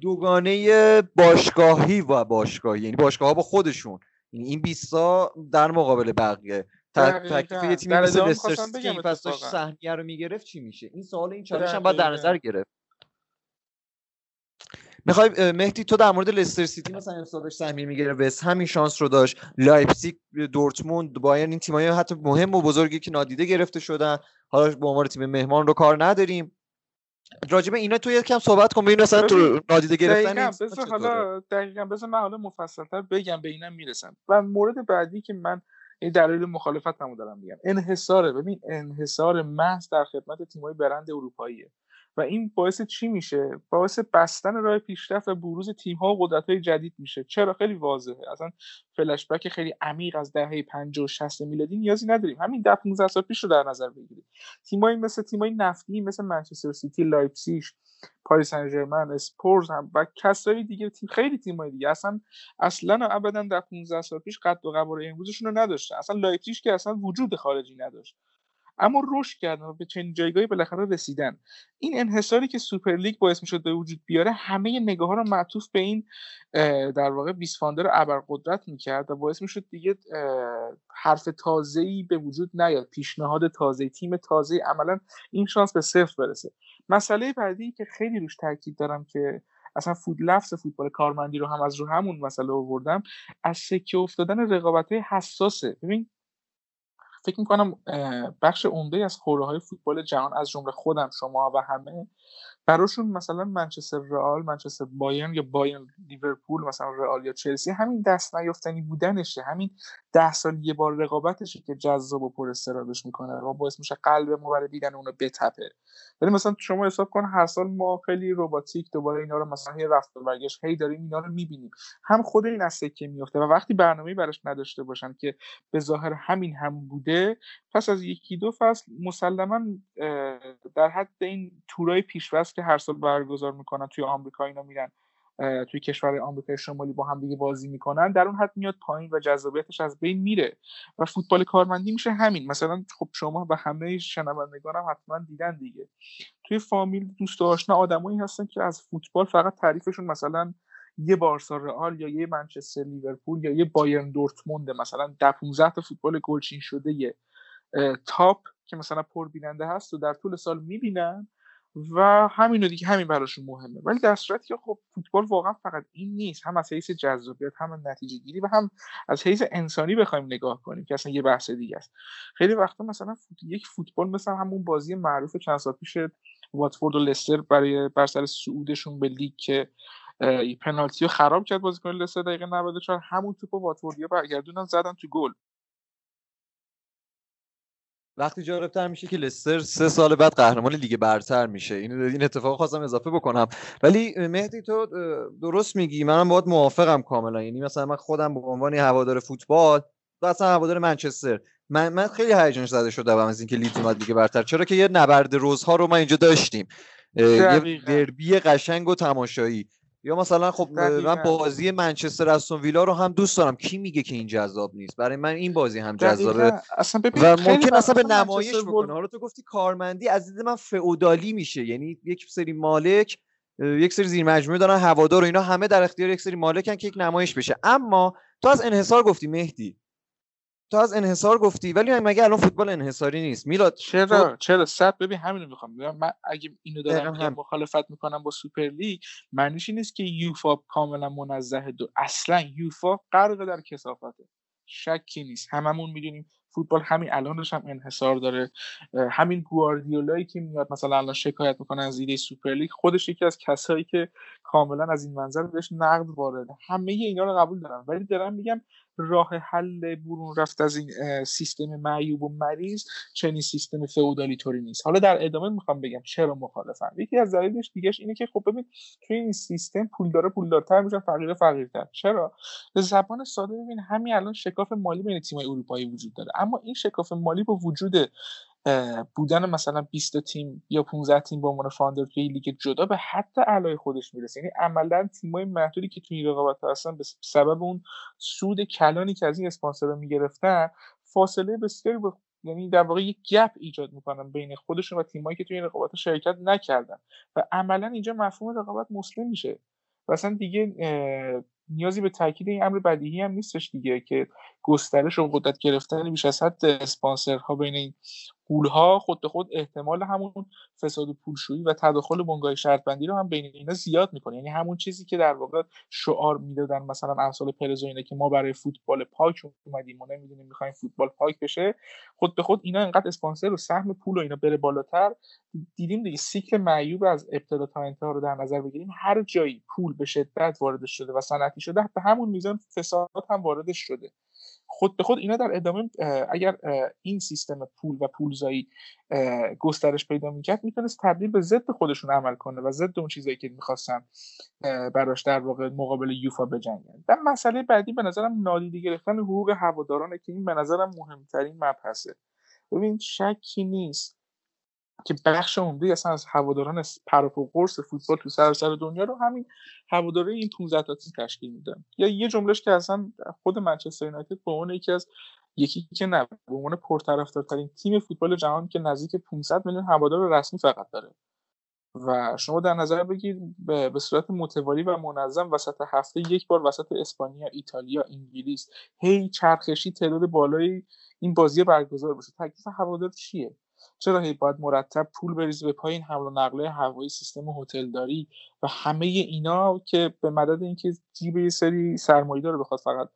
دوگانه باشگاهی و باشگاهی یعنی باشگاه ها با خودشون. یعنی این بیستا در مقابل بقیه. تکلیف یه تیمی مثل سیتی این فصل سهمیه رو می‌گرفت چی میشه؟ این سوال این چالش هم باید در نظر گرفت. می‌خوای مهدی تو در مورد لستر سیتی مثلا امسال سهمیه می‌گیره وستهم این شانس رو داشت. لایپزیگ دورتموند بایرن این تیمایی حتی مهم و بزرگی که نادیده گرفته شدن. حالا به عنوان تیم مهمان رو کار نداریم. راجب اینا تو یکم صحبت کن ببین مثلا تو نادیده گرفتن دقیقاً حالا دقیقاً بذار من حالا مفصل‌تر بگم به اینم می‌رسم. و مورد بعدی که من این دلیل مخالفت هم دارم میگم. انحصاره. ببین انحصار محض در خدمت تیم‌های برند اروپاییه. و این باعث چی میشه؟ باعث بستن راه پیشرفت و بروز تیم ها و قدرت های جدید میشه. چرا؟ خیلی واضحه. اصلا فلشبک خیلی عمیق از دهه 50 و 60 میلادی نیازی نداریم. همین ده 15 سال پیش رو در نظر بگیرید تیمایی مثل تیمای نفتی مثل منچستر سیتی لایپزیگ پاریس سن ژرمن اسپورز هم و کسایی دیگه تیم خیلی تیمای دیگه. اصلا اصلا ابدا در 15 سال پیش قد و قواره امروزشون رو نداشته اصلا لایپزیگ که اصلا وجود خارجی نداشت. اما رشد کردن و به چنین جایگاهی بالاخره رسیدن. این انحصاری که سوپر لیگ باعث می‌شد به وجود بیاره همه نگاه ها رو معطوف به این در واقع بیست founder ابرقدرت می‌کرد و باعث می‌شد دیگه حرف تازه ای به وجود نیاد. پیشنهاد تازه تیم تازه عملا این شانس به صفر برسه. مسئله بعدی که خیلی روش تاکید دارم که اصلا فود لفظ فوتبال کارمندی رو هم از رو همون مسئله آوردم از سکه افتادن رقابت حساسه. ببین فکر می‌کنم بخش عمده از خوره های فوتبال جهان از جمله خودم شما و همه براشون مثلا منچستر رئال منچستر بایرن یا بایرن لیورپول مثلا رئال یا چلسی همین دست نیافتنی بودنشه. همین ده سال یه بار رقابتشه که جذاب و پر استرادش می‌کنه و باعث میشه قلب ما برای دیدن اونو بتپه. ولی مثلا شما حساب کن هر سال ما خیلی رباتیک دوباره اینا رو مثلا هی رفت و برگشت هی داریم اینا رو می‌بینیم. هم خود این از سکه میفته و وقتی برنامه‌ای براش نداشته باشن که به ظاهر همین هم بوده پس از یکی دو فصل مسلما در حد این تورای پیشوست که هر سال برگزار می‌کنن توی آمریکا اینا میرن توی کشور آمریکای شمالی با هم دیگه بازی می‌کنن در اون حد میاد پایین و جذابیتش از بین میره. و فوتبال کارمندی میشه همین. مثلا خب شما و همه شنوندگانم حتما دیدن دیگه. توی فامیل دوست آشنا آدمایی هستن که از فوتبال فقط تعریفشون مثلا یه بارسا رئال یا یه منچستر لیورپول یا یه بایرن دورتموند مثلا در 15 تا فوتبال گلچین شده یه تاپ که مثلا پربیننده هست و در طول سال می‌بینن. و همین دیگه همین براشون مهمه. ولی در صورتی که خب فوتبال واقعا فقط این نیست. هم از حیث جذابیت هم نتیجه گیری و هم از حیث انسانی بخوایم نگاه کنیم که اصلا یه بحث دیگه است. خیلی وقتا مثلا یک فوتبال مثلا همون بازی معروف چند سال پیش واتفورد و لستر برای بر سر صعودشون به لیگ که پنالتی رو خراب کرد بازیکن لستر دقیقه 94 همون توپ واتفوردیا برگردونن زدن تو گل. وقتی جالبتر میشه که لستر سه سال بعد قهرمان لیگ برتر میشه. این این اتفاق خواستم اضافه بکنم. ولی مهدی تو درست میگی. منم باید موافقم کاملا. یعنی مثلا من خودم به عنوان هوادار فوتبال و اصلا هوادار منچستر. من من خیلی هیجان زده شدم از اینکه لیدز اومد لیگ برتر. چرا که یه نبرد روزها رو ما اینجا داشتیم. یه دربی قشنگ و تماشایی. یا مثلا خب من بازی منچستر استون ویلا رو هم دوست دارم. کی میگه که این جذاب نیست؟ برای من این بازی هم جذابه. اصلا و ممکن اصلا به نمایش بکنه. حالا تو گفتی کارمندی از دید من فئودالی میشه. یعنی یک سری مالک یک سری زیر مجموعه دارن هوادار و اینا همه در اختیار یک سری مالکن که یک نمایش بشه. اما تو از انحصار گفتی مهدی. تو از انحصار گفتی ولی مگه الان فوتبال انحصاری نیست؟ میلاد چرا؟ چرا؟ صد ببین همینو می‌خوام من اگه اینو دارم هم. مخالفت می‌کنم با سوپر لیگ معنیش نیست که یوفا کاملا منزه دو. اصلا یوفا غرق در کسافته شکی نیست. هممون می‌دونیم فوتبال همین الانش هم انحصار داره همین گواردیولایی که میاد مثلا الان شکایت می‌کنه از ایده سوپر لیگ خودش یکی از کسایی که کاملا از این منظر بهش نقد وارده. همه اینا رو قبول دارم ولی دارم میگم راه حل برون رفت از این سیستم معیوب و مریض چنین سیستم فئودالی طوری نیست. حالا در ادامه می‌خوام بگم چرا مخالفم. یکی از دلایلش دیگهش اینه که خب ببین توی این سیستم پول داره پولدارتر میشن فقیر فقیرتر. چرا؟ به زبان ساده ببین همین الان شکاف مالی بین تیم‌های اروپایی وجود داره. اما این شکاف مالی با وجود بودن مثلا 20 تیم یا 15 تیم به عنوان فاندر توی لیگ جدا به حتی علای خودش می‌رسه. یعنی عملا تیمای محدودی که توی رقابت هستن به سبب اون سود کلانی که از این اسپانسرها می‌گرفتن فاصله بسیاری یعنی در واقع یک گپ ایجاد می‌کنن بین خودشون و تیمایی که توی این رقابت شرکت نکردن. و عملا اینجا مفهوم رقابت مسلم میشه. و اصلا دیگه نیازی به تاکید این امر بدیهی هم نیستش دیگه که گسترش و قدرت گرفتن بیش از حد اسپانسرها بین این پولها خود به خود احتمال همون فساد پولشویی و تداخل بنگاه شرط بندی رو هم بین اینا زیاد می‌کنه. یعنی همون چیزی که در واقع شعار می‌دادن مثلا امثال پرز اینه که ما برای فوتبال پاک اومدیم و نمی‌دونیم می‌خوایم فوتبال پاک بشه خود به خود اینا انقدر اسپانسر و سهم پول و اینا بره بالاتر. دیدیم دیگه سیکل معیوب از ابتدا تا انتها رو در نظر بگیریم. هر جایی پول به شدت وارد شده و صنعتی شده به همون میزان فساد هم واردش شده. خود به خود اینا در ادامه اگر این سیستم پول و پولزایی گسترش پیدا می‌کرد می‌تونست تبدیل به ضد خودشون عمل کنه و ضد اون چیزایی که می‌خواستن براش در واقع مقابل یوفا بجنگن. در مسئله بعدی به نظرم نادیده گرفتن حقوق هوادارانه که این به نظرم مهمترین مبحثه. ببین شکی نیست. که بخش عمده اصلا از هواداران پرپ و قرص فوتبال تو سراسر دنیا رو همین هواداره این 15 تا تیم تشکیل میدن. یا یه جملهش که اصلا خود منچستر یونایتد به عنوان یکی از یکی که نه به عنوان پرطرفدارترین تیم فوتبال جهان که نزدیک 500 میلیون هوادار رسمی فقط داره. و شما در نظر بگیر به صورت متوالی و منظم وسط هفته یک بار وسط اسپانیا ایتالیا انگلیس هی چرخشی تعداد بالای این بازی برگزار بشه. تکلیف هوادار چیه؟ چرا هی باید مرتب پول بریزه به پای این حمل و نقله هوایی سیستم هتلداری و همه اینا که به مدد اینکه جیب یه سری سرمایه‌دار رو بخواد فقط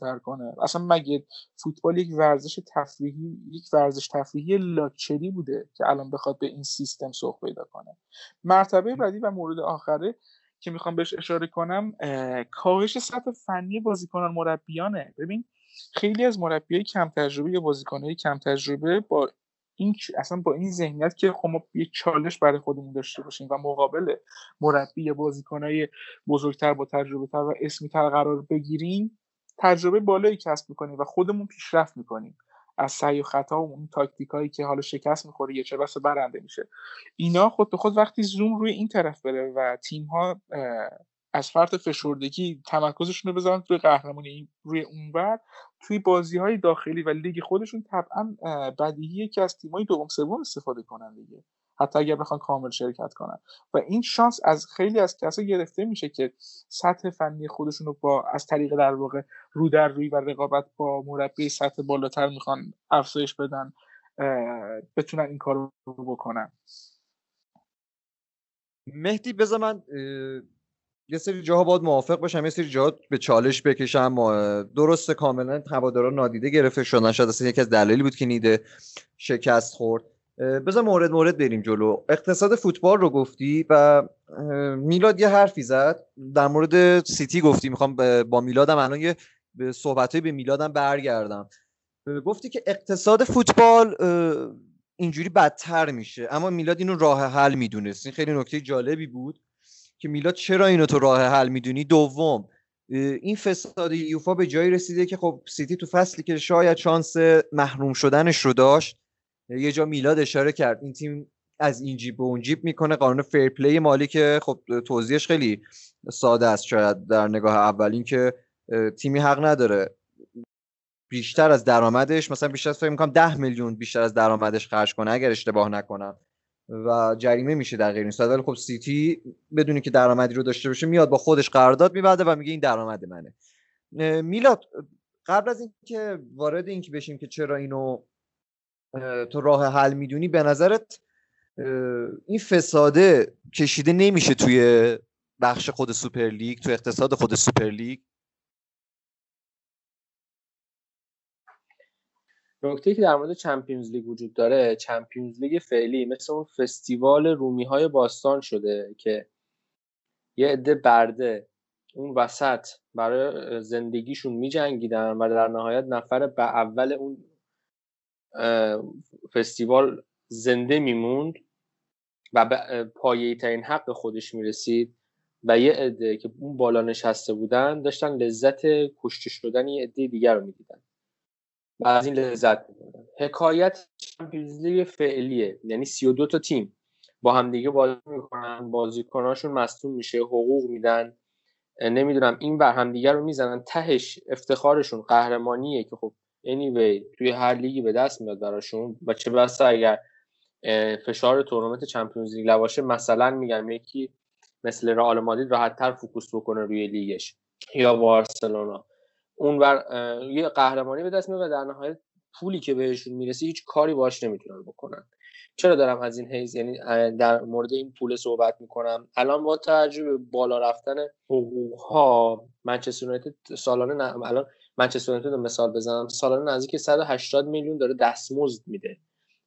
تر کنه؟ اصلا مگه فوتبال یک ورزش تفریحی یک ورزش تفریحی لاکچری بوده که الان بخواد به این سیستم سوق پیدا کنه؟ مرتبه بعدی و مورد آخره که می‌خوام بهش اشاره کنم کاهش سطح فنی بازیکنان مربیانه. ببین خیلی از مربیای کم تجربه یا بازیکنهای کم تجربه با این اصلا با این ذهنیت که خب ما یه چالش برای خودمون داشته باشیم و مقابل مربی یا بزرگتر با تجربه تر و اسمی تر قرار بگیریم تجربه بالایی کسب می‌کنیم و خودمون پیشرفت می‌کنیم. از سعی و خطا و اون تاکتیک هایی که حالا شکست می‌خوره یه چه بسه برنده میشه. اینا خود به خود وقتی زوم روی این طرف بره و تیم ها از فرط فشردگی تمرکزشون رو بذارن توی قهرمانی روی اونور توی بازی های داخلی و لیگ خودشون طبعا بدیهیه که از تیمای دوم سوم استفاده کنن دیگه. حتی اگر بخوان کامل شرکت کنن. و این شانس از خیلی از کسا گرفته میشه که سطح فنی خودشون رو با از طریق در واقع رو در روی و رقابت با مربی سطح بالاتر می‌خوان افزایش بدن بتونن این کار رو بکنن. مهدی بذار من یه سری جاها باید موافق باشم یه سری جاها به چالش بکشم. درست کاملا هوادارا نادیده گرفته شدن شاید اصلا یکی از دلایلی بود که نیده شکست خورد. بذار مورد مورد بریم جلو. اقتصاد فوتبال رو گفتی و میلاد یه حرفی زد. در مورد سیتی گفتی. می‌خوام با میلادم الان یه صحبتهای به میلادم برگردم. گفتی که اقتصاد فوتبال اینجوری بدتر میشه. اما میلاد اینو راه حل می‌دونست. این خیلی نکته جالبی بود. که میلاد چرا اینو تو راه حل می‌دونی؟ دوم این فساد یوفا به جایی رسیده که خب سیتی تو فصلی که شاید شانس محروم شدنش رو داشت یه جا میلاد اشاره کرد این تیم از این جیب به اون جیب می‌کنه قانون fair play مالی که خب توضیحش خیلی ساده است شاید در نگاه اول که تیمی حق نداره. بیشتر از درآمدش مثلا بیشتر فکر می‌کنم 10 میلیون بیشتر از درآمدش خرج کنه اگر اشتباه نکنم. و جریمه میشه در غیر این صورت. ولی خب سیتی بدونی که درآمدی رو داشته باشه میاد با خودش قرارداد میبنده و میگه این درآمد منه. میلاد قبل از اینکه وارد اینکه بشیم که چرا اینو تو راه حل می‌دونی به نظرت این فساده کشیده نمیشه توی بخش خود سوپر لیگ تو اقتصاد خود سوپر نکته که در مورد چمپیونز لیگ وجود داره چمپیونز لیگ فعلی مثل اون فستیوال رومی های باستان شده که یه عده برده اون وسط برای زندگیشون می جنگیدن و در نهایت نفر به اول اون فستیوال زنده میموند و به پایه ترین حق خودش می‌رسید و یه عده که اون بالا نشسته بودن داشتن لذت کشته شدن یه عده دیگر رو می‌دیدن. و از این لذت میبردن حکایت چمپیونز لیگ فعلیه. یعنی 32 تا تیم با همدیگه بازی می‌کنن. بازیکناشون مصدوم میشه حقوق میدن. نمی‌دونم این بر همدیگه رو می‌زنن. تهش افتخارشون قهرمانیه که خب anyway توی هر لیگی به دست میاد براشون. و چه بسا اگر فشار تورنمنت چمپیونز لیگ باشه مثلا میگم یکی مثل رئال مادرید راحت تر focus بکنه روی لیگش یا بارسلونا. اون بر یه قهرمانی به دست و در نهایت پولی که بهشون می‌رسه هیچ کاری باش نمی‌تونن بکنن. چرا دارم از این حیث یعنی در مورد این پول صحبت می‌کنم. الان با توجه بالا رفتن حقوق ها منچستر یونایتد سالانه الان منچستر یونایتد مثال بزنم سالانه نزدیک 180 میلیون داره دستمزد میده.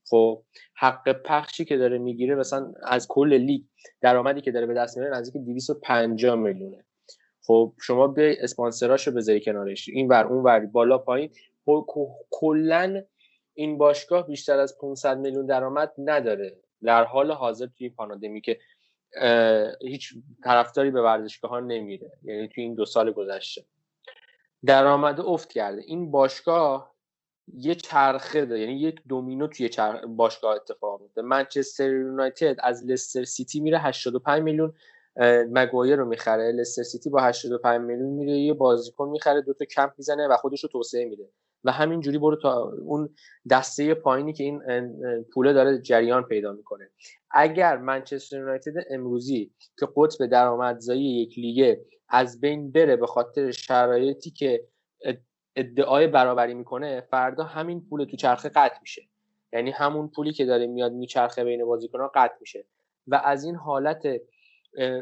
خب حق پخشی که داره می‌گیره مثلا از کل لیگ درآمدی که داره به دست میاره نزدیک 250 میلیونه. خب شما به اسپانسراشو بذاری کنارش. این ور اون ور بالا پایین. خب، کلا این باشگاه بیشتر از 500 میلیون درآمد نداره. در حال حاضر توی پانادمی که هیچ طرفداری به ورزشگاه ها نمیره. یعنی توی این دو سال گذشته. درآمد افت کرده. این باشگاه یه چرخه داره. یعنی یک دومینو توی باشگاه اتفاق میفته منچستر یونایتد از لستر سیتی میره 85 میلیون. مگوایر رو می‌خره. لستر سیتی با 85 میلیون میره یه بازیکن می‌خره دو تا کمپ می‌زنه و خودش رو توسعه میده. و همینجوری برو تا اون دسته پایینی که این پوله داره جریان پیدا می‌کنه. اگر منچستر یونایتد امروزی که قطب درآمدزایی یک لیگه از بین بره به خاطر شرایطی که ادعای برابری می‌کنه فردا همین پول تو چرخه قطع میشه. یعنی همون پولی که داره میاد میچرخه بین بازیکنها قطع میشه. و از این حالت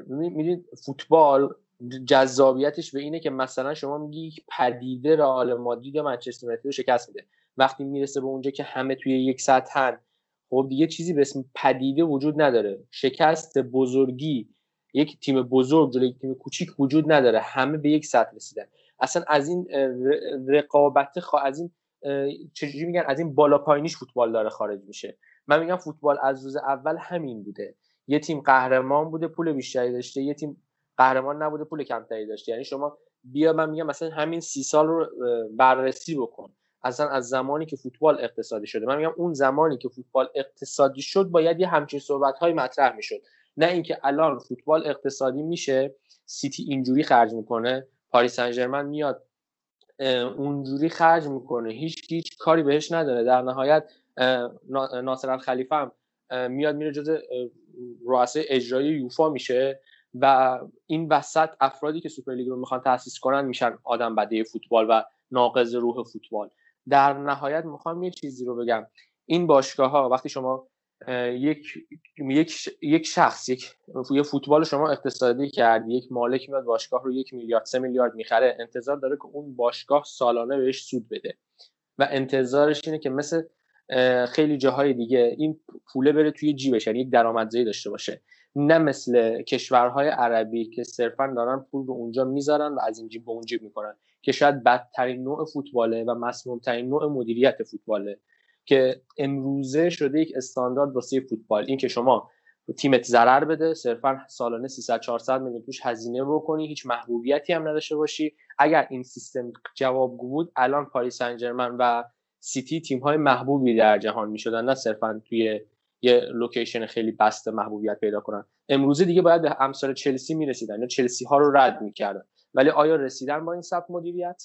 می‌دید فوتبال جذابیتش به اینه که مثلا شما میگی پدیده رئال مادرید یا منچستر یونایتد رو شکست میده. وقتی می‌رسه به اونجا که همه توی یک سطحن خب دیگه چیزی به اسم پدیده وجود نداره. شکست بزرگی یک تیم بزرگ جلوی یک تیم کوچیک وجود نداره. همه به یک سطح رسیدن. اصلا از این رقابت خوا... از این چجوری میگن؟ از این بالا پایینیش فوتبال داره خارج میشه. من میگم فوتبال از روز اول همین بوده. یه تیم قهرمان بوده پول بیشتری داشته یه تیم قهرمان نبوده پول کمتری داشته. یعنی شما بیا من میگم مثلا همین سی سال رو بررسی بکن. اصلا از زمانی که فوتبال اقتصادی شده. من میگم اون زمانی که فوتبال اقتصادی شد باید یه همچین صحبت های مطرح می‌شد. نه اینکه الان فوتبال اقتصادی میشه سیتی اینجوری خرج می‌کنه پاریس سن میاد اونجوری خرج می‌کنه. هیچ هیچ کاری بهش نداره. در نهایت ناصر خلیفی هم میاد میره جز رؤسای اجرایی یوفا میشه و این وسط افرادی که سوپرلیگ رو می‌خوان تاسیس کنن میشن آدم بده فوتبال و ناقض روح فوتبال. در نهایت می‌خوام یه چیزی رو بگم. این باشگاه ها وقتی شما یک یک یک شخص یک یه فوتبال شما اقتصادی کردی یک مالک میاد باشگاه رو یک میلیارد سه میلیارد می‌خره انتظار داره که اون باشگاه سالانه بهش سود بده. و انتظارش اینه که مثل خیلی جاهای دیگه این پوله بره توی جیبش یعنی یک درآمدزایی داشته باشه. نه مثل کشورهای عربی که صرفا دارن پول رو اونجا می‌ذارن و از این جیب به اون جیب می‌کنن که شاید بدترین نوع فوتباله و مسمومترین نوع مدیریت فوتباله که امروزه شده یک استاندارد واسه فوتبال. این که شما تیمت ضرر بده صرفا سالانه 300 400 میلیون توش هزینه بکنی هیچ محبوبیتی هم نداشته باشی. اگر این سیستم جوابگو بود الان پاریس سن و سیتی تیم های محبوبی در جهان می‌شدن نه صرفا توی یه location خیلی بسته محبوبیت پیدا کنن. امروزه دیگه باید به امثال چلسی می‌رسیدن یا چلسی ها رو رد می‌کردن. ولی آیا رسیدن با این سبک مدیریت؟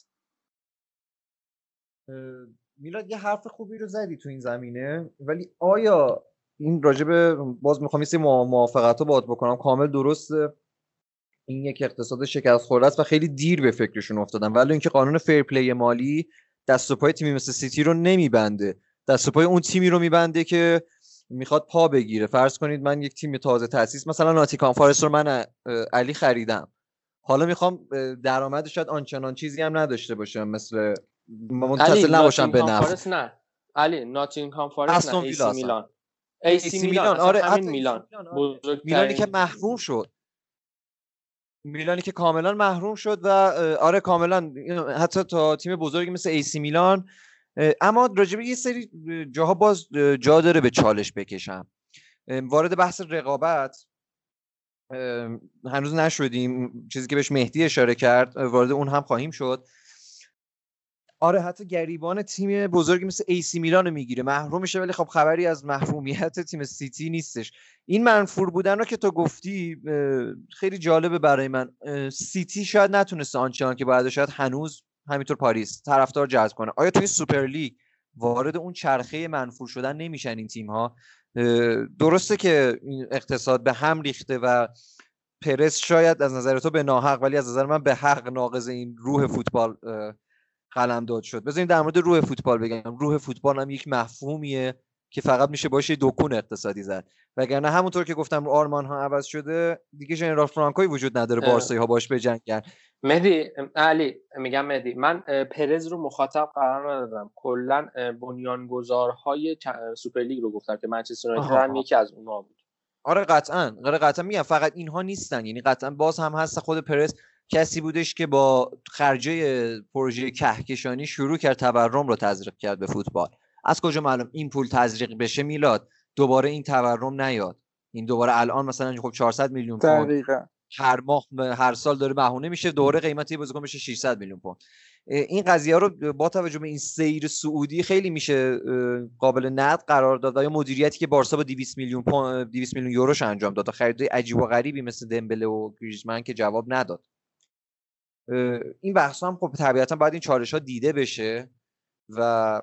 میلاد یه حرف خوبی رو زدی تو این زمینه. ولی آیا این راجبه باز می‌خوام یه موافقت رو باهات بکنم. کامل درسته این یک اقتصاد شکست خورده است و خیلی دیر به فکرشون افتادن. ولی اینکه قانون fair play مالی دست و پای تیمی مثل سیتی رو نمیبنده. دست و پای اون تیمی رو میبنده که می‌خواد پا بگیره. فرض کنید من یک تیم تازه تاسیس مثلا ناتینگهام فارست رو من علی خریدم. حالا می‌خوام درآمد شاید آنچنان چیزی هم نداشته باشه مثل منتصل نباشم به نفع. نه. علی ناتینگهام فارست نه ایسی میلان. ایسی میلان آره همین میلان. میلانی که محروم شد. میلانی که کاملا محروم شد و آره کاملا حتی تا تیم بزرگی مثل ایسی میلان اما راجبه یه سری جاها باز جا داره به چالش بکشم. وارد بحث رقابت هنوز نشدیم چیزی که بهش مهدی اشاره کرد وارد اون هم خواهیم شد. آره حتی گریبان تیم بزرگی مثل ایسی میلان می‌گیره. محروم میشه ولی خب خبری از محرومیت تیم سیتی نیستش. این منفور بودن رو که تو گفتی خیلی جالبه برای من. سیتی شاید نتونسته آنچنان که باید شاید هنوز همینطور پاریس طرفدار جذب کنه. آیا توی سوپر لیگ وارد اون چرخه منفور شدن نمیشن این تیم ها درسته که اقتصاد به هم ریخته و پرس شاید از نظر تو به ناحق ولی از نظر من به حق ناقض این روح فوتبال قلم داد شد. بذاریم در مورد روح فوتبال بگم. روح فوتبال هم یک مفهومیه که فقط میشه باشه دکون اقتصادی زد. وگرنه همونطور که گفتم آرمان ها عوض شده دیگه ژنرال فرانکوی وجود نداره بارسایی ها باش بجنگن. مهدی علی میگم مهدی من پرز رو مخاطب قرار ندادم. کلا بنیانگذارهای سوپرلیگ رو گفتم که منچستر یونایتد هم یکی از اونها بود. آره قطعا. آره قطعا میگم فقط اینها نیستن. یعنی قطعا باز هم هست خود پرز کسی بودش که با خرجه پروژه کهکشانی شروع کرد تورم رو تزریق کرد به فوتبال. از کجا معلوم این پول تزریق بشه میلاد؟ دوباره این تورم نیاد. این دوباره الان مثلا خب 400 میلیون پوند. هر ماه هر سال داره بهونه میشه دوره قیمت یه بازیکن میشه 600 میلیون پوند. این قضیه رو با توجه به این سیر سعودی خیلی میشه قابل نقد قرار داد و یا مدیریتی که بارسا با 200 میلیون 200 میلیون یوروش انجام داد خرید عجیب و غریبی مثل دمبله و گریزمن که جواب نداد. این بحث هم خب طبیعتا باید این چالش ها دیده بشه و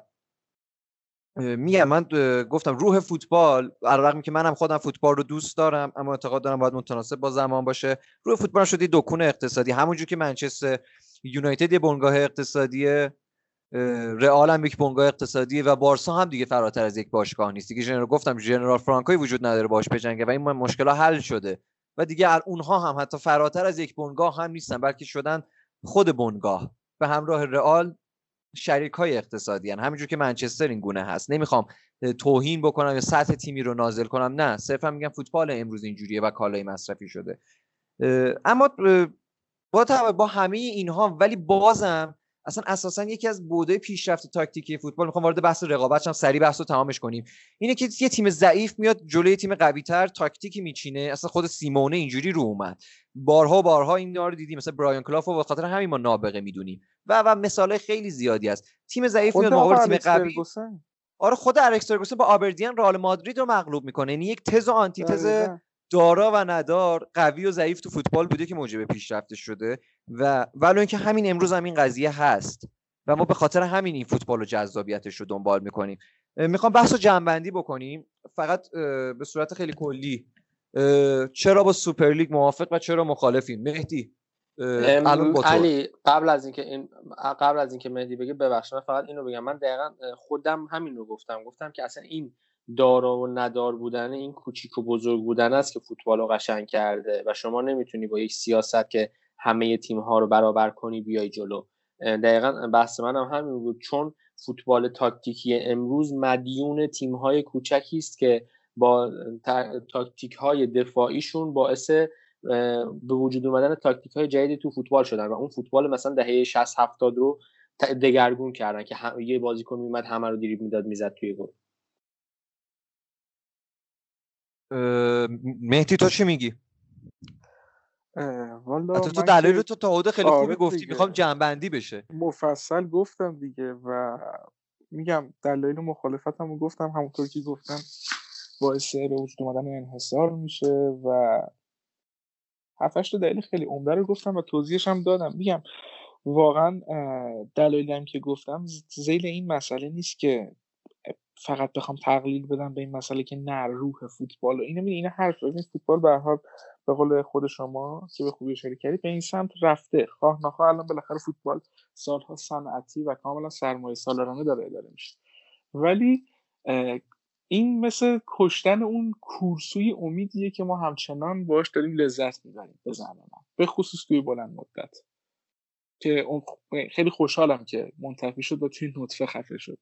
میگم من گفتم روح فوتبال علاوه که منم خودم فوتبال رو دوست دارم اما اعتقاد دارم باید متناسب با زمان باشه. روح فوتبال شده دکون اقتصادی همونجور که منچستر یونایتد یه بنگاه اقتصادی رئال هم یک بنگاه اقتصادی و بارسا هم دیگه فراتر از یک باشگاه نیست. دیگه جنرال گفتم جنرال فرانکوی وجود نداره باش بجنگه و این مشکل ها حل شده. و دیگه اونها هم حتی فراتر از یک بنگاه هم نیستن بلکه شدن خود بنگاه. به همراه رئال شریک های اقتصادی هن. همینجور که منچستر این گونه هست. نمی‌خوام توهین بکنم یا سطح تیمی رو نازل کنم. نه صرفا میگم فوتبال امروز اینجوریه و کالای مصرفی شده. اما با با همه اینها ولی بازم اصلا اساسا یکی از بوده پیشرفت تاکتیکی فوتبال می‌خوام وارد بحث رقابت شم سری بحث رو تمامش کنیم. اینه که یه تیم ضعیف میاد جلوی تیم قوی تر تاکتیکی میچینه. اصلا خود سیمونه اینجوری رو اومد. بارها بارها این رو دیدیم. مثلا برایان کلاف و به خاطر همین ما نابغه می‌دونیم. و و مثال خیلی زیادی است تیم ضعیف میاد مقابل تیم قوی. آره خود الکس با آبردین رئال مادرید رو مغلوب می‌کنه. یعنی یک تز و آنتی تز دارا و ندار قوی و ضعیف تو فوتبال بوده که موجب پیشرفت شده و ولو اینکه همین امروز هم این قضیه هست و ما به خاطر همین این فوتبال و جذابیتش رو دنبال می‌کنیم. می‌خوام بحث رو جنبندی بکنیم. فقط به صورت خیلی کلی چرا با سوپرلیگ موافق و چرا مخالفین مهدی علی قبل از اینکه این قبل از اینکه مهدی بگه ببخشید فقط اینو بگم. من دقیقا خودم همین رو گفتم. گفتم که اصلا این دارا و ندار بودن این کوچیک و بزرگ بودن است که فوتبال رو قشنگ کرده و شما نمی‌تونی با یک سیاست که همه تیم ها رو برابر کنی بیای جلو. دقیقا بحث من هم همین بود. چون فوتبال تاکتیکی امروز مدیون تیم های کوچکی است که با تاکتیک های دفاعیشون باعث به وجود اومدن تاکتیک های جدیدی تو فوتبال شدن و اون فوتبال مثلا دهه 60 70 رو دگرگون کردن که یه بازیکن میومد همه رو دریبل می‌داد می‌زد توی گل. مهدی تو چی میگی والا تو دلیل تو تا خیلی آره خوبی گفتی می‌خوام جنبندی بشه مفصل گفتم دیگه و میگم دلایل مخالفتم رو گفتم همونطور که گفتم باعث به وجود اومدن انحصار میشه و هفتش تا دلیل خیلی عمده رو گفتم و توضیحش هم دادم میگم واقعا دلایلم که گفتم زیل این مسئله نیست که فقط بخوام تقلیل بدم به این مسئله که نه روح فوتبال و اینو این حرف ببین فوتبال به حال به قول خود شما که به خوبی اشاره کردید به این سمت رفته. خواه نخواه الان بالاخره فوتبال سالها صنعتی و کاملا سرمایه سالارانه داره اداره میشه. ولی این مثل کشتن اون کورسوی امیدیه که ما همچنان باش داریم لذت می‌بریم به به خصوص توی بلند مدت. که خیلی خوشحالم که منتفی شد و توی نطفه خفه شد.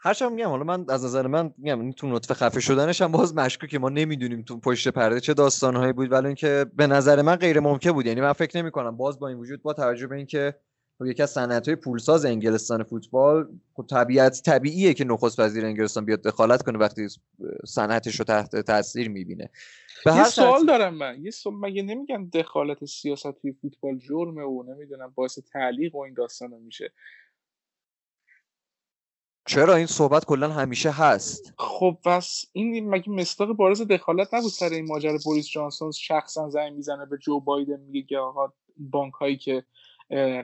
هرچند میگم حالا من از نظر من میگم این تو نطفه خفه شدنش هم باز مشکوک که ما نمی‌دونیم تو پشت پرده چه داستانهایی بود ولی اینکه به نظر من غیر ممکن بود. یعنی من فکر نمی کنم باز با این وجود با توجه به اینکه خب یکی از صنعت های پولساز انگلستان فوتبال خب طبیعت طبیعیه که نخست وزیر انگلستان بیاد دخالت کنه وقتی صنعتش رو تحت تاثیر می‌بینه. به یه سوال دارم من. یه سوال مگه نمیگن دخالت سیاست توی فوتبال جرمه و نمی‌دونم باعث تعلیق و این داستان میشه؟ چرا این صحبت کلا همیشه هست؟ خب پس این مگه مصداق بارز دخالت نبود سر این ماجرا بوریس جانسون شخصا زنگ می‌زنه به جو بایدن میگه که آقا بانک هایی که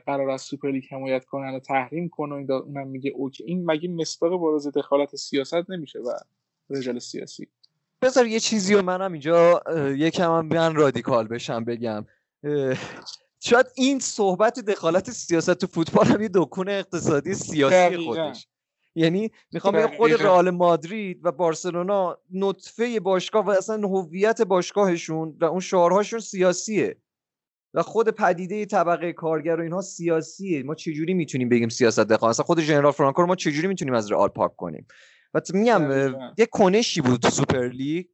قرار از سوپر حمایت کنن و تحریم کنه و اونم میگه OK. این مگه مصداق بارز دخالت سیاست نمیشه و رجال سیاسی؟ بذار یه چیزی رو منم اینجا یکم هم بیان رادیکال بشم بگم. شاید این صحبت دخالت سیاست تو فوتبال هم یه دکون اقتصادی سیاسی خودش. یعنی می‌خوام بگم خود رئال مادرید و بارسلونا نطفه باشگاه و اصلا هویت باشگاهشون و اون شعارهاشون سیاسیه. و خود پدیده طبقه کارگر و اینها سیاسیه. ما چجوری می‌تونیم بگیم سیاست دخواه اصلا خود جنرال فرانکو رو ما چجوری می‌تونیم از رئال پاک کنیم؟ و میگم یه کنشی بود تو سوپر لیگ.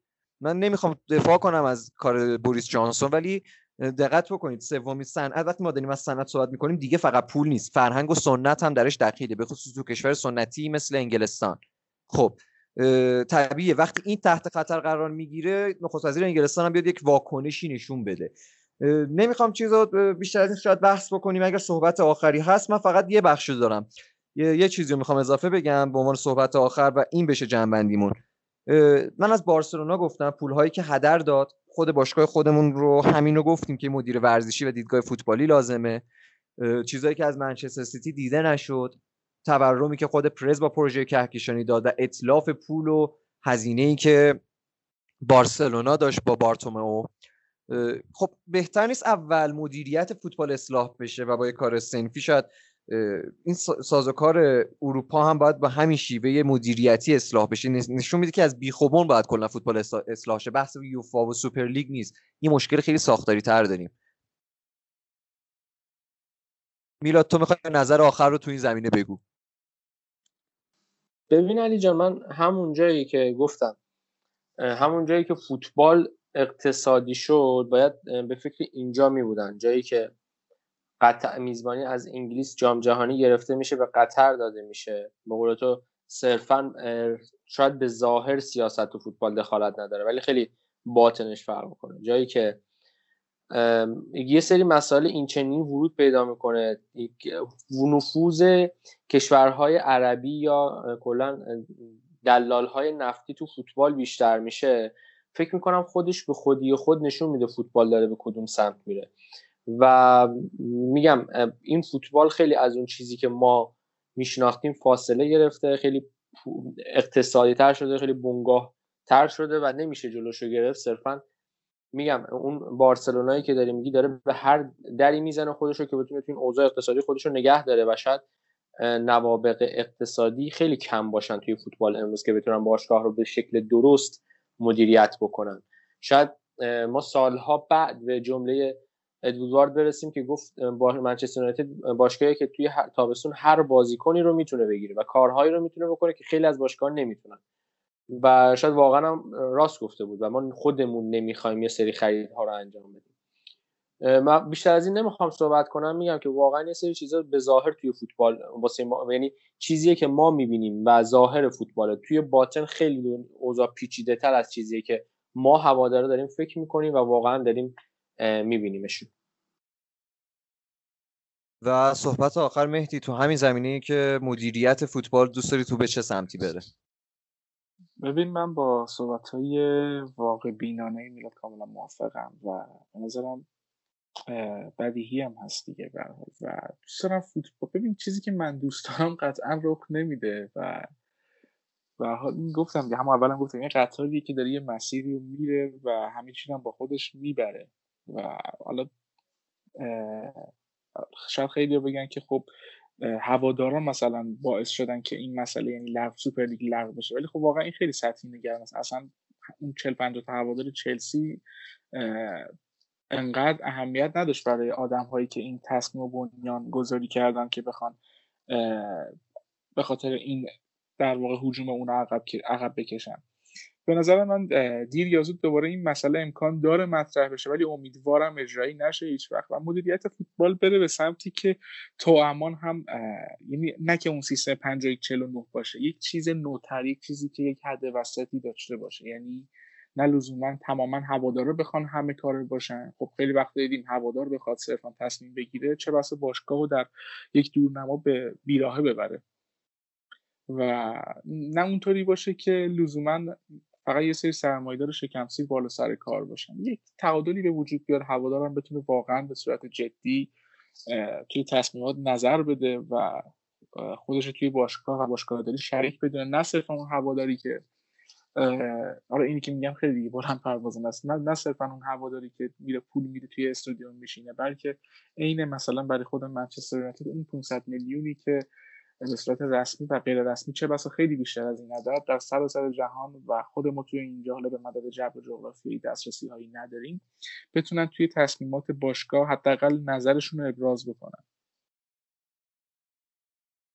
من نمی‌خوام دفاع کنم از کار بوریس جانسون ولی دقت بکنید سومین صنعت وقتی ما داریم از صنعت صحبت می‌کنیم دیگه فقط پول نیست. فرهنگ و سنت هم درش دخیله به خصوص تو کشور سنتی مثل انگلستان. خب طبیعیه. وقتی این تحت خطر قرار می‌گیره نخست وزیر انگلستان هم بیاد یک واکنشی نشون بده. نمی‌خوام چیزا بیشتر از این شاید بحث بکنیم. اگر صحبت آخری هست من فقط یه بخشی دارم. یه, یه چیزی رو می‌خوام اضافه بگم به عنوان صحبت آخر و این بشه جنبندیمون. من از بارسلونا گفتم پولهایی که هدر داد خود باشگاه خودمون رو همین رو گفتیم که مدیر ورزشی و دیدگاه فوتبالی لازمه. چیزهایی که از منچستر سیتی دیده نشد تورمی که خود پرز با پروژه کهکشانی داد و اطلاف پول و هزینه ای که بارسلونا داشت با بارتومئو. خب بهتر نیست اول مدیریت فوتبال اصلاح بشه و با یه کار سنفی شاید این سازوکار اروپا هم باید با همین شیوه مدیریتی اصلاح بشه. نشون میده که از بیخوبون باید کلا فوتبال اصلاح شه. بحث یوفا و سوپر لیگ نیست. این مشکل خیلی ساختاری تر داریم. میلاد تو می‌خوای نظر آخر رو تو این زمینه بگو. ببین علی جان من همون جایی که گفتم همون جایی که فوتبال اقتصادی شد باید به فکر اینجا می بودن جایی که قطع میزبانی از انگلیس جام جهانی گرفته میشه به قطر داده میشه. به قول تو صرفا شاید به ظاهر سیاست و فوتبال دخالت نداره ولی خیلی باطنش فرق می‌کنه. جایی که یه سری مسائل این چنین ورود پیدا می‌کنه. نفوذ کشورهای عربی یا کلا دلال های نفتی تو فوتبال بیشتر میشه. فکر می‌کنم خودش به خودی خود نشون میده فوتبال داره به کدوم سمت میره. و میگم این فوتبال خیلی از اون چیزی که ما میشناختیم فاصله گرفته خیلی اقتصادی تر شده خیلی بنگاه تر شده و نمیشه جلوشو گرفت. صرفا میگم اون بارسلونایی که داری میگی داره به هر دری می‌زنه خودشو که بتونه تو این اوضاع اقتصادی خودشو نگه داره و شاید نوابق اقتصادی خیلی کم باشن توی فوتبال امروز که بتونن باشگاه رو به شکل درست مدیریت بکنن. شاید ما سالها بعد به جمله ادوارد برسیم که گفت با منچستر یونایتد باشگاهی که توی تابستون هر بازیکنی رو می‌تونه بگیره و کارهایی رو می‌تونه بکنه که خیلی از باشگاه نمی‌تونن. و شاید واقعا هم راست گفته بود و ما خودمون نمی‌خوایم یه سری خریدها رو انجام بدیم. من بیشتر از این نمی‌خوام صحبت کنم میگم که واقعا یه سری چیزا به ظاهر توی فوتبال واسه ما یعنی چیزیه که ما می‌بینیم و ظاهر فوتبال. توی باطن خیلی اوضاع پیچیده تر از چیزیه که ما هوادارا داریم فکر می‌کنیم و واقعا داریم میبینیمشون. و صحبت آخر مهدی تو همین زمینه که مدیریت فوتبال دوست داری تو به چه سمتی بره؟ ببین من با صحبت های واقع بینانه میلاد کاملا موافقم و به نظرم بدیهی هم هست دیگه و دوست دارم فوتبال ببین چیزی که من دوست دارم قطعا رخ نمیده و و حال این گفتم دیگه هم اولا گفتم یه قطاریه که داره یه مسیری رو میره و همین چیز هم با خودش می‌بره. و حالا شاید خیلی بگن که خب هواداران مثلا باعث شدن که این مسئله یعنی لغو سوپر لیگ لغو بشه. ولی خب واقعا این خیلی سطحی نگران است. اصلا اون 40 50 تا هوادار چلسی انقدر اهمیت نداشت برای آدم هایی که این تصمیم و بنیان گذاری کردن که بخوان به خاطر این در واقع حجوم اون عقب عقب بکشن. به نظر من دیر یا زود دوباره این مسئله امکان داره مطرح بشه ولی امیدوارم اجرایی نشه هیچ وقت. و مدیریت فوتبال بره به سمتی که امان هم یعنی نه که اون سیستم 5149 باشه یک چیز نوتر یک چیزی که یک حد وسطی داشته باشه. یعنی نه لزوما تماما هوادارا بخوان همه کار باشن. خب خیلی وقت دیدیم هوادار بخواد صرفا تصمیم بگیره چه بسا باشگاه رو در یک دورنما به بیراهه ببره. و نه اونطوری باشه که لزوما فقط یه سری سرمایه‌دار شکمسی بالا سر کار باشن. یک تعادلی به وجود بیاد هوادارم بتونه واقعا به صورت جدی توی تصمیمات نظر بده و خودش توی باشگاه و باشگاه داری شریک بدونه. نه صرفا اون هواداری که آره اینی که میگم خیلی دیگه بلند پروازن است نه نه صرفا اون هواداری که میره پول میده توی استادیوم میشینه بلکه عین مثلا برای خود منچستر یونایتد اون 500 میلیونی که به صورت رسمی و غیر رسمی چه بسا خیلی بیشتر از این عدد. در سراسر جهان و خود ما توی اینجا حالا به مدد جبر جغرافیایی دسترسی هایی نداریم بتونن توی تصمیمات باشگاه حداقل نظرشون رو ابراز بکنن.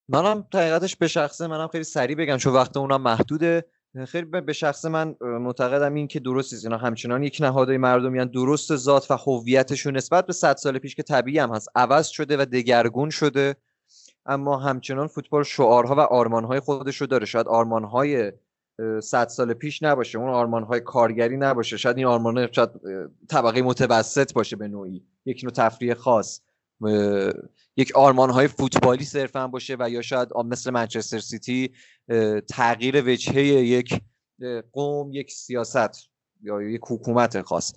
منم حقیقتش به شخصه منم خیلی سریع بگم چون وقت اونم محدوده. خیلی به شخص من معتقدم این که درست اینا همچنان یک نهادهای مردمیان درست ذات و هویتشون نسبت به 100 سال پیش که طبیعی هم هست. عوض شده و دگرگون شده. اما همچنان فوتبال شعارها و آرمانهای خودش رو داره. شاید آرمانهای 100 سال پیش نباشه اون آرمانهای کارگری نباشه. شاید این آرمان شاید طبقه متوسط باشه به نوعی. یک نوع تفریح خاص. یک آرمان های فوتبالی صرفا باشه و یا شاید مثل منچستر سیتی تغییر وجهه یک قوم یک سیاست یا یک حکومت خاص.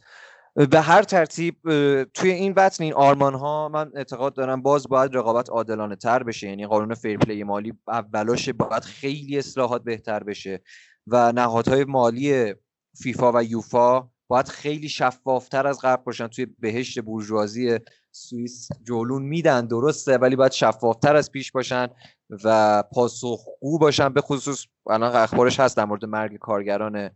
به هر ترتیب توی این بطن این آرمان ها من اعتقاد دارم باز باید رقابت عادلانه تر بشه. یعنی قانون فیرپلی مالی اولاش باید خیلی اصلاحات بهتر بشه و نهادهای مالی فیفا و یوفا باید خیلی شفافتر از قبل باشن. توی بهشت بورژوازی سوئیس جولون میدن درسته ولی باید شفافتر از پیش باشن و پاسخگو باشن. به خصوص الان اخبارش هست در مورد مرگ کارگران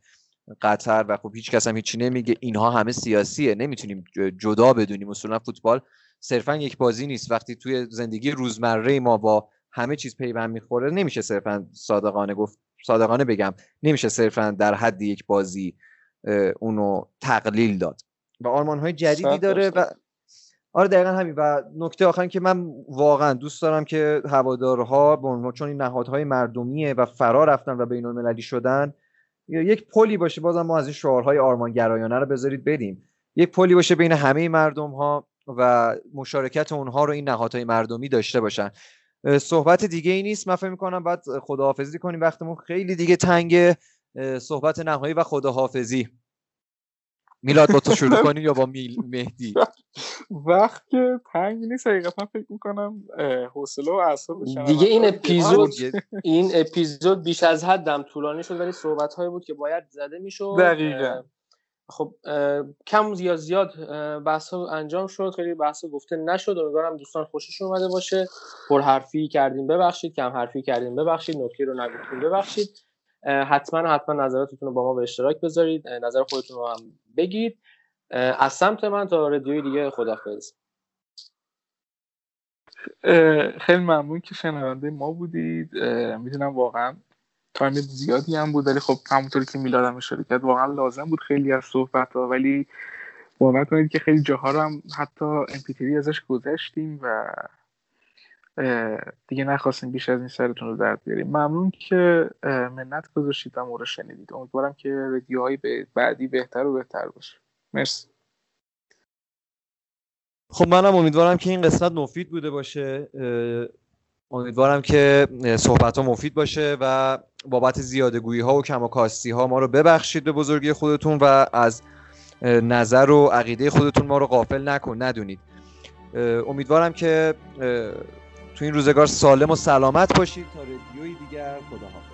قطر و خب هیچ کس هم هیچی نمیگه. اینها همه سیاسیه. نمی‌تونیم جدا بدونیم. اصولا فوتبال صرفا یک بازی نیست. وقتی توی زندگی روزمره ما با همه چیز پیوند می‌خوره نمیشه صرفا صادقانه گفت صادقانه بگم نمیشه صرفا در حد یک بازی اونو تقلیل داد. و آرمان های جدیدی داره و آره دقیقا همین. و نکته آخر که من واقعا دوست دارم که هوادارها چون این نهادهای مردمیه و فرا رفتن و بین المللی شدن یک پلی باشه بازم ما از این شعارهای آرمانگرایانه رو بذارید بدیم یک پلی باشه بین همه مردم ها و مشارکت اونها رو این نهادهای مردمی داشته باشن. صحبت دیگه ای نیست. من فکر می‌کنم بعد خداحافظی کنیم. وقتمون خیلی دیگه تنگ صحبت نهایی و خداحافظی. میلاد با تو شروع کنیم یا با میل مهدی؟ وقت که تنگ نیست حقیقتا فکر می‌کنم حوصله و اعصاب دیگه این اپیزود این اپیزود بیش از حدم طولانی شد ولی صحبت هایی بود که باید زده می‌شد. دقیقا. خب کم یا زیاد بحث انجام شد. خیلی بحث گفته نشد. امیدوارم دوستان خوششون اومده باشه. پر حرفی کردیم ببخشید. کم حرفی کردیم ببخشید. نکته رو نگفتیم ببخشید. حتما حتما نظراتتون رو با ما به اشتراک بذارید. نظر خودتون رو هم بگید. از سمت من تا رادیوی دیگه خدافظ خیلی ممنون که شنونده ما بودید. می‌دونم واقعا تایم زیادی هم بود ولی خب همونطوری که میلاد هم اشاره کرد واقعا لازم بود خیلی از صحبت ها ولی باور کنید که خیلی جاها رو هم حتی امپیتری ازش گذشتیم و دیگه نخواستیم بیش از این سرتون رو درد بیاریم. ممنون که منت گذاشتید و رو شنیدید. امیدوارم که رادیوهای بعدی بهتر و بهتر باشه. مرسی. خب منم امیدوارم که این قسمت مفید بوده باشه. امیدوارم که صحبت ها مفید باشه و بابت زیاده گویی ها و کم و کاستی ها ما رو ببخشید به بزرگی خودتون و از نظر و عقیده خودتون ما رو غافل نکن ندونید. امیدوارم که تو این روزگار سالم و سلامت باشید تا رادیوی دیگر خداحافظ.